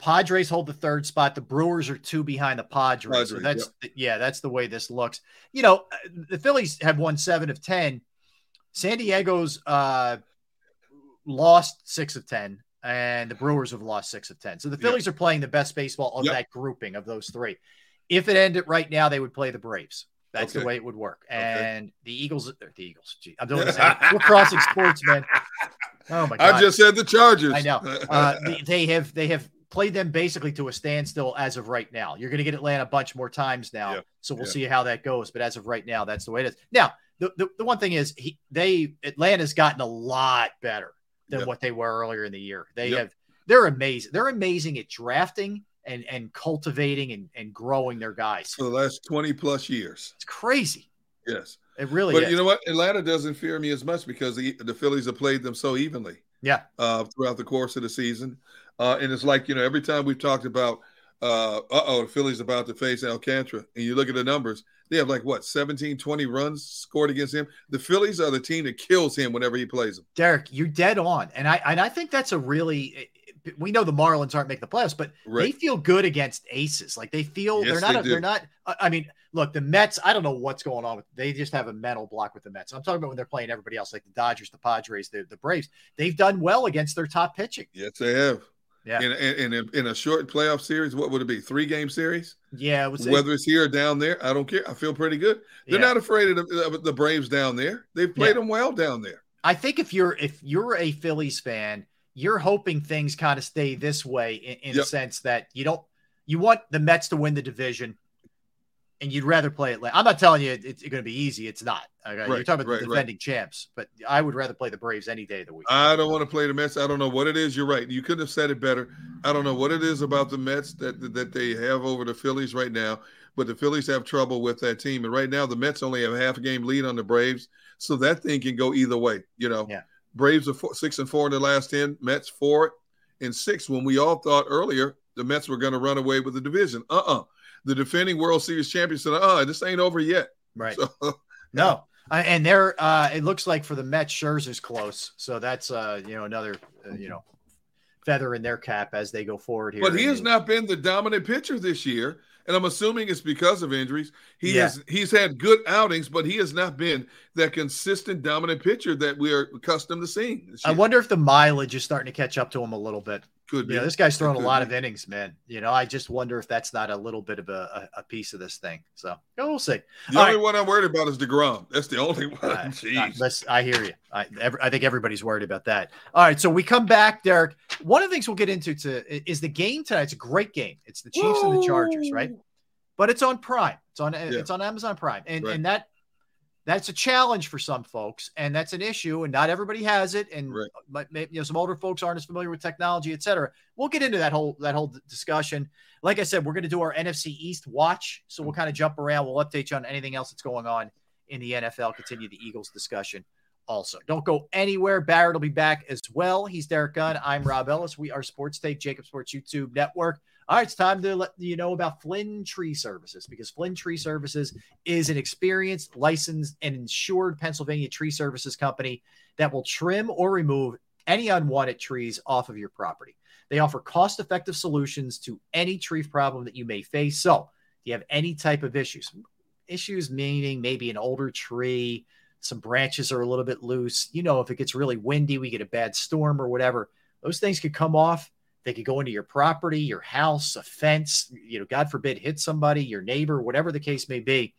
Padres hold the third spot. The Brewers are two behind the Padres. so Padres, that's yeah, that's the way this looks. You know, uh, the Phillies have won seven of ten. San Diego's uh, lost six of ten, and the Brewers have lost six of ten. So the Phillies are playing the best baseball of Yep. that grouping of those three. If it ended right now, they would play the Braves. That's the way it would work. And the Eagles, the Eagles. Gee, I'm doing this. We're crossing sports, man. Oh my god! I just said the Chargers. I know. Uh, they, they have they have played them basically to a standstill as of right now. You're going to get Atlanta a bunch more times now, so we'll yeah. see how that goes. But as of right now, that's the way it is. Now, the, the, the one thing is, he, they Atlanta's gotten a lot better than Yep. what they were earlier in the year. They Yep. have they're amazing. They're amazing at drafting and and cultivating and, and growing their guys. for the last 20 plus years. It's crazy. Yes. It really but is. you know what? Atlanta doesn't fear me as much because the, the Phillies have played them so evenly yeah. uh, throughout the course of the season. Uh, and it's like, you know, every time we've talked about, uh oh, the Phillies about to face Alcantara, and you look at the numbers, they have like what, 17, 20 runs scored against him. The Phillies are the team that kills him whenever he plays them. Derrick, you're dead on, and I and I think that's a really. We know the Marlins aren't making the playoffs, but they feel good against aces. Like they feel Yes, they're not. they a, they're not. I I mean, look, the Mets. I don't know what's going on with. They just have a mental block with the Mets. I'm talking about when they're playing everybody else, like the Dodgers, the Padres, the, the Braves. They've done well against their top pitching. Yes, they have. Yeah. In, in, in, in a short playoff series, what would it be? Three game series? Yeah, it Whether it's here or down there, I don't care. I feel pretty good. They're Yeah. not afraid of the, of the Braves down there. They've played Yeah. them well down there. I think if you're if you're a Phillies fan, you're hoping things kind of stay this way in, in a sense that you don't you want the Mets to win the division, and you'd rather play it. I'm not telling you it's going to be easy. It's not. Okay? You're talking about right, the right. defending champs, but I would rather play the Braves any day of the week. I don't want to play the Mets. I don't know what it is. You're right. You couldn't have said it better. I don't know what it is about the Mets that that they have over the Phillies right now, but the Phillies have trouble with that team. And right now, the Mets only have a half a game lead on the Braves, so that thing can go either way. You know, Yeah. Braves are four, six and four in the last ten. Mets four and six. When we all thought earlier the Mets were going to run away with the division. Uh uh The defending World Series champion said, uh, this ain't over yet. Right. So, No. Uh, and they're uh it looks like for the Mets, Scherzer's close. So that's uh, you know, another uh, you know, feather in their cap as they go forward here. but he has not been the dominant pitcher this year. And I'm assuming it's because of injuries. He Yeah. has he's had good outings, but he has not been that consistent dominant pitcher that we are accustomed to seeing. I wonder if the mileage is starting to catch up to him a little bit. Could You know, be. this guy's It throwing a lot be. of innings, man. You know, I just wonder if that's not a little bit of a, a, a piece of this thing. So yeah, we'll see. The All only right. one I'm worried about is Degrom. That's the only one. Uh, Jeez. let's- I hear you. I, ev- I think everybody's worried about that. All right, so we come back, Derrick. One of the things we'll get into to, is the game tonight. It's a great game. It's the Chiefs and the Chargers, right? But it's on Prime. It's on it's on Amazon Prime, and Right. and that that's a challenge for some folks, and that's an issue, and not everybody has it, and but maybe you know some older folks aren't as familiar with technology, et cetera. We'll get into that whole that whole discussion. Like I said, we're going to do our NFC East watch, so we'll kind of jump around. We'll update you on anything else that's going on in the NFL. Continue the Eagles discussion. Also, don't go anywhere. Barrett will be back as well. He's Derrick Gunn. I'm Rob Ellis. We are Sports Take, JAKIB Sports YouTube Network. All right, it's time to let you know about Flynn Tree Services because Flynn Tree Services is an experienced, licensed, and insured Pennsylvania tree services company that will trim or remove any unwanted trees off of your property. They offer cost effective solutions to any tree problem that you may face. So, if you have any type of issues, issues meaning maybe an older tree, some branches are a little bit loose, you know, if it gets really windy, we get a bad storm or whatever, those things could come off. They could go into your property, your house, a fence, you know, God forbid, hit somebody, your neighbor, whatever the case may be.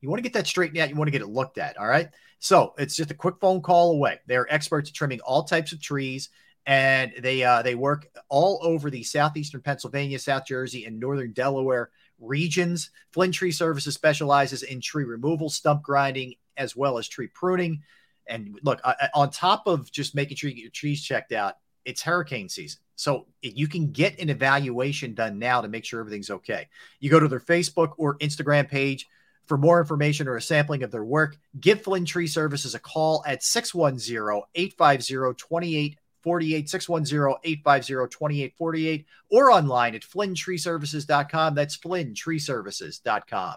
You want to get that straightened out. You want to get it looked at. All right. So it's just a quick phone call away. They're experts at trimming all types of trees, and they uh, they work all over the southeastern Pennsylvania, South Jersey, and northern Delaware regions. Flynn Tree Services specializes in tree removal, stump grinding, as well as tree pruning. And look, I- I- on top of just making sure you get your trees checked out, it's hurricane season. So you can get an evaluation done now to make sure everything's okay. You go to their Facebook or Instagram page for more information or a sampling of their work. Give Flynn Tree Services a call at 610 850 2848, 610 850 2848, or online at flynntreeservices.com. That's flynntreeservices.com.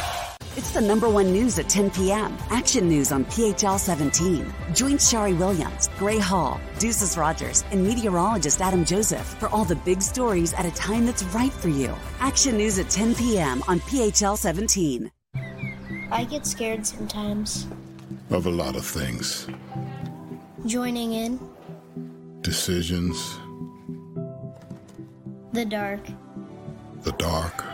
It's the number one news at 10 p.m. Action News on PHL 17. Join Sharrie Williams, Gray Hall, Deuces Rogers, and meteorologist Adam Joseph for all the big stories at a time that's right for you. Action News at 10 p.m. on PHL 17. I get scared sometimes. Of a lot of things. Joining in Decisions, the dark. the dark.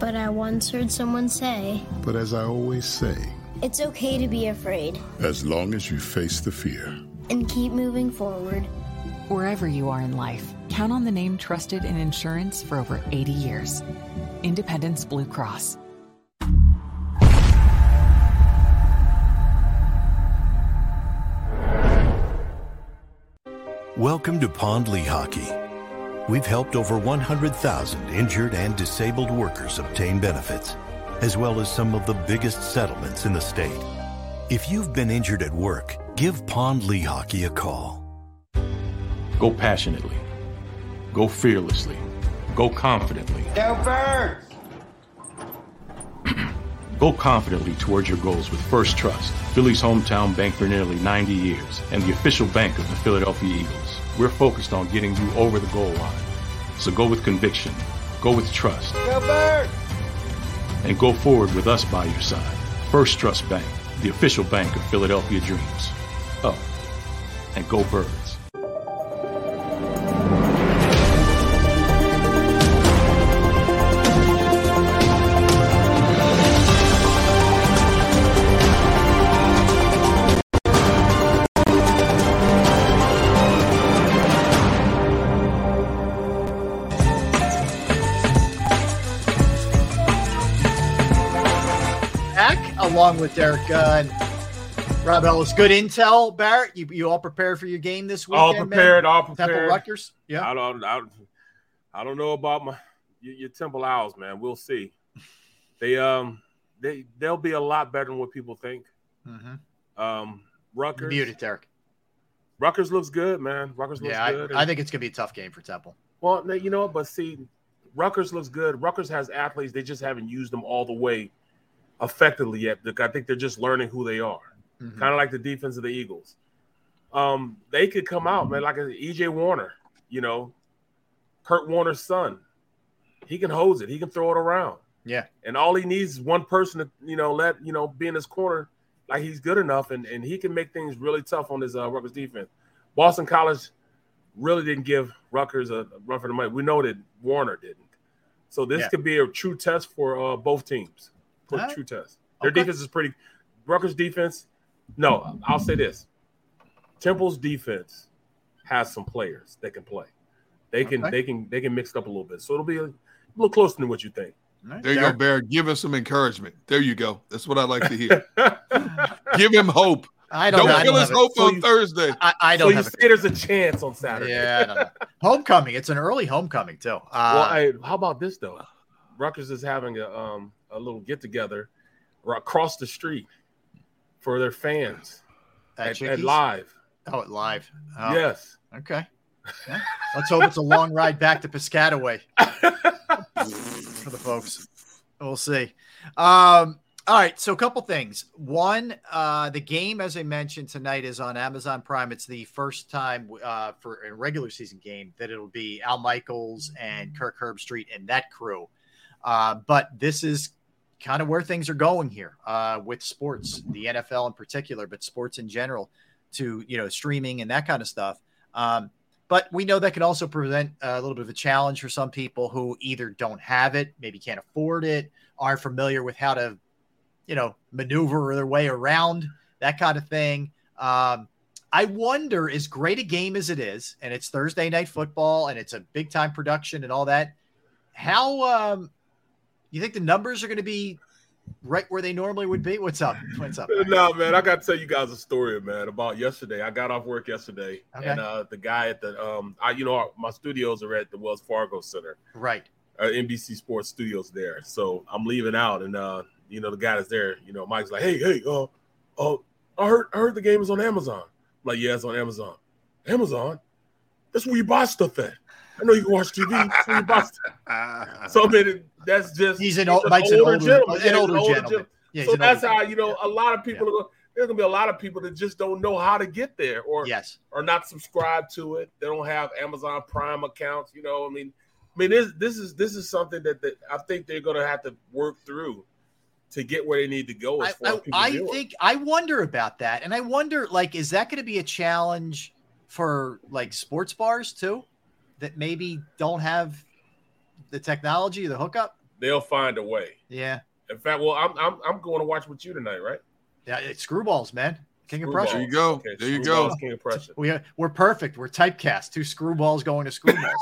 But I once heard someone say, But as I always say, it's okay to be afraid as long as you face the fear. and keep moving forward. Wherever you are in life, count on the name trusted in insurance for over 80 years Independence Blue Cross. Welcome to Pond Lehocky. We've helped over 100,000 injured and disabled workers obtain benefits, as well as some of the biggest settlements in the state. If you've been injured at work, give Pond Lehocky a call. Go passionately. Go fearlessly. Go confidently. Go first! Go confidently towards your goals with First Trust, Philly's hometown bank for nearly 90 years and the official bank of the Philadelphia Eagles. We're focused on getting you over the goal line. So go with conviction, go with trust, go and go forward with us by your side. First Trust Bank, the official bank of Philadelphia Dreams. Oh, and go birds. With Derrick Gunn. Rob Ellis, good intel, Barrett. You, you all prepared for your game this weekend? All man? prepared, all Temple prepared. Rutgers. Yeah. I don't, I don't, I don't know about my your, your Temple Owls, man. We'll see. They um they they'll be a lot better than what people think. Mm-hmm. Um, Rutgers. Muted, Derek. Rutgers looks good, man. Rutgers looks good. Yeah, I, good. I think it's gonna be a tough game for Temple. Well, you know what? But see, Rutgers looks good. Rutgers has athletes. They just haven't used them all the way effectively yet. I think they're just learning who they are. Mhm. Kind of like the defense of the Eagles. Um, they could come out, man, like EJ Warner, you know, Kurt Warner's son. He can hose it. He can throw it around. Yeah. And all he needs is one person to, you know, let, you know, be in his corner like he's good enough and, and he can make things really tough on his uh, Rutgers defense. Boston College really didn't give Rutgers a run for the money. We know that Warner didn't. So this Yeah. could be a true test for uh, both teams. For a Alright. true test. Their Okay. defense is pretty. Rutgers defense. No, I'll say this. Temple's defense has some players that can play. They can Okay. they can they can mix it up a little bit. So it'll be a, little closer than what you think. There you go, Bear. Give him some encouragement. There you go. That's what I like to hear. Give him hope. I don't don't know. I kill don't his have a- hope so on you- Thursday. I, I don't you have a say there's a chance on Saturday. Yeah, I don't know. Homecoming. It's an early homecoming too. Uh, well, hey, how about this though? Rutgers is having a um a little get together across the street for their fans At at, at live. oh, it live. Oh, Yes. Okay. Let's hope it's a long ride back to Piscataway for the folks. We'll see. Um, all right. So, a couple things. One, uh, the game, as I mentioned tonight, is on Amazon Prime. It's the first time uh, for a regular season game that it'll be Al Michaels and Kirk Herbstreit and that crew. Uh, but this is kind of where things are going here uh, with sports, the NFL in particular, but sports in general, to you know streaming and that kind of stuff. Um, but we know that can also present a little bit of a challenge for some people who either don't have it, maybe can't afford it, aren't familiar with how to, you know, maneuver their way around that kind of thing. Um, I wonder, as great a game as it is, and it's Thursday night football, and it's a big time production and all that, how um, you think the numbers are going to be right where they normally would be? What's up? What's up? no, man, I got to tell you guys a story, man, about yesterday. I got off work yesterday, Okay. and uh, the guy at the um, I you know my studios are at the Wells Fargo Center, Right. uh, NBC Sports Studios there. So I'm leaving out, and uh, you know the guy is there, you know, Mike's like, hey, hey, uh, uh, I heard I heard the game is on Amazon. I'm like, yeah, it's on Amazon. Amazon, that's where you buy stuff at. I know you can watch TV. That's you buy stuff. So I mean, that's just He's an old- Mike's an older- an Yeah, older he's gentleman. Yeah, so that's how you know a lot of people are going. There's gonna be a lot of people that just don't know how to get there, or yes, or not subscribe to it. They don't have Amazon Prime accounts. You know, I mean, I mean this this is this is something that, that I think they're gonna have to work through to get where they need to go. As I, as I, I think I wonder about that, and I wonder like, is that going to be a challenge for like sports bars too, that maybe don't have the technology, the hookup? they'll find a way. Yeah, In fact, well, I'm I'm I'm going to watch with you tonight, right? yeah, it's screwballs, man. King of Screwballs. pressure. There you go. Okay, there you go. King of pressure. We we're perfect. We're typecast. Two screwballs going to screwballs.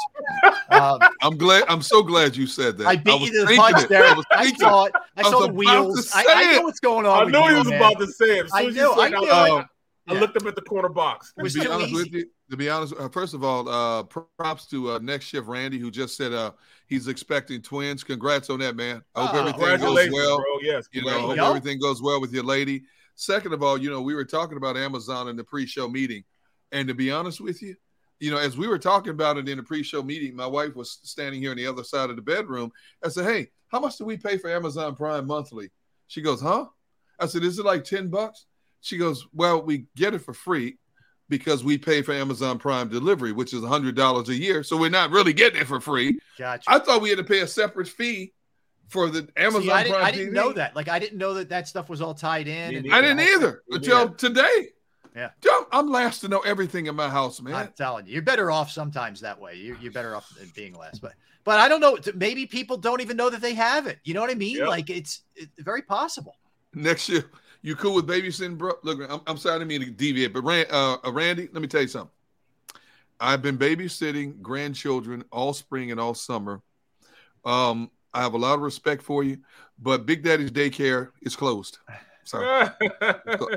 um, I'm glad. I'm so glad you said that. I beat was you to the thinking punch it. there. I was I saw it. I I saw the wheels. I, I know what's going on. I with know you, he was man. about to say it. As I soon as you said I that, knew. I, I- I yeah. looked up at the corner box. It was to be too honest with easy. To be honest, uh, first of all, uh, props to uh, next shift Randy who just said uh, he's expecting twins. Congrats on that, man. I hope Oh, everything goes well. bro. Yes, You know, hope everything goes well with your lady. Second of all, you know, we were talking about Amazon in the pre-show meeting, and to be honest with you, you know, as we were talking about it in the pre-show meeting, my wife was standing here on the other side of the bedroom. I said, "Hey, how much do we pay for Amazon Prime monthly?" She goes, huh? I said, is it like 10 bucks? She goes, well, we get it for free because we pay for Amazon Prime delivery, which is $100 a year. So we're not really getting it for free. Gotcha. I thought we had to pay a separate fee for the Amazon See, I didn't, Prime I didn't TV. know that. Like, I didn't know that that stuff was all tied in. and- I didn't either until neither. today. Yeah. Dude, I'm last to know everything in my house, man. I'm telling you, you're better off sometimes that way. You're, you're better off than being last. But but I don't know. Maybe people don't even know that they have it. You know what I mean? Yep. Like it's, it's very possible. Next year, you cool with babysitting, bro? Look, I'm, I'm sorry, I didn't mean to deviate, but Rand, uh, uh, Randy, let me tell you something. I've been babysitting grandchildren all spring and all summer. Um, I have a lot of respect for you, but Big Daddy's daycare is closed. Sorry.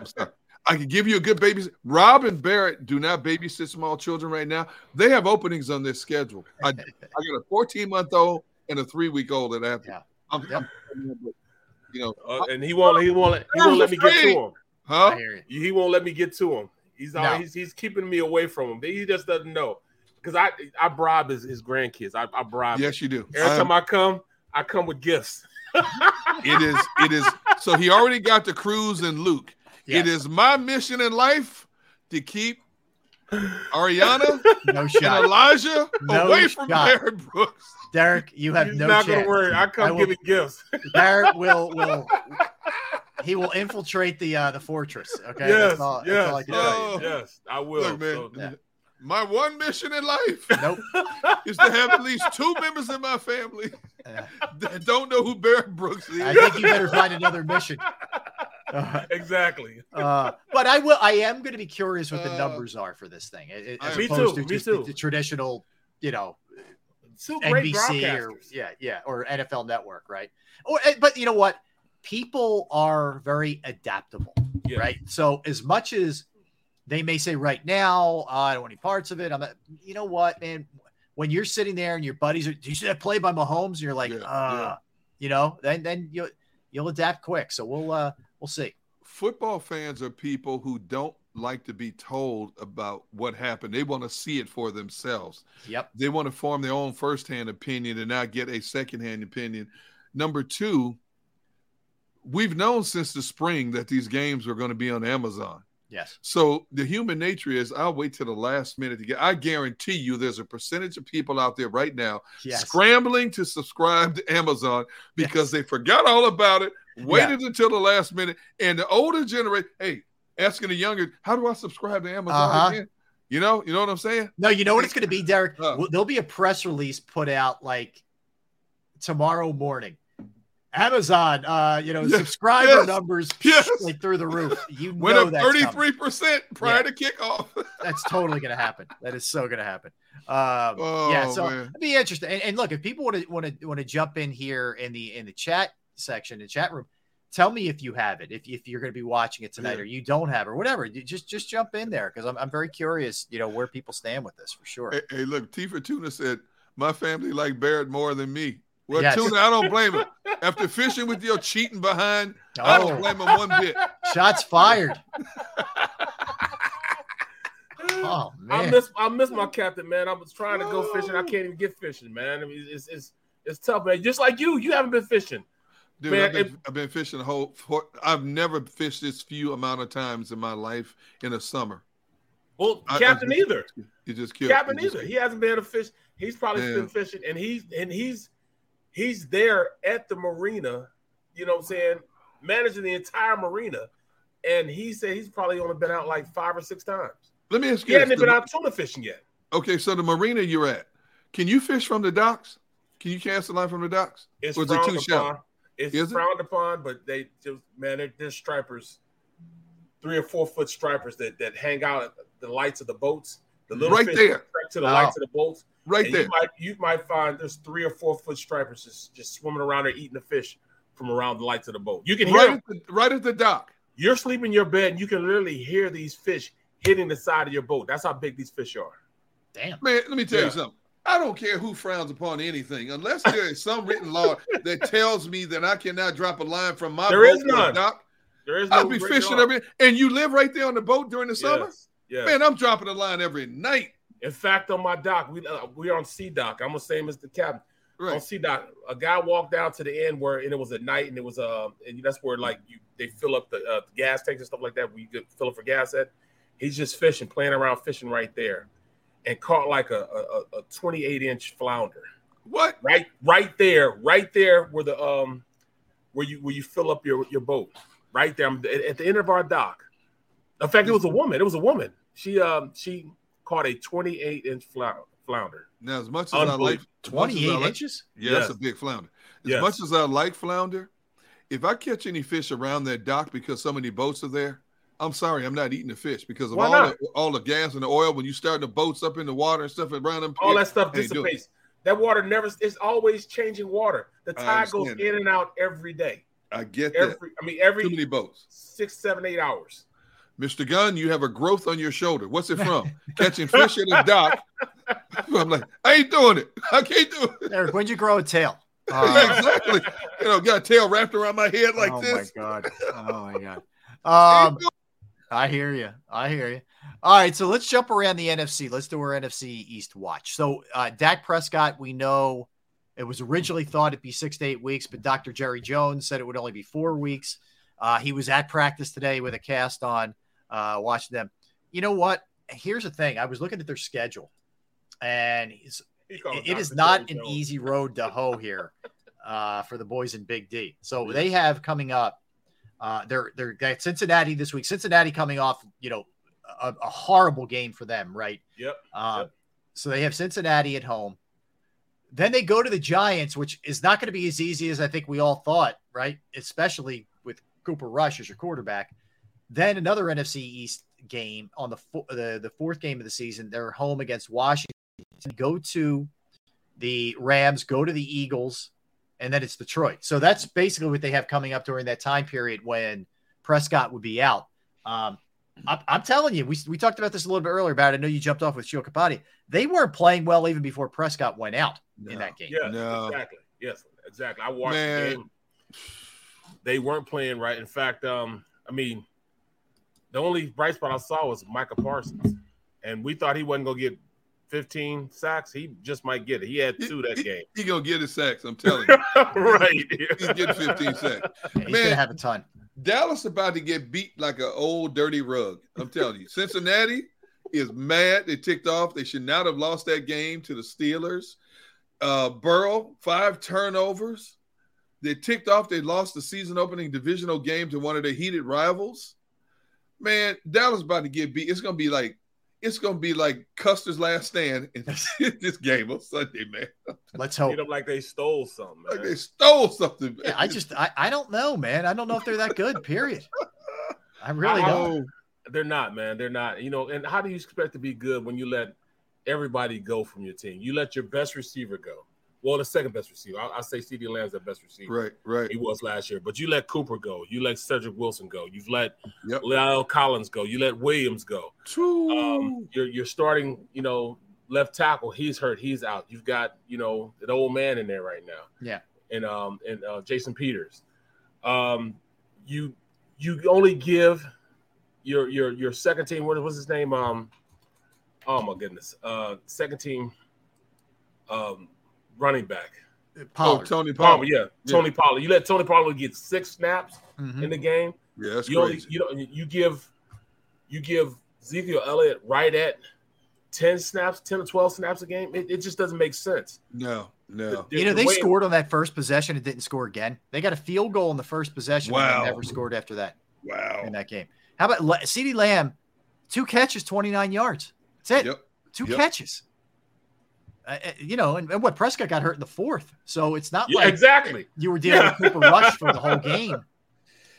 Sorry. I can give you a good baby. Rob and Barrett do not babysit small children right now. They have openings on their schedule. I, I got a 14 month old and a three week old that I have. to- I'm, I'm- you know, Uh, and he won't. He won't. He won't let me get to him. Huh? He won't let me get to him. He's No. he's, he's keeping me away from him. He just doesn't know because I I bribe his, his grandkids. I, I bribe. them. Yes, you do. Every I am- time I come, I come with gifts. it is it is so he already got the cruise and luke it is my mission in life to keep ariana No and shot. elijah No away from shot. barrett brooks Derrick, you have He's no not chance. gonna worry. I come will- giving gifts. Barrett will will he will infiltrate the uh the fortress. Okay. yes, That's all, yes, that's all I can tell you. Yes, I will. Look, man, So- my one mission in life nope. is to have at least two members in my family that don't know who barrett brooks is I think you better find another mission. Uh, exactly. uh, but I will. I am going to be curious what the Uh, numbers are for this thing, as Me opposed too, to just too. The, the traditional, you know, great NBC or yeah, yeah, or NFL Network, right? Or eh, but you know what? People are very adaptable, Yeah. right? So as much as they may say right now, "Oh, I don't want any parts of it. I'm not, you know what, man? When you're sitting there and your buddies are, do you see that play by Mahomes? And you're like, uh, yeah. you know, then then you'll you'll adapt quick. So we'll uh we'll see. football fans are people who don't like to be told about what happened. They want to see it for themselves. Yep. They want to form their own firsthand opinion and not get a secondhand opinion. Number two, we've known since the spring that these games were going to be on Amazon. Yes. So the human nature is I'll wait till the last minute to get. I guarantee you there's a percentage of people out there right now Yes. scrambling to subscribe to Amazon because they forgot all about it, waited until the last minute. And the older generation, hey, asking the younger, how do I subscribe to Amazon Uh-huh. again? You know, you know what I'm saying? No, you know what it's going to be, Derrick? Huh. There'll be a press release put out like tomorrow morning. Amazon, uh, you know, Yes, subscriber yes, numbers yes. like through the roof. You Went know up 33% prior Yeah. to kickoff. That's totally going to happen. That is so going to happen. Um, yeah, Oh, so man. it'd be interesting. And, and look, if people want to want to want to jump in here in the in the chat section, the chat room, tell me if you have it. If, if you're going to be watching it tonight, Yeah. or you don't have it, or whatever. You just just jump in there because I'm I'm very curious. You know where people stand with this for sure. Hey, hey, look, Tifa Tuna said, My family like Barrett more than me. Well, Yes. Tuna, I don't blame him. After fishing with your cheating behind, I Oh. don't blame him one bit. Shots fired. Oh man, I man. miss I miss my captain, man. I was trying to go fishing. I can't even get fishing, man. I mean, it's it's it's tough, man. Just like you, you haven't been fishing. Dude, Man, I've, been, if- I've been fishing a whole. For, I've never fished this few amount of times in my life in a summer. Well, I- I captain just- either. He just killed. Captain just- either. He hasn't been able to fish. He's probably Yeah. been fishing, and he's and he's he's there at the marina. You know what I'm saying? Managing the entire marina, and he said he's probably only been out like five or six times. Let me ask He you. hasn't been out tuna fishing yet. Okay, so the marina you're at, can you fish from the docks? Can you cast a line from the docks? It's or is it frowned too upon. shallow? It's Is it? frowned upon, but they just man, they're, they're stripers, three or four foot stripers that that hang out at the lights of the boats. The little Right fish there. attract to the Wow. lights of the boats. Right And there. You might you might find there's three or four foot stripers just just swimming around there eating the fish from around the lights of the boat. You can hear Right them. at, the, right at the dock. You're sleeping in your bed and you can literally hear these fish hitting the side of your boat. That's how big these fish are. Damn. Man, let me tell Yeah. you something. I don't care who frowns upon anything, unless there is some written law that tells me that I cannot drop a line from my There boat is none. dock. There is no I'll be fishing law. every, and you live right there on the boat during the summer. Yes. Yes. Man, I'm dropping a line every night. In fact, on my dock, we uh, we're on sea dock. I'm the same as the captain. on C dot, a guy walked down to the end where and it was at night and it was uh and that's where like you they fill up the, uh, gas tanks and stuff like that where you could fill up for gas at. He's just fishing, playing around fishing right there, and caught like a a, a 28 inch flounder. What? Right, right there, right there where the um where you where you fill up your your boat, right there at, at the end of our dock. In fact, it was a woman. It was a woman. She um she caught a 28 inch flounder. Flounder. Now, as much as I like as much as I 28 like- inches? yeah, Yes. that's a big flounder. As Yes. much as I like flounder, if I catch any fish around that dock because so many boats are there, I'm sorry, I'm not eating the fish because of Why all not? the, all the gas and the oil. When you start the boats up in the water and stuff around them, all that stuff ain't doing it. dissipates. That water never is always changing water. The tide goes understand in and out every day. I get Every that. I mean every Too many boats. six, seven, eight hours. Mr. Gunn, you have a growth on your shoulder. What's it from? Catching fish at the dock. I'm like, I ain't doing it. I can't do it. Eric, when'd you grow a tail? Uh, exactly. You know, got a tail wrapped around my head like oh this. Oh my god! Oh my god! Um, I hear you. I hear you. All right, so let's jump around the NFC. Let's do our NFC East watch. So, uh, Dak Prescott, we know it was originally thought it'd be six to eight weeks, but Dr. Jerry Jones said it would only be four weeks. Uh, he was at practice today with a cast on, uh, watching them. You know what? Here's the thing. I was looking at their schedule, and it- it is not an easy road to hoe here uh, for the boys in Big D. So they have coming up. Uh, they're they're at Cincinnati this week. Cincinnati coming off, you know, a, a horrible game for them, right? Yep. Um, So they have Cincinnati at home. Then they go to the Giants, which is not going to be as easy as I think we all thought, right? Especially with Cooper Rush as your quarterback. Then another NFC East game on the fo- the, the fourth game of the season. They're home against Washington. Go to the Rams, go to the Eagles, and then it's Detroit. So that's basically what they have coming up during that time period when Prescott would be out. Um, I'm, I'm telling you, we, we talked about this a little bit earlier about it. I know you jumped off with Sheil Kapadia. They weren't playing well even before Prescott went out in that game. Yeah, No. exactly. Yes, exactly. I watched Man. the game. They weren't playing right. In fact, um, I mean, the only bright spot I saw was Micah Parsons, and we thought he wasn't gonna get 15 sacks. He just might get it. He had two that game. He gonna get his sacks. I'm telling you. right. He's getting 15 sacks. Yeah, he's Man. gonna have a ton. Dallas about to get beat like an old dirty rug. I'm telling you. Cincinnati is mad. They ticked off. They should not have lost that game to the Steelers. Uh, Burrow, five turnovers. They ticked off. They lost the season opening divisional game to one of their heated rivals. Man, Dallas about to get beat. It's gonna be like it's gonna be like Custer's last stand in this game on Sunday, man. Let's Beat hope. them like they stole something. Like they stole something. Yeah, I just I, I don't know, man. I don't know if they're that good. Period. I really I- don't. They're not, man. They're not. You know, and how do you expect to be good when you let everybody go from your team? You let your best receiver go. Well, the second best receiver. I, I say CeeDee Lamb's the best receiver. Right, right. He was last year. But you let Cooper go. You let Cedric Wilson go. You've let Yep. La'el Collins go. You let Williams go. Um, you're you're starting, you know, left tackle. He's hurt. He's out. You've got, you know, an old man in there right now Yeah. and um and uh, Jason Peters. Um, you you only give your your your second team. What was his name? Um, oh my goodness. Uh, second team. Um, running back. Pollard. Oh, Tony Palmer, Palmer. yeah, Tony Pollard. You let Tony Pollard get six snaps Mhm. in the game. Yeah, that's you only crazy. you know you give you give Ezekiel Elliott right at ten snaps, ten or twelve snaps a game. It, it just doesn't make sense. No, no. You know, The they way- scored on that first possession and didn't score again. They got a field goal in the first possession and Wow. they never scored after that Wow. in that game. How about Le- CeeDee Lamb? Two catches, 29 yards. That's it. Yep. Two Yep. catches. Uh, uh, you know, and, and what Prescott got hurt in the fourth. So it's not Yeah, like exactly. you were dealing Yeah. with Cooper Rush for the whole game.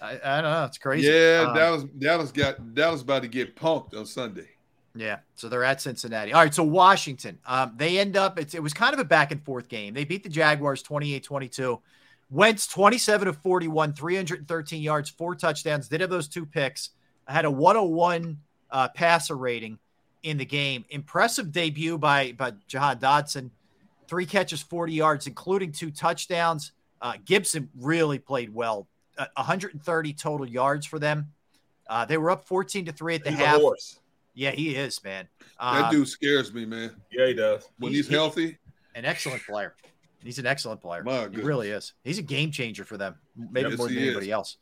I, I don't know. It's crazy. Yeah, Um, Dallas Dallas got Dallas about to get punked on Sunday. Yeah, so they're at Cincinnati. All right, so Washington, um, they end up, it's, it was kind of a back and forth game. They beat the Jaguars 28 22. Wentz 27 of 41, 313 yards, four touchdowns, did have those two picks, had a 101 uh, passer rating in the game. Impressive debut by, by Jahan Dotson, three catches, 40 yards, including two touchdowns. Uh, Gibson really played well, uh, 130 total yards for them. Uh, they were up 14 to 3 at the He's a half. horse. Yeah, he is, man. That Um, dude scares me, man. Yeah, he does. When he- he's healthy, an excellent player. He's an excellent player. My he goodness. really is. He's a game changer for them, maybe Yes, more than anybody is. else.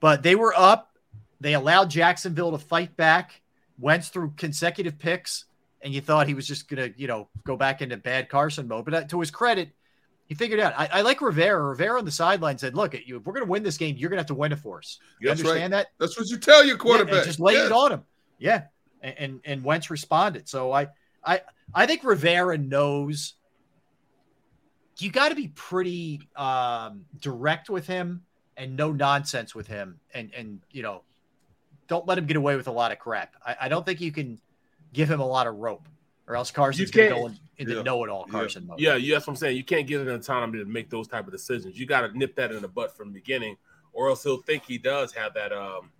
But they were up. They allowed Jacksonville to fight back. Wentz threw consecutive picks, and you thought he was just gonna, you know, go back into bad Carson mode. But uh, to his credit, he figured out. I, I like Rivera. Rivera on the sideline said, "Look, if we're gonna win this game, you're gonna have to win it for us. You That's right. understand that? That's what you tell your quarterback. and just lay Yes. it on him. Yeah. And, and and Wentz responded. So I I I think Rivera knows you got to be pretty um direct with him and no nonsense with him and and you know don't let him get away with a lot of crap. I, I don't think you can give him a lot of rope or else Carson's gonna go in, into Yeah. know-it-all Carson mode. Yeah, yeah, that's what I'm saying. You can't give him autonomy to make those type of decisions. You got to nip that in the butt from the beginning, or else he'll think he does have that. Um,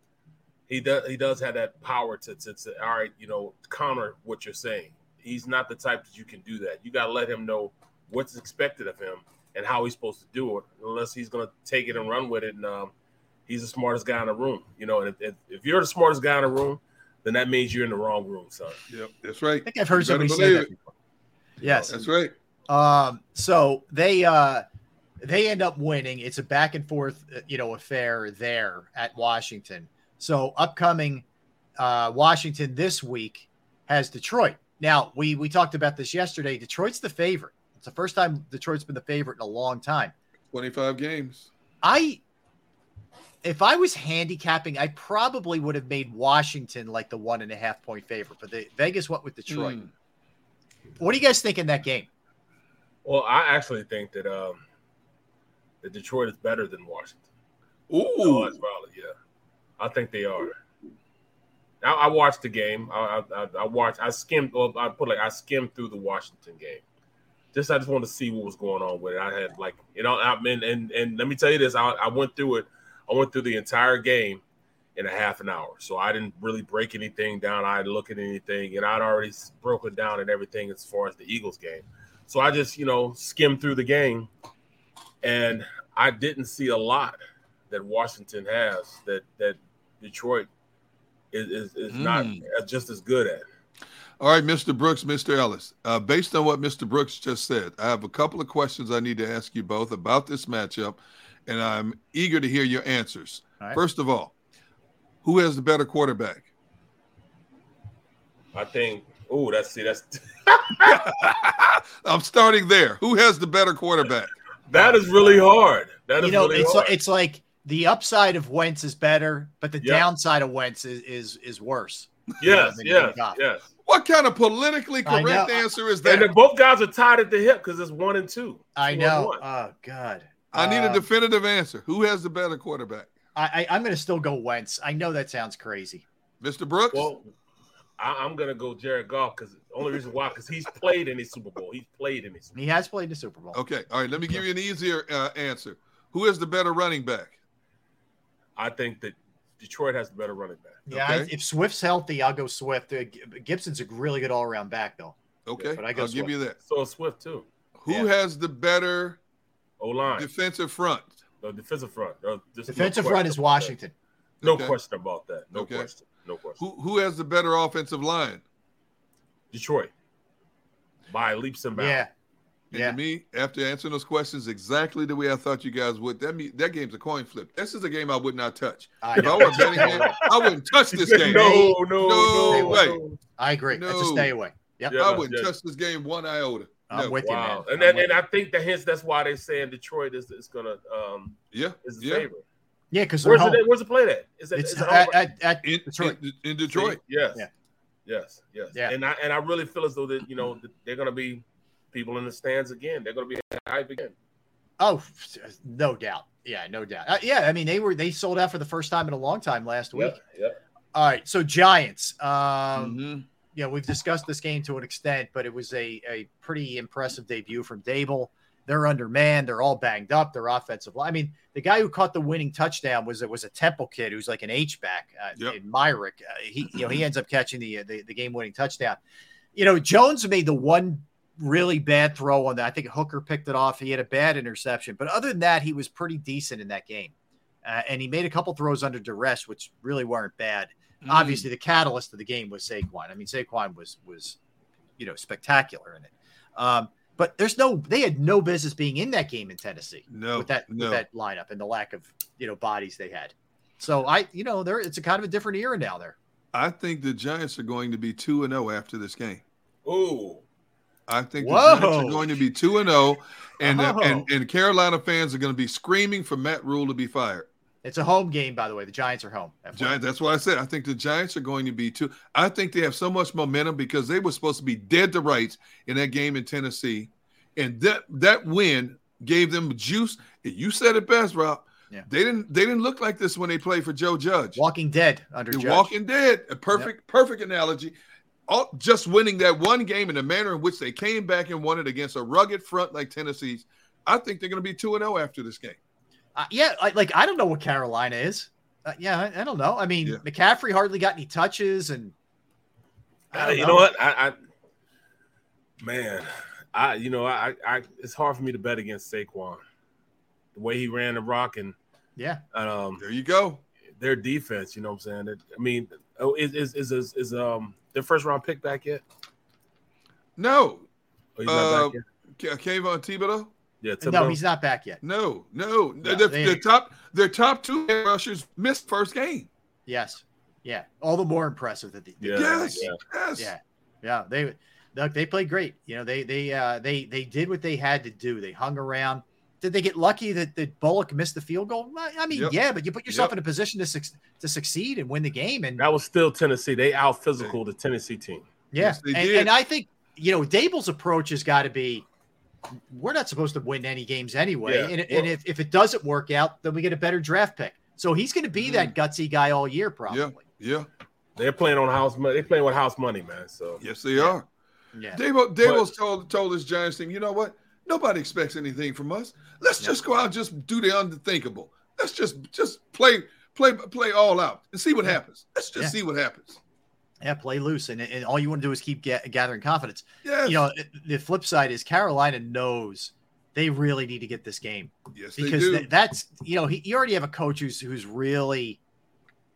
he does. He does have that power to, to, to all right, you know, counter what you're saying. He's not the type that you can do that. You got to let him know what's expected of him and how he's supposed to do it. Unless he's going to take it and run with it, and um, he's the smartest guy in the room. You know, and if, if, if you're the smartest guy in the room, then that means you're in the wrong room, son. Yep, that's right. I think I've heard You somebody say believe that before. Yes. That's right. Um, so they uh they end up winning. It's a back and forth, uh, you know, affair there at Washington. So upcoming uh Washington this week has Detroit. Now, we we talked about this yesterday. Detroit's the favorite. It's the first time Detroit's been the favorite in a long time. 25 games. I if I was handicapping, I probably would have made Washington like the one and a half point favorite, but the Vegas went with Detroit. Hmm. What do you guys think in that game? Well, I actually think that um that Detroit is better than Washington. Ooh, Oh, that's valid. Yeah, I think they are. Now I watched the game. I I, I- I watched. I skimmed. Well, I put like I skimmed through the Washington game. Just I just wanted to see what was going on with it. I had like you know. I mean, and and let me tell you this. I, I went through it. I went through the entire game in a half an hour. So I didn't really break anything down. I didn't look at anything, and I'd already broken down and everything as far as the Eagles game. So I just you know skimmed through the game, and I didn't see a lot that Washington has that that Detroit is is, is not Mm. just as good at. All right, Mr. Brooks, Mr. Ellis. Uh, based on what Mr. Brooks just said, I have a couple of questions I need to ask you both about this matchup, and I'm eager to hear your answers. All right. First of all, who has the better quarterback? I think. Oh, that's see, that's I'm starting there. Who has the better quarterback? that is really hard. That is you know, really it's hard. it's like the upside of Wentz is better, but the Yeah. downside of Wentz is is, is worse. yes, than yes, yes. What kind of politically correct answer is that? then both guys are tied at the hip because it's one and two. I Two and know. one. Oh God. I need a Uh, definitive answer. Who has the better quarterback? I, I I'm going to still go Wentz. I know that sounds crazy. Mr. Brooks? Well, I, I'm gonna go Jared Goff because the only reason why because he's played in the Super Bowl. He's played in the Super Bowl. He has played in the Super Bowl. okay. All right. Let me give you an easier uh, answer. Who has the better running back? I think that Detroit has the better running back. Yeah, I- if Swift's healthy, I'll go Swift. Uh, Gibson's a really good all around back, though. Okay. but I go I'll give you that. So Swift too. Who Yeah. has the better O line, defensive front? no defensive front. No, there's no Defensive front is about that. Washington. No Okay. question about that. No Okay. question. No question. Who who has the better offensive line? Detroit by leaps and bounds. Yeah, And Yeah. to me, after answering those questions exactly the way I thought you guys would, that me that game's a coin flip. This is a game I would not touch. I If I know. were betting game, I wouldn't touch this game. no, no, No no, way. no. I agree. That's a No. stay away. Yep. Yeah. I wouldn't yeah. touch this game one iota. I'm No. with you, man. Wow. And I'm then, and you. I think that hence that's why they're saying Detroit is is gonna um Yeah, is the yeah. favorite. yeah, because Where's home. it? Where's it played at? Is it? It's is it at, at, at In Detroit. in, in Detroit. Yes. Yeah. Yes. Yes. Yeah. And I and I really feel as though that you know that they're gonna be people in the stands again. They're gonna be hype again. Oh, no doubt. Yeah, no doubt. Uh, yeah, I mean they were they sold out for the first time in a long time last week. Yeah. Yeah. All right, so Giants. Um, Mhm. yeah, we've discussed this game to an extent, but it was a, a pretty impressive debut from Daboll. They're undermanned. They're all banged up. They're offensive line. I mean, the guy who caught the winning touchdown was it was a Temple kid who's like an H back uh, Yep. in Myarick. Uh, he you know he ends up catching the the, the game winning touchdown. You know, Jones made the one really bad throw on that. I think Hooker picked it off. He had a bad interception, but other than that, he was pretty decent in that game. Uh, and he made a couple throws under duress, which really weren't bad. Mm. Obviously, the catalyst of the game was Saquon. I mean, Saquon was was you know spectacular in it. Um, But there's no they had no business being in that game in Tennessee. No, with that no. with that lineup and the lack of you know bodies they had. So I you know there it's a kind of a different era now there. I think the Giants are going to be two and zero after this game. Oh. I think the Giants are going to be two and zero, and Oh. and and Carolina fans are going to be screaming for Matt Rhule to be fired. It's a home game, by the way. The Giants are home. Giants. That's what I said. I think the Giants are going to be two. I think they have so much momentum because they were supposed to be dead to rights in that game in Tennessee, and that that win gave them juice. You said it best, Rob. Yeah. They didn't. They didn't look like this when they played for Joe Judge. Walking Dead under Judge. Walking Dead. A perfect, perfect analogy. All, just winning that one game in the manner in which they came back and won it against a rugged front like Tennessee's. I think they're going to be two and zero after this game. Uh, yeah, I, like I don't know what Carolina is. Uh, yeah, I, I don't know. I mean, McCaffrey hardly got any touches, and I Uh, don't you know what? I, I man, I you know I, I it's hard for me to bet against Saquon. The way he ran the rock and Yeah. um, there you go. Their defense, you know what I'm saying? It- I mean, oh, is is is is, is um their first round pick back yet? No. Oh, he's not Uh, back yet? Kayvon Thibodeaux? Yeah, no, he's not back yet. No, no. No, the, the top their top two rushers missed first game. Yes, yeah, all the more impressive that they. they Yeah, did Yes, that yes. yeah, yeah. They look, they played great. You know, they they uh, they they did what they had to do. They hung around. Did they get lucky that, that Bullock missed the field goal? I I mean, Yep. yeah, but you put yourself Yep. in a position to suc to succeed and win the game. And That was still Tennessee. They out physical the Tennessee team. Yeah, and, and I think you know Daboll's approach has got to be: we're not supposed to win any games anyway, Yeah. and, and if, if it doesn't work out, then we get a better draft pick. So he's going to be that gutsy guy all year, probably. Mm-hmm. Yeah, yeah. They're playing on house money. They're playing with house money, man. So Yes, they are. Yeah. Daboll, Daboll's told told his Giants team, you know what? Nobody expects anything from us. Let's just go out and just do the unthinkable. Let's just just play play play all out and see what happens. Let's just Yeah. see what happens. Yeah, play loose, and, and all you want to do is keep ga- gathering confidence. Yes. You know, the flip side is Carolina knows they really need to get this game. Yes, they because do. th- that's you know he, you already have a coach who's who's really,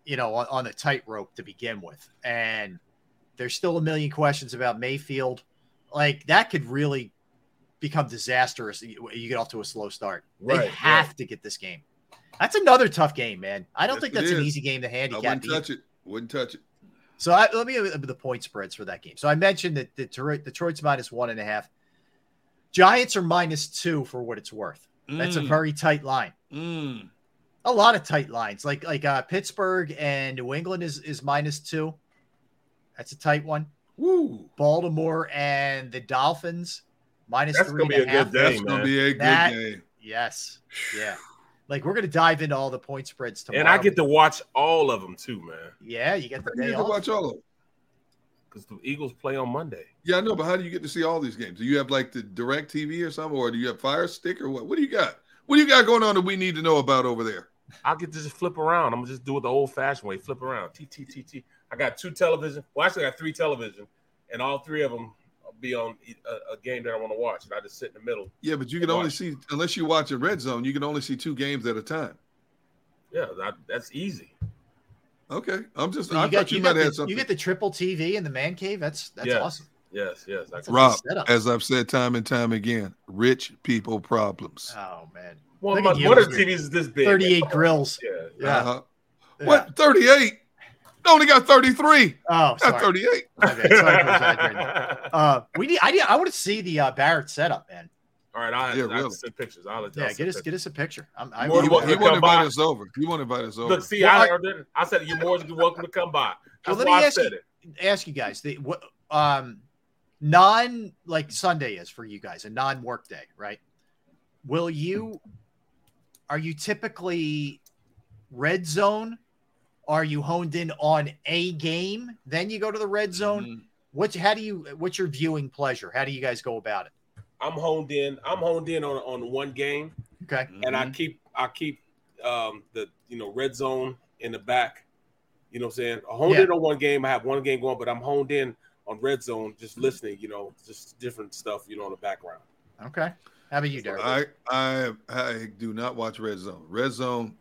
you know, on, on the tightrope to begin with, and there's still a million questions about Mayfield. Like that could really become disastrous. You, you get off to a slow start. They Right, have to get this game. That's another tough game, man. I don't Yes, think that's an easy game to handicap. I wouldn't touch it. Wouldn't touch it. So I, let me the point spreads for that game. So I mentioned that the Detroit, Detroit's minus one and a half. Giants are minus two for what it's worth. That's a Mm. very tight line. Mm. A lot of tight lines, like like uh, Pittsburgh and New England is is minus two. That's a tight one. Woo. Baltimore and the Dolphins minus That's three gonna and be a a half. good game, That's gonna be a good That- game. Yes. Yeah. Like we're gonna dive into all the point spreads tomorrow. and I get to watch all of them too, man. Yeah, you get the You get to watch all of them. Because the Eagles play on Monday. Yeah, I know, but how do you get to see all these games? Do you have like the direct TV or something, or do you have Fire Stick or what? What do you got? What do you got going on that we need to know about over there? I get to just flip around. I'm gonna just do it the old fashioned way. Flip around. T T T T. I got two television. Well, actually, I got three television, and all three of them will be on a, a game that I want to watch, and I just sit in the middle. Yeah, but you can only watch. see unless you watch a red zone. You can only see two games at a time. Yeah, that, that's easy. Okay, I'm just. So I you, got, thought you, you, might got have something. you get the triple TV in the man cave. That's that's yes. awesome. Yes, yes. I can- Rob, setup. as I've said time and time again, rich people problems. Oh man. One, Look my, one of the TVs is this big. 38 grills. Yeah. Yeah. Uh-huh. What? 38? I only got 33. Oh, Not sorry. 38. Okay, sorry for. Uh, we need. I need. I want to see the uh, Barrett setup, man. All right, I'll, Yeah, I'll really. send pictures. I'll, I'll Yeah, get us pictures. get us a picture. I'm, I'm, More He, than wa- he won't to invite by. us over. He won't invite us over. Look, see, Well, I, I- I said you're more than welcome to come by. Well, let why me I ask said you, it. ask you guys the what um non like Sunday is for you guys a non work day, right? Will you are you typically red zone? Are you honed in on a game? Then you go to the red zone. Mhm. What's how do you what's your viewing pleasure? How do you guys go about it? I'm honed in. I'm honed in on on one game, Okay. and I keep I keep um the you know red zone in the back. You know what I'm saying? I honed Yeah. in on one game. I have one game going, but I'm honed in on red zone, just listening. You know, just different stuff. You know, in the background. Okay. How about you, Derrick? I, I I do not watch Red Zone. Red Zone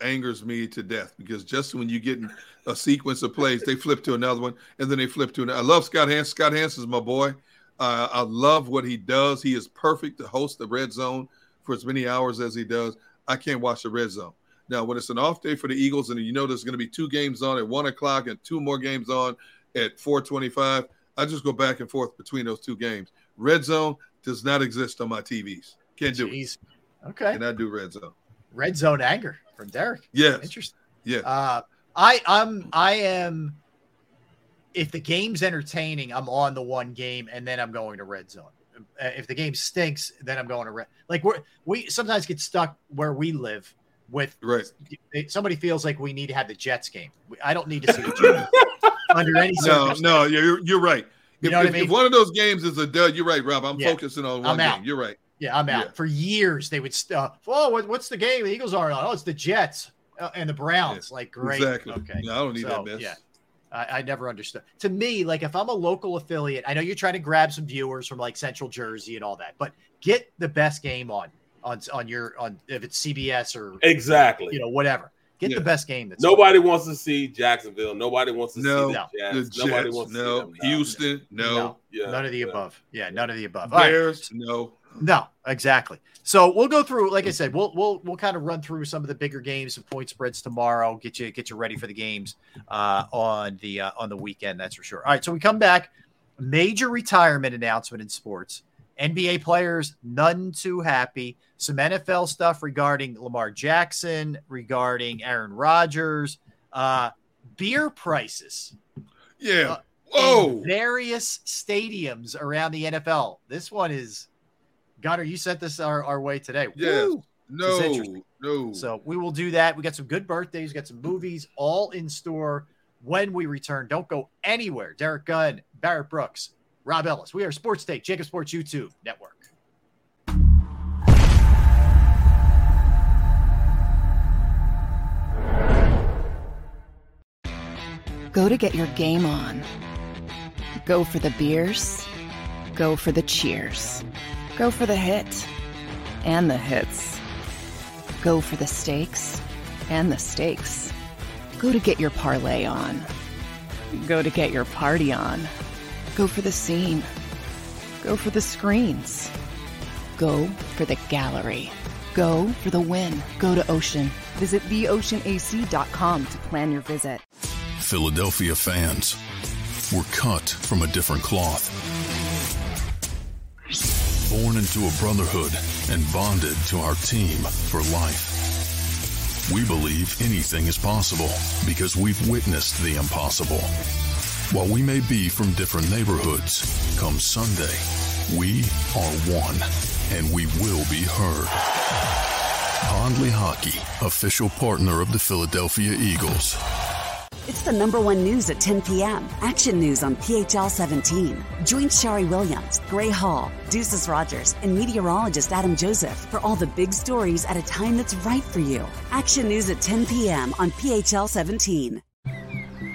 angers me to death because just when you get in a sequence of plays, they flip to another one and then they flip to another. I love Scott. Scott Hanson's my boy. Uh, I love what he does. He is perfect to host the red zone for as many hours as he does. I can't watch the red zone. Now, when it's an off day for the Eagles, and you know there's going to be two games on at one o'clock and two more games on at 425, I just go back and forth between those two games. Red zone does not exist on my TVs. Can't do Jeez. it. Okay. Can I do red zone? Red zone anger from Derrick. Yes. Interesting. Yeah. Uh, I I'm I am. If the game's entertaining, I'm on the one game, and then I'm going to red zone. Uh, If the game stinks, then I'm going to red. Like we we sometimes get stuck where we live with right. Somebody feels like we need to have the Jets game. I don't need to see the Jets under any No, no, you're, you're right. You If, know what I if- if one of those games is a dud, you're right, Rob. I'm Yeah. focusing on I'm one out. game. You're right. Yeah, I'm out. Yeah. For years, they would. St- uh, oh, what, what's the game? The Eagles are on. Oh, it's the Jets uh, and the Browns. Like, great. Exactly. Okay. No, I don't need So, that mess. Yeah. I, I never understood. To me, like if I'm a local affiliate, I know you're trying to grab some viewers from like Central Jersey and all that, but get the best game on on on your on if it's CBS or Exactly. you know whatever. Get Yeah. the best game. That's Nobody wants to see Jacksonville. Nobody wants to No, see No. the The Jets. Nobody Jets, wants to see them. Houston, no. no, Yeah, none of the yeah. above. Yeah, none of the above. All right. Bears, no. No, exactly. So we'll go through, like I said, we'll we'll we'll kind of run through some of the bigger games and point spreads tomorrow. Get you get you ready for the games uh, on the uh, on the weekend. That's for sure. All right, so we come back. Major retirement announcement in sports. NBA players none too happy. Some NFL stuff regarding Lamar Jackson, regarding Aaron Rodgers. Uh, beer prices Yeah. Uh, Whoa. various stadiums around the NFL. This one is Gunner. You sent this our, our way today. Yes. Woo! No. No. So we will do that. We got some good birthdays, got some movies all in store when we return. Don't go anywhere. Derrick Gunn, Barrett Brooks, Rob Ellis. We are Sports Take, JAKIB Sports YouTube Network. Go to get your game on. Go for the beers. Go for the cheers. Go for the hit and the hits. Go for the stakes and the stakes. Go to get your parlay on. Go to get your party on. Go for the scene. Go for the screens. Go for the gallery. Go for the win. Go to Ocean. Visit theoceanac.com to plan your visit. Philadelphia fans, we're cut from a different cloth. Born into a brotherhood and bonded to our team for life. We believe anything is possible because we've witnessed the impossible. While we may be from different neighborhoods, come Sunday, we are one and we will be heard. Pond Lehocky, official partner of the Philadelphia Eagles. It's the number one news at 10 p.m. Action News on PHL 17. Join Sharrie Williams, Gray Hall, Deuces Rogers, and meteorologist Adam Joseph for all the big stories at a time that's right for you. Action News at 10 p.m. on PHL 17.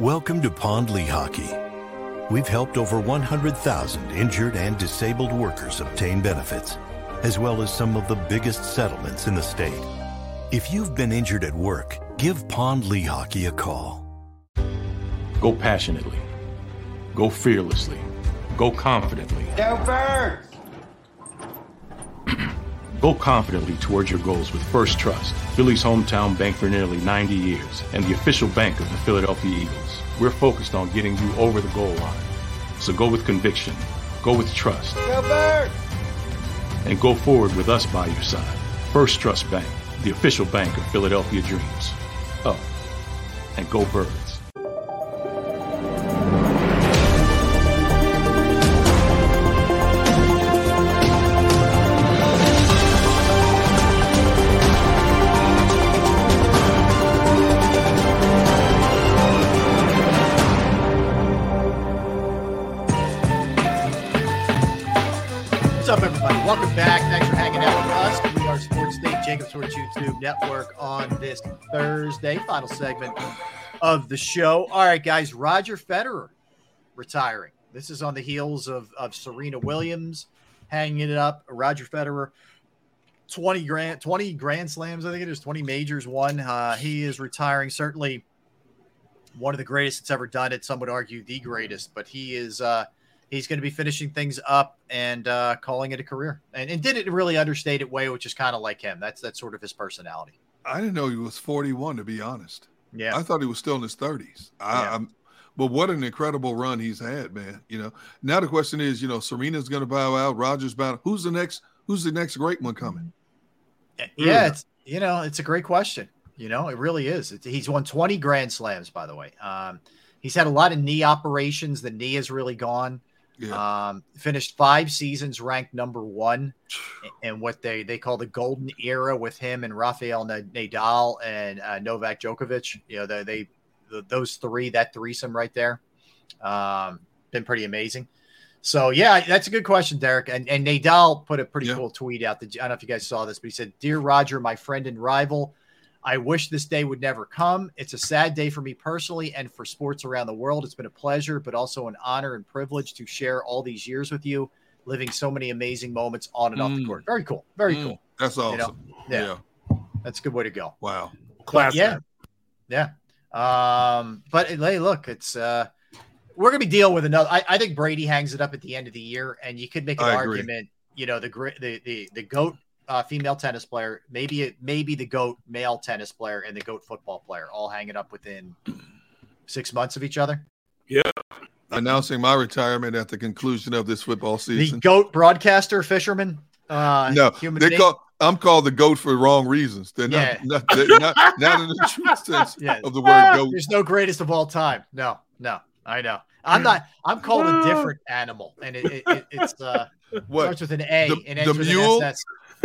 Welcome to Pond Lehocky. We've helped over 100,000 injured and disabled workers obtain benefits, as well as some of the biggest settlements in the state. If you've been injured at work, give Pond Lehocky a call. Go passionately. Go fearlessly. Go confidently. Go birds! Go confidently towards your goals with First Trust, Philly's hometown bank for nearly 90 years, and the official bank of the Philadelphia Eagles. We're focused on getting you over the goal line. So go with conviction, go with trust, Go and go forward with us by your side. First Trust Bank, the official bank of Philadelphia Dreams. Up and go birds. Thursday, final segment of the show. All right, guys, Roger Federer retiring. This is on the heels of, of Serena Williams hanging it up. Roger Federer, 20 grand, 20 grand slams, I think it is 20 majors won. Uh, he is retiring. Certainly one of the greatest that's ever done it. Some would argue the greatest, but he is uh, he's going to be finishing things up and uh, calling it a career. And, and did it really understate it way, which is kind of like him. That's that's sort of his personality. I didn't know he was 41, to be honest. Yeah. I thought he was still in his 30s. I, Yeah. I'm, but what an incredible run he's had, man. You know, now the question is, you know, Serena's going to bow out. Rogers bow. Who's the next? Who's the next great one coming? Yeah, it's you know, it's a great question. You know, it really is. It's, he's won 20 grand slams, by the way. Um, he's had a lot of knee operations. The knee has really gone. Um, finished five seasons ranked number one in what they they call the golden era with him and Rafael Nadal and uh, Novak Djokovic. You know, they, they the, those three, that threesome right there, um, been pretty amazing. So yeah, that's a good question, Derrick. And and Nadal put a pretty cool tweet out. That, I don't know if you guys saw this, but he said, "Dear Roger, my friend and rival." I wish this day would never come. It's a sad day for me personally and for sports around the world. It's been a pleasure, but also an honor and privilege to share all these years with you, living so many amazing moments on and off the Mm. court. Very cool. Very Mm, cool. That's You awesome. know? yeah. That's a good way to go. Wow. But yeah. Yeah. Um, but hey, look, it's uh we're gonna be dealing with another. I, I think Brady hangs it up at the end of the year, and you could make an argument. You know, the the the the goat uh, female tennis player, maybe it maybe the goat male tennis player, and the goat football player all hanging up within six months of each other. Yeah. Announcing my retirement at the conclusion of this football season. The goat broadcaster, fisherman, uh, no, human they being. call. I'm called the goat for wrong reasons. They're not, Yeah. not, they're not, not in the true sense Yeah. of the word goat. There's no greatest of all time. No, no, I know. I'm not. I'm called a different animal, and it, it, it it's uh What? starts with an A The- and the with mule? an SS.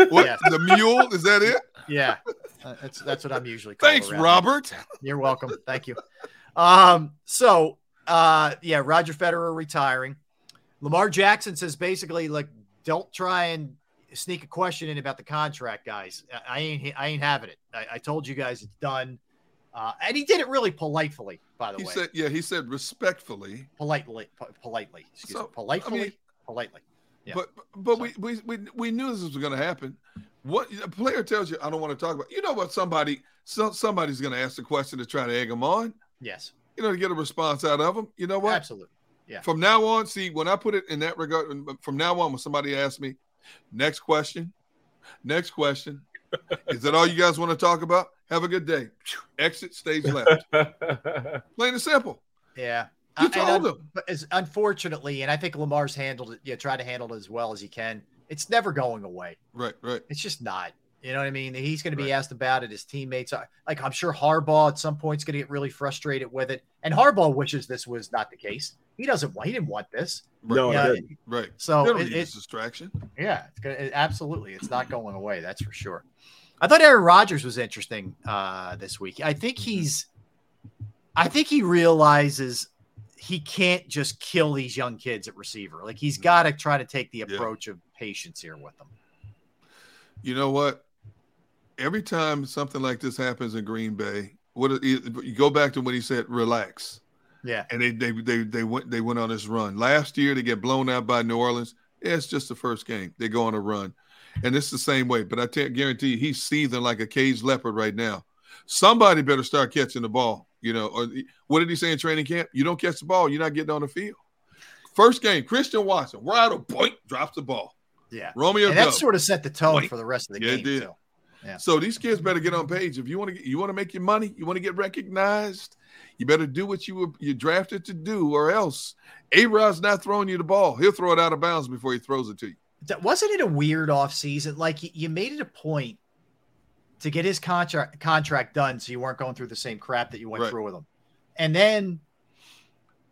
What? Yeah. The mule? Is that it? Yeah, Uh, that's that's what I'm usually. Called Thanks, here. Robert. You're welcome. Thank you. Um. So, uh, yeah, Roger Federer retiring. Lamar Jackson says basically, like, don't try and sneak a question in about the contract, guys. I, I ain't I ain't having it. I, I told you guys it's done. Uh, and he did it really politely, by the He way. said, yeah, he said respectfully. politely, po- politely. Excuse So, me. Politely, I mean- politely. Yeah. But but we, we we we knew this was going to happen. What a player tells you, I don't want to talk about. You know what? Somebody some, somebody's going to ask the question to try to egg them on. Yes. You know to get a response out of them. You know what? Absolutely. Yeah. From now on, see when I put it in that regard. From now on, when somebody asks me, next question, next question, is that all you guys want to talk about? Have a good day. Exit stage left. Plain and simple. Yeah. You Uh, told un- him. But as, unfortunately, and I think Lamar's handled it, yeah, try to handle it as well as he can. It's never going away. Right, right. It's just not. You know what I mean? He's going to be asked about it. His teammates are like, I'm sure Harbaugh at some point is going to get really frustrated with it. And Harbaugh wishes this was not the case. He doesn't want. He didn't want this. No, Yeah. Right. So They don't it- need distraction. Yeah, it's gonna it- absolutely. It's not going away. That's for sure. I thought Aaron Rodgers was interesting uh, this week. I think he's, I think he realizes he can't just kill these young kids at receiver. Like he's mm-hmm. got to try to take the approach of patience here with them. You know what? Every time something like this happens in Green Bay, what you go back to when he said relax, Yeah, and they they they they went they went on this run. Last year they get blown out by New Orleans. Yeah, it's just the first game. They go on a run, and it's the same way. But I tell, guarantee you, he's seething like a caged leopard right now. Somebody better start catching the ball. You know, or what did he say in training camp? You don't catch the ball, you're not getting on the field. First game, Christian Watson, right of point, drops the ball. yeah. Romeo and that sort of set the tone Boink. for the rest of the Yeah, it did. too. Yeah. So these kids better get on page. If you want to get, you want to make your money, you want to get recognized, you better do what you were you drafted to do, or else A Rod's not throwing you the ball. He'll throw it out of bounds before he throws it to you. That- wasn't it a weird off season? Like you, you made it a point to get his contract contract done, so you weren't going through the same crap that you went Right. through with him, and then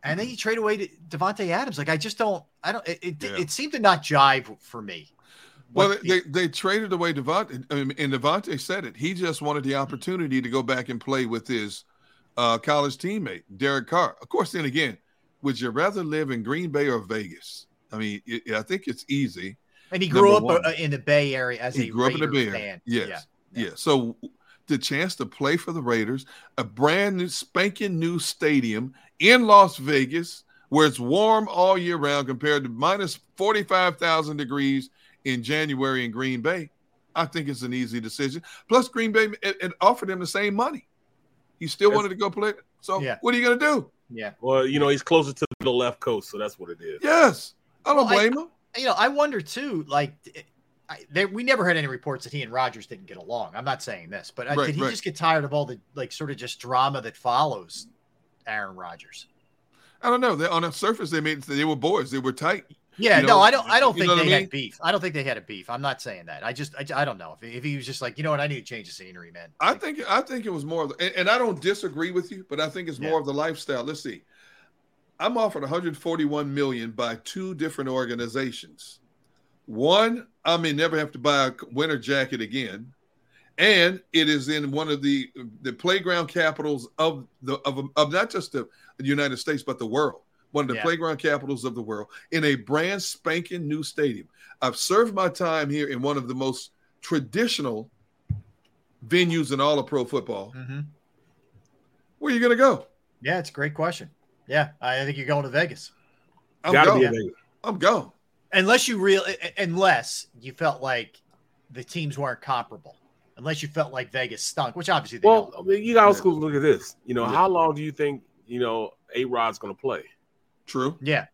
and then you trade away to Davante Adams. Like I just don't, I don't. It it, Yeah. it seemed to not jive for me. Well, What they, they traded away mean, and Davante said it. He just wanted the opportunity to go back and play with his uh, college teammate, Derek Carr. Of course, then again, would you rather live in Green Bay or Vegas? I mean, it, I think it's easy. and he grew Number up one. uh, in the Bay Area as he a grew up in the Bay Area. fan. Yes. Yeah. Yeah. So the chance to play for the Raiders, a brand new spanking new stadium in Las Vegas where it's warm all year round compared to minus 45,000 degrees in January in Green Bay. I think it's an easy decision. Plus, Green Bay it, it offered him the same money. He still wanted to go play. So, Yeah. what are you going to do? Yeah. Well, you know, he's closer to the left coast, so that's what it is. Yes. I don't Well, I- blame him. You know, I wonder too. Like, I, there, we never had any reports that he and Rodgers didn't get along. I'm not saying this, but uh, Right, did he right. just get tired of all the like sort of just drama that follows Aaron Rodgers? I don't know. They, on the surface, they made they were boys. They were tight. Yeah, You no, know, I don't. I don't think they I mean? had beef. I don't think they had a beef. I'm not saying that. I just, I, I don't know if, if he was just like, you know what, I need to change the scenery, man. I think I think it was more of the, and, and I don't disagree with you, but I think it's more of the lifestyle. Let's see. I'm offered 141 million by two different organizations. One, I may never have to buy a winter jacket again, and it is in one of the the playground capitals of the of, of not just the United States but the world. One of the Yeah. playground capitals of the world in a brand spanking new stadium. I've served my time here in one of the most traditional venues in all of pro football. Mhm. Where are you going to go? Yeah, it's a great question. Yeah, I think you're going to Vegas. I'm Gotta gone. be Vegas. I'm gone. Unless you real, unless you felt like the teams weren't comparable. Unless you felt like Vegas stunk, which obviously they Well, don't. I mean, you guys go look at this. You know, Yeah. how long do you think you know A Rod's going to play? True. Yeah.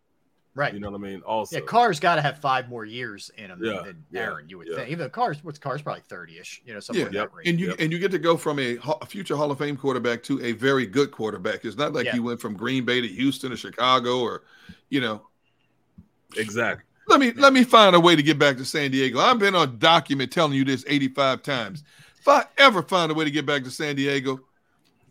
Right. You know what I mean? Also, Yeah, Carr's got to have five more years in him Yeah, than yeah, Aaron. You would yeah. think. Even though Carr's what's Carr's probably thirty ish. You know, somewhere in that range. and you and you get to go from a, ho- a future Hall of Fame quarterback to a very good quarterback. It's not like Yeah. you went from Green Bay to Houston or Chicago or, you know. exactly. Let me let me find a way to get back to San Diego. I've been on document telling you this 85 times. If I ever find a way to get back to San Diego,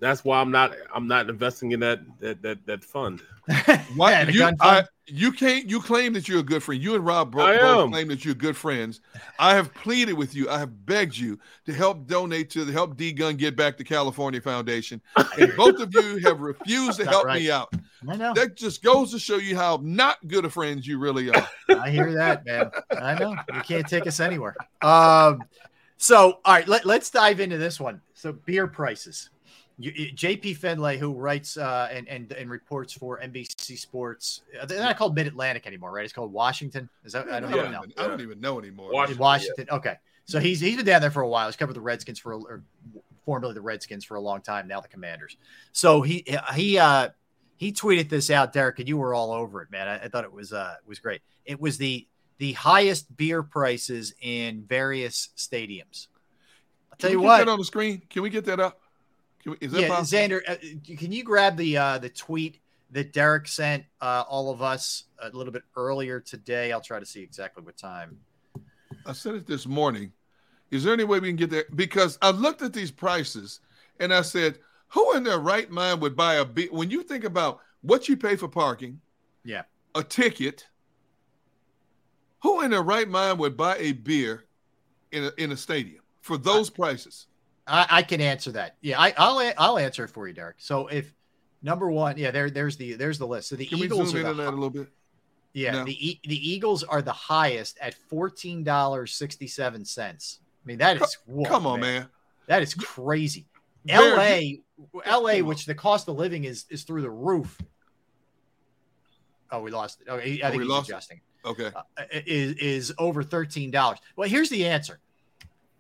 That's why I'm not. I'm not investing in that that that that fund. why Yeah, you gun I, you can't you claim that you're a good friend. You and Rob bro- I both am. claim that you're good friends. I have pleaded with you. I have begged you to help donate to the Help D Gunn Get Back to California Foundation, and both of you have refused to help right. me out. I know. That just goes to show you how not good of friends you really are. I hear that, man. I know you can't take us anywhere. Um, so all right, let, let's dive into this one. So beer prices. You, you- JP Finlay, who writes uh, and, and and reports for NBC Sports, uh, they're not called Mid Atlantic anymore, right? It's called Washington. Is that I don't I even know. I don't even know anymore. In Washington. Okay. So he's he's been down there for a while. He's covered the Redskins for a, or formerly the Redskins for a long time. Now the Commanders. So he he uh he tweeted this out, Derrick, and you were all over it, man. I, I thought it was uh was great. It was the the highest beer prices in various stadiums. I'll tell Can you we get what. that on the screen? Can we get that up? Is that yeah, possible? Xander, uh, can you grab the uh, the tweet that Derrick sent uh, all of us a little bit earlier today? I'll try to see exactly what time. I said it this morning. Is there any way we can get there? Because I looked at these prices and I said, who in their right mind would buy a beer? When you think about what you pay for parking, Yeah. a ticket, who in their right mind would buy a beer in a, in a stadium for those prices? I, I can answer that. Yeah, I, I'll I'll answer it for you, Derrick. So if number one, yeah, there there's the there's the list. So the Can Eagles are the a little bit? yeah No. the the Eagles are the highest at fourteen dollars sixty seven cents. I mean that is whoa, Come on, man. that is crazy. L.A. L.A. which the cost of living is is through the roof. Oh, we lost it. Oh, I think Oh, we he's lost it. Okay. Uh, is is over thirteen dollars. Well, here's the answer.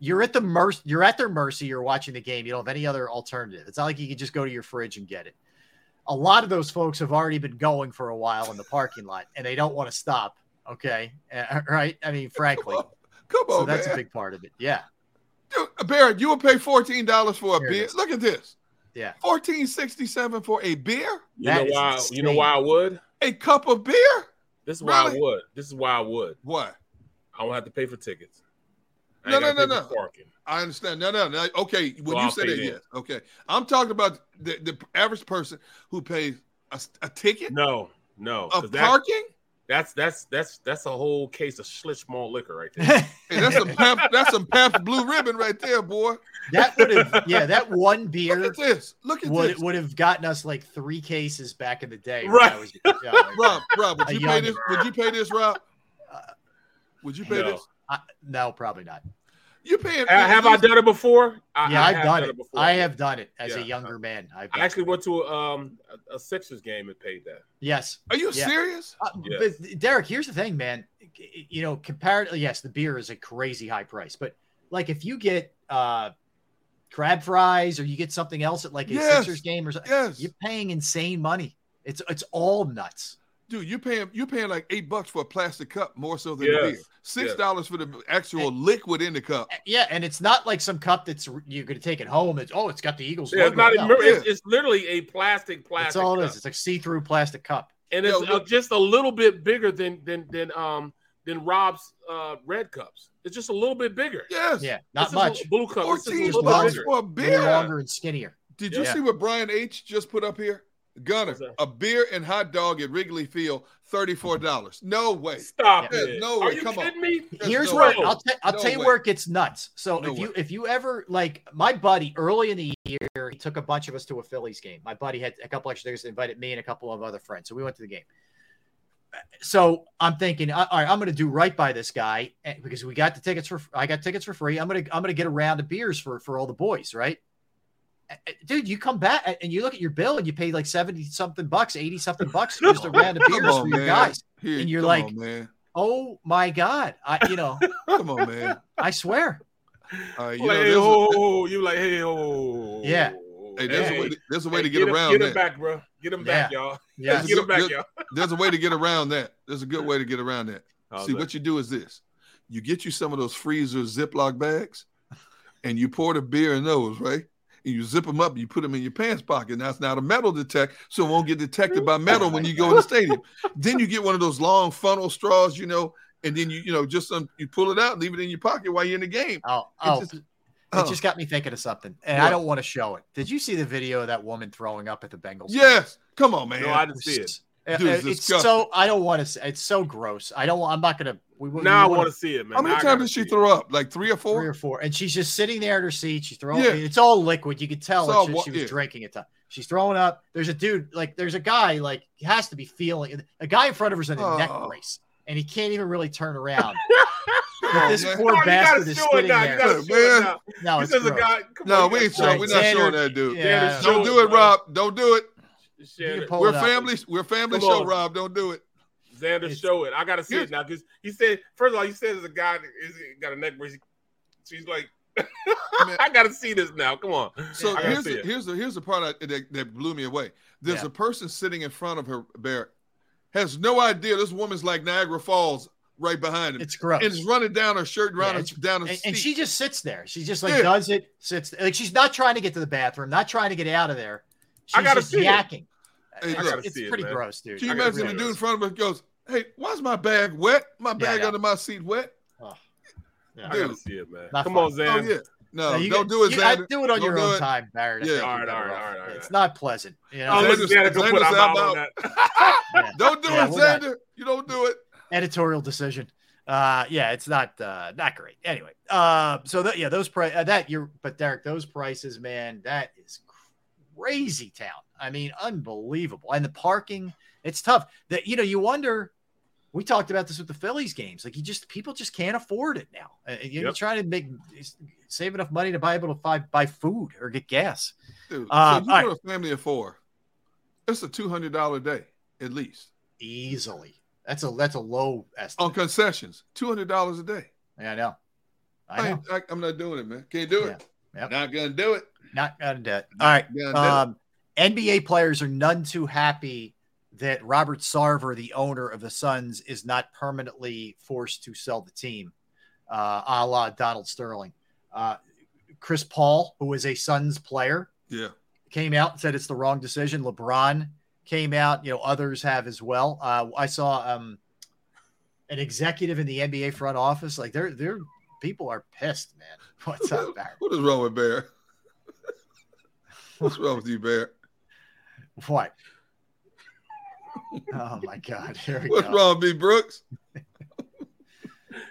You're at the mercy. You're at their mercy. You're watching the game. You don't have any other alternative. It's not like you can just go to your fridge and get it. A lot of those folks have already been going for a while in the parking lot, and they don't want to stop. Okay, Uh, right? I mean, frankly, Come on, so on, that's man. a big part of it. Yeah, Dude, Barrett, you would pay fourteen dollars for a Here it beer. Look at this. yeah. Fourteen sixty seven for a beer? You That know is why? You know why I would? A cup of beer? This is why Really? I would. This is why I would. What? I don't have to pay for tickets. I No, no, no, no. Parking. I understand. No, no, no. Okay, when So you I'll said pay it, then. yes. Okay, I'm talking about the, the average person who pays a, a ticket No, no, of parking. That's that's that's that's a whole case of Schlitz malt liquor right there. Hey, that's some Pabst, that's some Pabst Blue Ribbon right there, boy. That would have, yeah, that one beer Look at this. Look at would this. would have gotten us like three cases back in the day. Right. I was young. Rob, Rob, would you pay this? Would you pay this, Rob? Uh, would you pay No. this? I, no, probably not. You paying? Ha- Have I done it before? I, yeah, I I've have done it. before. I have done it as a younger man. I've I done actually went to a, um, a, a Sixers game and paid that. Yes. Are you Yeah. serious? Uh, Yes. But Derrick, here's the thing, man. You know, comparatively, yes, the beer is a crazy high price, but like if you get uh crab fries or you get something else at like a Yes. Sixers game or something, Yes. you're paying insane money. It's it's all nuts. Dude, you paying you paying like eight bucks for a plastic cup more so than Yes. beer. Six Yes. dollars for the actual liquid in the cup. Yeah, and it's not like some cup that's you're going to take it home. It's oh, it's got the Eagles. Yeah, it's not. No. It's, it's literally a plastic plastic. That's all it cup. is. It's a see-through plastic cup. and it's uh, just a little bit bigger than than than um than Rob's uh, red cups. It's just a little bit bigger. Yes. Yeah, not It's just a much. Blue cup. It's Fourteen bucks for a A beer. longer and skinnier. Did you Yeah. see what Brian H just put up here? Gunner, a beer and hot dog at Wrigley Field, thirty-four dollars. No way. Stop There's it. No way. Are way. you Come kidding on. me? There's Here's no where way. I'll, t- I'll No tell you way. where it gets nuts. So No if you way. if you ever like my buddy early in the year, he took a bunch of us to a Phillies game. My buddy had a couple extra tickets, invited me and a couple of other friends, so we went to the game. So I'm thinking, all right, I'm going to do right by this guy eh, because we got the tickets for I got tickets for free. I'm gonna I'm gonna get a round of beers for for all the boys, right? Dude, you come back and you look at your bill and you pay like 70 something bucks, 80 something bucks for just a round of beers on, for your guys. Here, and you're like, on, man. oh my God. I you know, Come on, man. I swear. Uh, you You know, like, hey, there's a- ho, ho, ho. You like, hey, ho. Yeah. Hey, there's Hey. a way. To, there's a way Hey, to get, him- around Get that. him back, bro. Get him back, Yeah. y'all. Yes. Get him back, There- y'all. There's a way to get around that. There's a good way to get around that. How's See, that? what you do is this: you get you some of those freezer Ziploc bags, and you pour the beer in those, right? And you zip them up. and You put them in your pants pocket. Now it's not a metal detect, so it won't get detected by metal when you go in the stadium. then you get one of those long funnel straws, you know, and then you you know just um, you pull it out, leave it in your pocket while you're in the game. Oh, It oh, just- it oh. just got me thinking of something, and I don't want to show it. Did you see the video of that woman throwing up at the Bengals? Yes, come on, man. No, I didn't see it. Dude, it's it's so I don't want to. say It's so gross. I don't. want I'm not gonna. We, we Now I wanna- want to see it, man. How many times gotta did she see it. throw up? Like three or four? three or four, and she's just sitting there at her seat. She's throwing. Yeah. It's all liquid. You can tell It's it's all just wa- she was yeah. drinking it. She's throwing up. There's a dude like there's a guy like he has to be feeling a guy in front of her's in a neck Oh. brace, and he can't even really turn around. Come But this man. poor you bastard gotta is show it sitting now. there. Gotta Look, show it man. No, it's says a gross. guy. No, on, we you ain't gotta showing. Right, We're not showing that dude. Yeah, Don't do it. Rob. Don't do it. Share it. We're it up. family. We're family Come show, on. Rob. Don't do it. Xander, It's- show it. I gotta see it now because he said first of all, he said there's a guy that is got a neck brace. She's like, I gotta see this now. Come on. So here's the, here's the here's the part I, that, that blew me away. There's Yeah. a person sitting in front of her, Barrett, has no idea this woman's like Niagara Falls right behind him. It's gross. And it's running down her shirt, Yeah, down, her, down her and, seat. and she just sits there. She just like Yeah. does it, sits like she's not trying to get to the bathroom, not trying to get out of there. She's I gotta just see it. Yakking. Hey, It's, look, it's see it, pretty man. gross, dude. Can you It imagine really the dude in front of us goes, "Hey, why's my bag wet? My bag yeah. under my seat wet." Oh, yeah. I gotta see it, man. Not Come fun. on, Oh Zan. yeah, no, No, you don't get- do it, you- I- Do it on Don't your own it. time, Barrett. Yeah. think All you'll right, get all it right, off. all right, It's not pleasant. You know, Oh, Xander's- look, Xander put Xander's out mouth on that. Don't do it, we're Xander. You don't do it. editorial decision. Uh, yeah, it's not uh, not great. Anyway, uh, so that yeah, those price uh, that you're, but Derrick, those prices, man, that is crazy town. I mean, unbelievable. And the parking, it's tough. That you know, you wonder. We talked about this with the Phillies games. Like you just people just can't afford it now. Uh, you- You're Yep. trying to make save enough money to buy able to buy, buy food or get gas. Dude, Uh, so you put a family of four. It's a two hundred dollar day at least Easily, that's a that's a low estimate. on concessions. Two hundred dollars a day. Yeah, I know. I know. I, I'm not doing it, man. Can't do it. Yep. Not gonna do it. Not gonna do it. All right. Um, NBA players are none too happy that Robert Sarver, the owner of the Suns, is not permanently forced to sell the team, uh, a la Donald Sterling. Uh, Chris Paul, who is a Suns player, Yeah. came out and said it's the wrong decision. LeBron came out, you know, others have as well. Uh, I saw um, an executive in the NBA front office, like they're they're people are pissed, man. What's up, Barrett? What is wrong with Bear? What's wrong with you, Bear? What? Oh my God! Here we What's go. wrong, B. Brooks?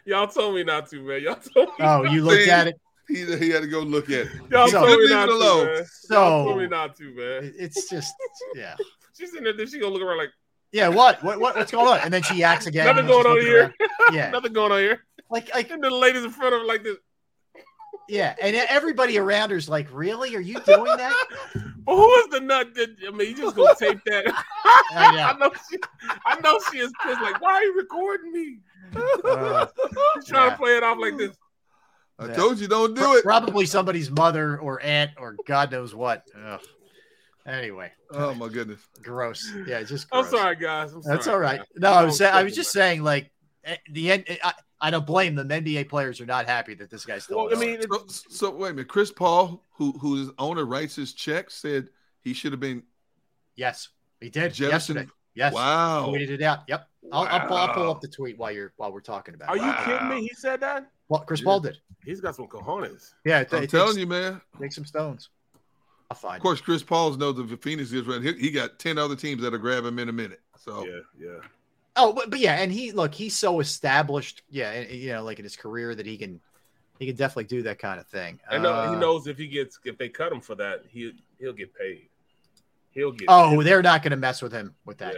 Y'all told me not to, man. Y'all told me. Oh, you looked See? at it. He, he had to go look at it. Y'all So- told me Leave it not to, alone. man. Y'all told me not to, man. It's just, yeah, She's in there, then she gonna look around like yeah. What? What? what what's going on? And then she acts again. nothing going on here. around. Yeah, nothing going on here. like, like, And the ladies in front of her like this. Yeah, and everybody around her's like, "Really? Are you doing that?" But who is the nut that I mean? You just gonna tape that? I know. I know. She, I know she is pissed. Like, why are you recording me? Uh, She's trying yeah. to play it off like this. I Yeah. told you don't do Pro- it. Probably somebody's mother or aunt or God knows what. Ugh. Anyway, Oh my goodness. gross. Yeah, just. I'm sorry, guys. I'm That's sorry, all right. guys. No, I was Don't saying, I was just saying, like Eh, the end. Eh, I, I don't blame them. NBA players are not happy that this guy's still. Well, I mean. So, so wait a minute. Chris Paul, who whose owner writes his check, said he should have been yes, he did Jefferson. yesterday. Yes, Wow. tweeted it out. Yep, I'll, I'll, pull, I'll pull up the tweet while you're while we're talking about. It. Are it. you kidding me? He said that. Well, Chris Paul did. He's got some cojones. Yeah, it, I'm it telling takes, you, man. Take some stones. I'll find. Of course, Chris Paul's knows the Phoenix is right. He, he got ten other teams that'll grab him in a minute. So Yeah, yeah. Oh, but, but yeah, and he look, he's so established, yeah, you know, like in his career that he can he can definitely do that kind of thing. And uh, Uh, he knows if he gets if they cut him for that, he he'll get paid. He'll get. Oh, they're not going to mess with him with that.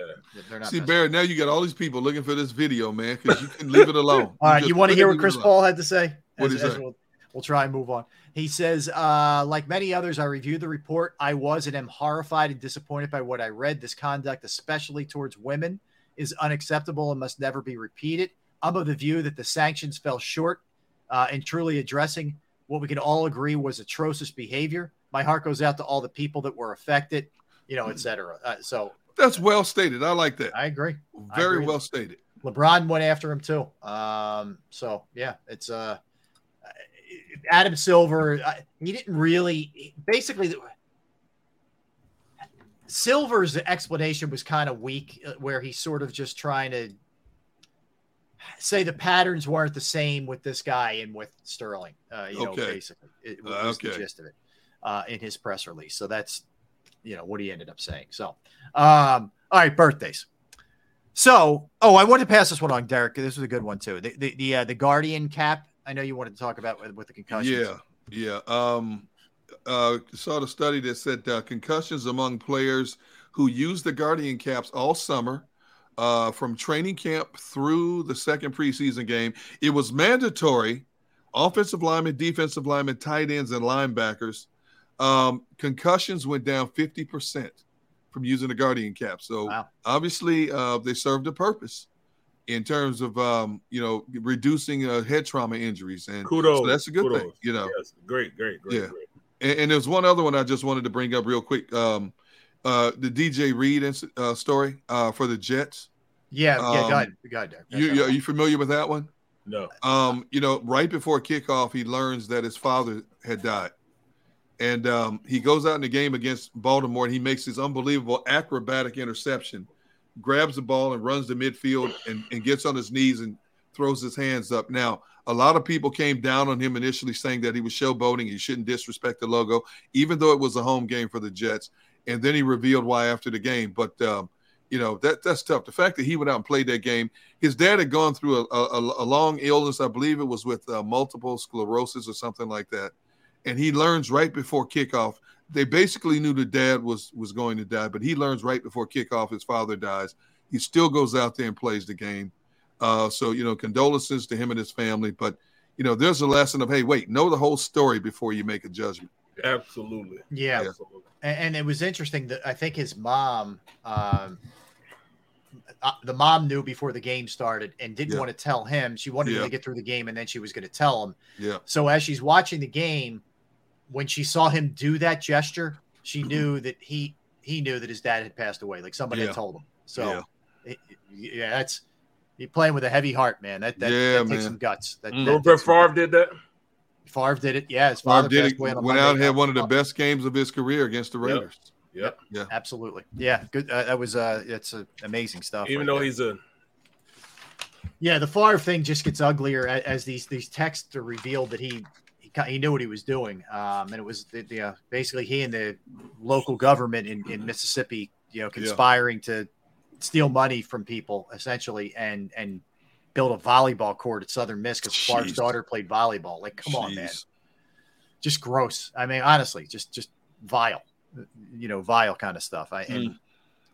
They're not. see, messing- Barrett, now you got all these people looking for this video, man, because you can leave it alone. All right, just you want to hear what Chris it. Paul had to say? What'd As- he as? We'll, we'll try and move on. He says, uh, like many others, I reviewed the report. I was and am horrified and disappointed by what I read. This conduct, especially towards women, is unacceptable and must never be repeated. I'm of the view that the sanctions fell short uh, in truly addressing what we can all agree was atrocious behavior. My heart goes out to all the people that were affected, you know, et cetera. Uh, so That's well stated. I like that. I agree. I Very agree. well stated. LeBron went after him too. Um, so yeah, it's uh, Adam Silver. uh, He didn't really. Basically, the- Silver's explanation was kind of weak, uh, where he's sort of just trying to say the patterns weren't the same with this guy and with Sterling. Uh, you know, basically, it was Uh, the gist of it uh, in his press release. So that's you know what he ended up saying. So, um, all right, birthdays. So, oh, I wanted to pass this one on, Derrick. This was a good one too. The the the, uh, the Guardian cap. I know you wanted to talk about with, with the concussions. Yeah, yeah. Um, uh, saw the study that said uh, concussions among players who used the Guardian caps all summer, uh, from training camp through the second preseason game. It was mandatory. Offensive linemen, defensive linemen, tight ends, and linebackers. Um, concussions went down fifty percent from using the Guardian cap. So obviously, uh, they served a purpose in terms of um, you know reducing uh, head trauma injuries, and Kudos. so that's a good thing. You know, Yes, great, great, great, Yeah. great. And, and there's one other one I just wanted to bring up real quick. Um, uh, the DJ Reed inc- uh, story uh, for the Jets. Yeah, yeah. Go Um, ahead. Go ahead, Derrick. You, you are you familiar with that one? No. Um, you know, right before kickoff, he learns that his father had died. And um, he goes out in the game against Baltimore and he makes this unbelievable acrobatic interception, grabs the ball and runs to midfield and, and gets on his knees and throws his hands up. Now, a lot of people came down on him initially saying that he was showboating. He shouldn't disrespect the logo, even though it was a home game for the Jets. And then he revealed why after the game. But um, you know that that's tough. The fact that he went out and played that game, his dad had gone through a, a, a long illness. I believe it was with uh, multiple sclerosis or something like that, and he learns right before kickoff. They basically knew the dad was was going to die, but he learns right before kickoff his father dies. He still goes out there and plays the game. Uh, so you know, condolences to him and his family. But you know, there's a lesson of hey, wait, know the whole story before you make a judgment. Absolutely. Yeah. Absolutely. And, and it was interesting that I think his mom, um, uh, the mom knew before the game started and didn't Yeah. want to tell him. She wanted him to get through the game and then she was going to tell him. Yeah. So as she's watching the game, when she saw him do that gesture, she knew that he he knew that his dad had passed away. Like somebody Yeah. had told him. So it- yeah, that's you're playing with a heavy heart, man. That that, Yeah, that takes man. some guts. That, Mm. that Remember takes Favre did that? Favre did it. Yeah, his Favre did it, away on went Monday out and had one of the best games of his career against the Raiders. Yep. Yeah. Absolutely. Yeah. Good. Uh, that was uh, it's uh, amazing stuff. Even right though there. he's a Yeah, the Favre thing just gets uglier as, as these these texts are revealed that he he, ki- he knew what he was doing, um, and it was the, the, uh, basically he and the local government in, in Mississippi, you know, conspiring to steal money from people essentially, and and build a volleyball court at Southern Miss because Jeez. daughter played volleyball. Like, come on, man, just gross. I mean, honestly, just just vile, you know, vile kind of stuff. I and Mm.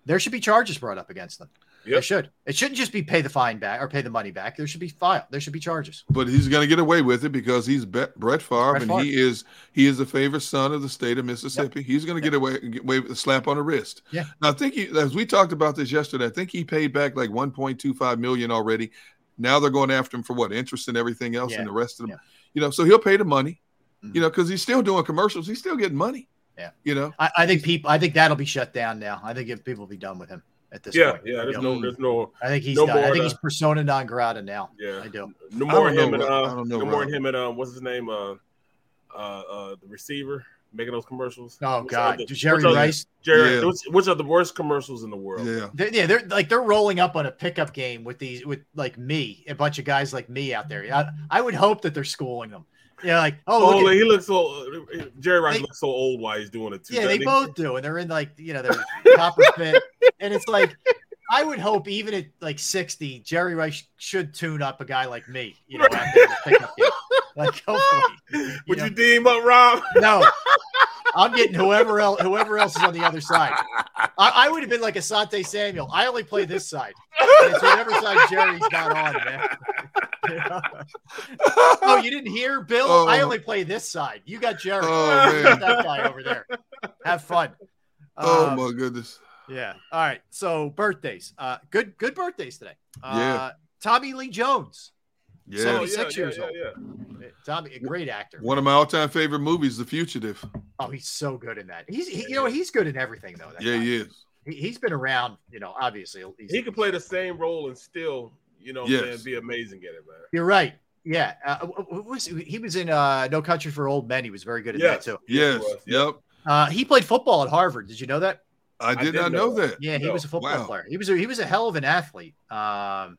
there should be charges brought up against them. They should. It shouldn't just be pay the fine back or pay the money back. There should be file. There should be charges. But he's going to get away with it because he's Brett Favre, Brett and Favre. he is he is the favorite son of the state of Mississippi. He's going to get away get away with a slap on the wrist. Yeah. Now I think he, as we talked about this yesterday, I think he paid back like 1.25 million already. Now they're going after him for what interest and everything else, Yeah. and the rest of them. You know, so he'll pay the money. Mm-hmm. You know, because he's still doing commercials. He's still getting money. Yeah. You know. I, I think people. I think that'll be shut down now. I think if people will be done with him at this Yeah, point. yeah. There's no, there's no. I think he's no done. I think to- he's persona non grata now. Yeah, I do. No I more don't him know, and uh, I don't know, no more him and uh, what's his name? Uh, uh, uh, the receiver making those commercials. Oh, Which God. are the- Jerry which are the- Rice? Jerry, Yeah. which, which are the worst commercials in the world? Yeah. They're, yeah, they're like they're rolling up on a pickup game with these with like me, a bunch of guys like me out there. I, I would hope that they're schooling them. Yeah, like oh, Oh, look at- he looks so. Jerry Rice They- looks so old while he's doing it too. yeah, they both do, and they're in like you know they're copper fit, and it's like I would hope even at like sixty, Jerry Rice should tune up a guy like me. You know, out there the pickup game. like hopefully. Would know? you deem up, Rob? No, I'm getting whoever else whoever else is on the other side. I, I would have been like Asante Samuel. I only play this side. And it's whatever side Jerry's not on, man. oh, you didn't hear, Bill? Oh. I only play this side. You got Jerry. Oh, man. got that guy over there. Have fun. Oh Um, my goodness. yeah. All right. So birthdays. Uh, good good birthdays today. Uh, Yeah. Tommy Lee Jones. Yeah. Oh, 76 yeah, years yeah, old. yeah, Tommy, a great actor. One of my all-time favorite movies, The Fugitive. Oh, he's so good in that. He's he, you know he's good in everything though. that Yeah, guy. he is. He, he's been around. You know, obviously. He's, He can play the same role and still, you know, Yes. saying, be amazing at it, man. You're right. Yeah. Uh, wh- wh- was he was in uh, No Country for Old Men. He was very good at Yes. that too. Yes. Yep. Uh, he played football at Harvard. Did you know that? I did, did not know know that. Yeah, he No. was a football Wow. player. He was a, he was a hell of an athlete. Um,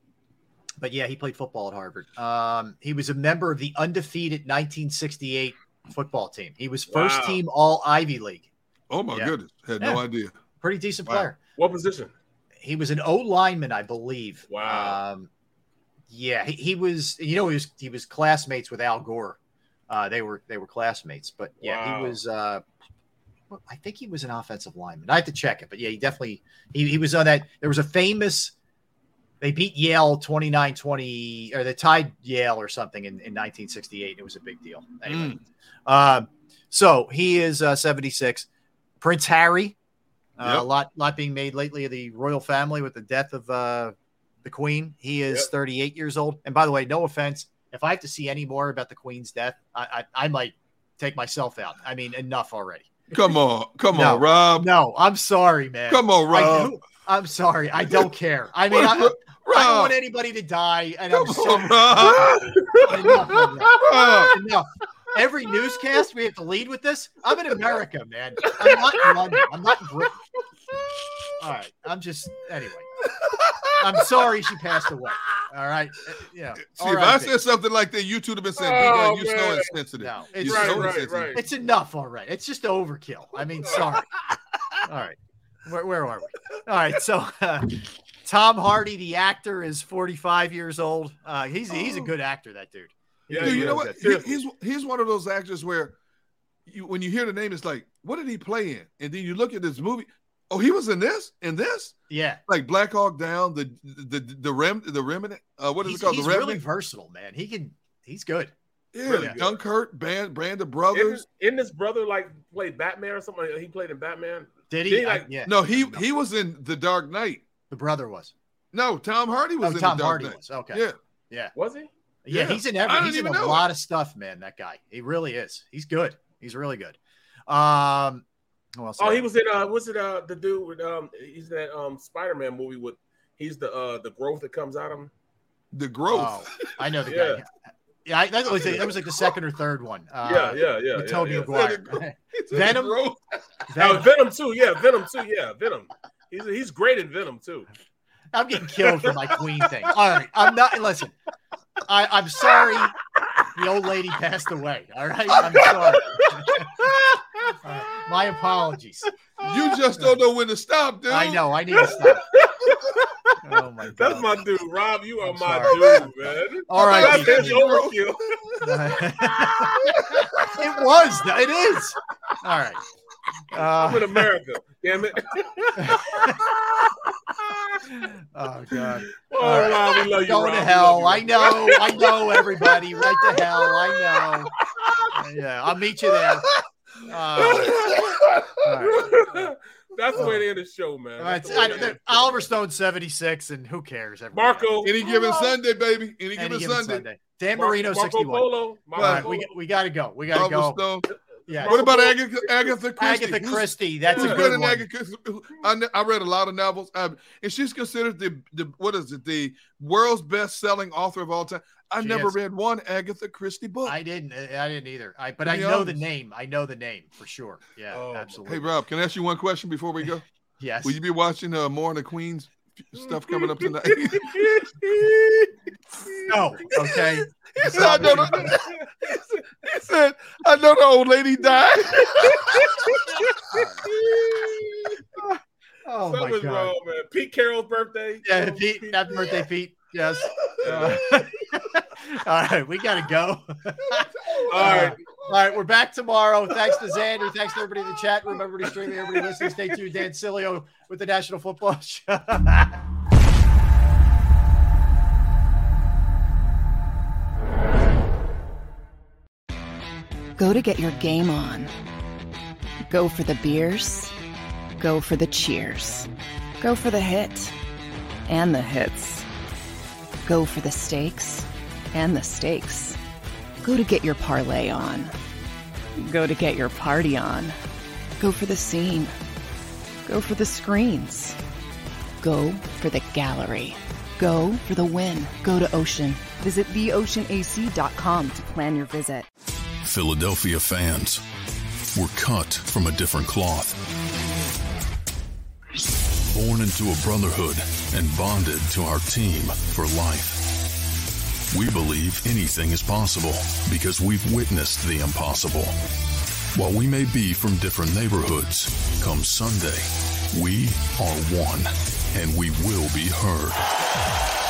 but yeah, he played football at Harvard. Um, he was a member of the undefeated 1968 football team. He was first Wow. team All Ivy League. Oh my Yeah. goodness. Had no idea. Pretty decent Wow. player. What position? He was an O lineman, I believe. Wow. Um, yeah, he, he was. You know, he was he was classmates with Al Gore. Uh, they were they were classmates. But yeah, Wow. he was. Uh, I think he was an offensive lineman. I have to check it, but yeah, he definitely he, he was on that. There was a famous. They beat Yale 29-20, or they tied Yale or something in, in 1968. It was a big deal. Anyway, um, so he is uh, 76. Prince Harry, uh, Yep. a lot lot being made lately of the royal family with the death of uh, the Queen. He is Yep. 38 years old. And by the way, no offense, if I have to see any more about the Queen's death, I I, I might take myself out. I mean, enough already. Come on. Come No. on, Rob. No, I'm sorry, man. Come on, I Rob. do- I'm sorry. I don't care. I mean, I, I don't want anybody to die, and I'm Come so on, Rob. enough of that. Rob. Enough. Every newscast we have to lead with this. I'm in America, man. I'm not in London. I'm not in Britain. All right. I'm just anyway. I'm sorry she passed away. All right. Uh, Yeah. See, if I said something like that, you two would have been saying, Oh, "Big man, you so insensitive. No, You're it's Right, so right, insensitive." right. it's enough All right. It's just overkill. I mean, sorry. All right. Where, where are we? All right. So uh, Tom Hardy, the actor, is 45 years old. Uh, he's he's a good actor, that dude. Yeah, Dude, you know what? He- he's he's one of those actors where you when you hear the name, it's like, what did he play in? And then you look at this movie. Oh, he was in this, in this, Yeah. like Black Hawk Down, the the the, the rem the remnant. Uh, what is he's, it called? he's the really versatile, man. He can. He's good. yeah, really. Dunkirk, Band, Brand of Brothers. isn't his brother like played Batman or something? He played in Batman. Did he? Did he, I- yeah. No, he he was in The Dark Knight. The brother was. No, Tom Hardy was Oh, in Tom The Hardy Knight. was. Okay. Yeah, Yeah. Was he? Yeah, Yeah. he's in I every. didn't He's in a know lot of stuff, man. That guy. He really is. He's good. He's really good. Um. Who else? Oh, he was in uh was it uh the dude with um he's that um Spider-Man movie with he's the uh the growth that comes out of him. The Growth. Oh, I know the Yeah. guy. Yeah, I, that was that was like the second or third one. Uh, yeah, yeah, yeah. With yeah, Tobey yeah. Maguire. Venom? Oh, Venom. Venom too, yeah, Venom too, yeah, Venom. He's he's great in Venom too. I'm getting killed for my queen thing. All right, I'm not. Listen, I, I'm sorry. The old lady passed away. All right, I'm sorry. All right, My apologies. You just don't know when to stop, dude. I know. I need to stop. Oh my god. That's my dude, Rob. You are I'm my sorry. dude, man. All right, That's his overkill. it was. It is. All right. I'm in Uh, America. Damn it. oh God. Oh, All right. Rob, we love you, Going Rob. to hell. love I know. I know. Everybody, right to hell. I know. Yeah, I'll meet you there. Uh, That's the way to end the show, man. all right, That's the I- to end the show. Oliver Stone seventy six, and who cares? Everybody Marco. Any given Sunday, baby. Any Any given given Sunday. Sunday. Dan Mar- Marino Marco sixty one. Polo. Marco right, we Polo. we got to go. We got to go. Stone. Yeah. What about Agatha, Agatha Christie? Agatha Christie? That's a good one. Agatha I, I read a lot of novels, um, and she's considered the, the what is it? The world's best-selling author of all time. I She never is. read one Agatha Christie book. I didn't. I didn't either. I but I be know the name. I know the name for sure. Yeah, Oh, absolutely. Hey, Rob, can I ask you one question before we go? Yes. Will you be watching uh, more of the Queen's stuff coming up tonight? No. Oh, okay. I know the, he said, I know the old lady died. Oh my Something's God. wrong, man. Pete Carroll's birthday. Yeah, Pete. Happy birthday, Pete. Yes. Uh, all right, we gotta go. All right. All right, we're back tomorrow. Thanks to Xander. Thanks to everybody in the chat. room, everybody streaming, everybody listening. Stay tuned. Dan Sileo with the National Football Show. Go to get your game on. Go for the beers. Go for the cheers. Go for the hit and the hits. Go for the stakes and the stakes. Go to get your parlay on. Go to get your party on. Go for the scene. Go for the screens. Go for the gallery. Go for the win. Go to Ocean. Visit theoceanac.com to plan your visit. Philadelphia fans, we're cut from a different cloth. Born into a brotherhood and bonded to our team for life. We believe anything is possible because we've witnessed the impossible. While we may be from different neighborhoods, come Sunday, we are one and we will be heard.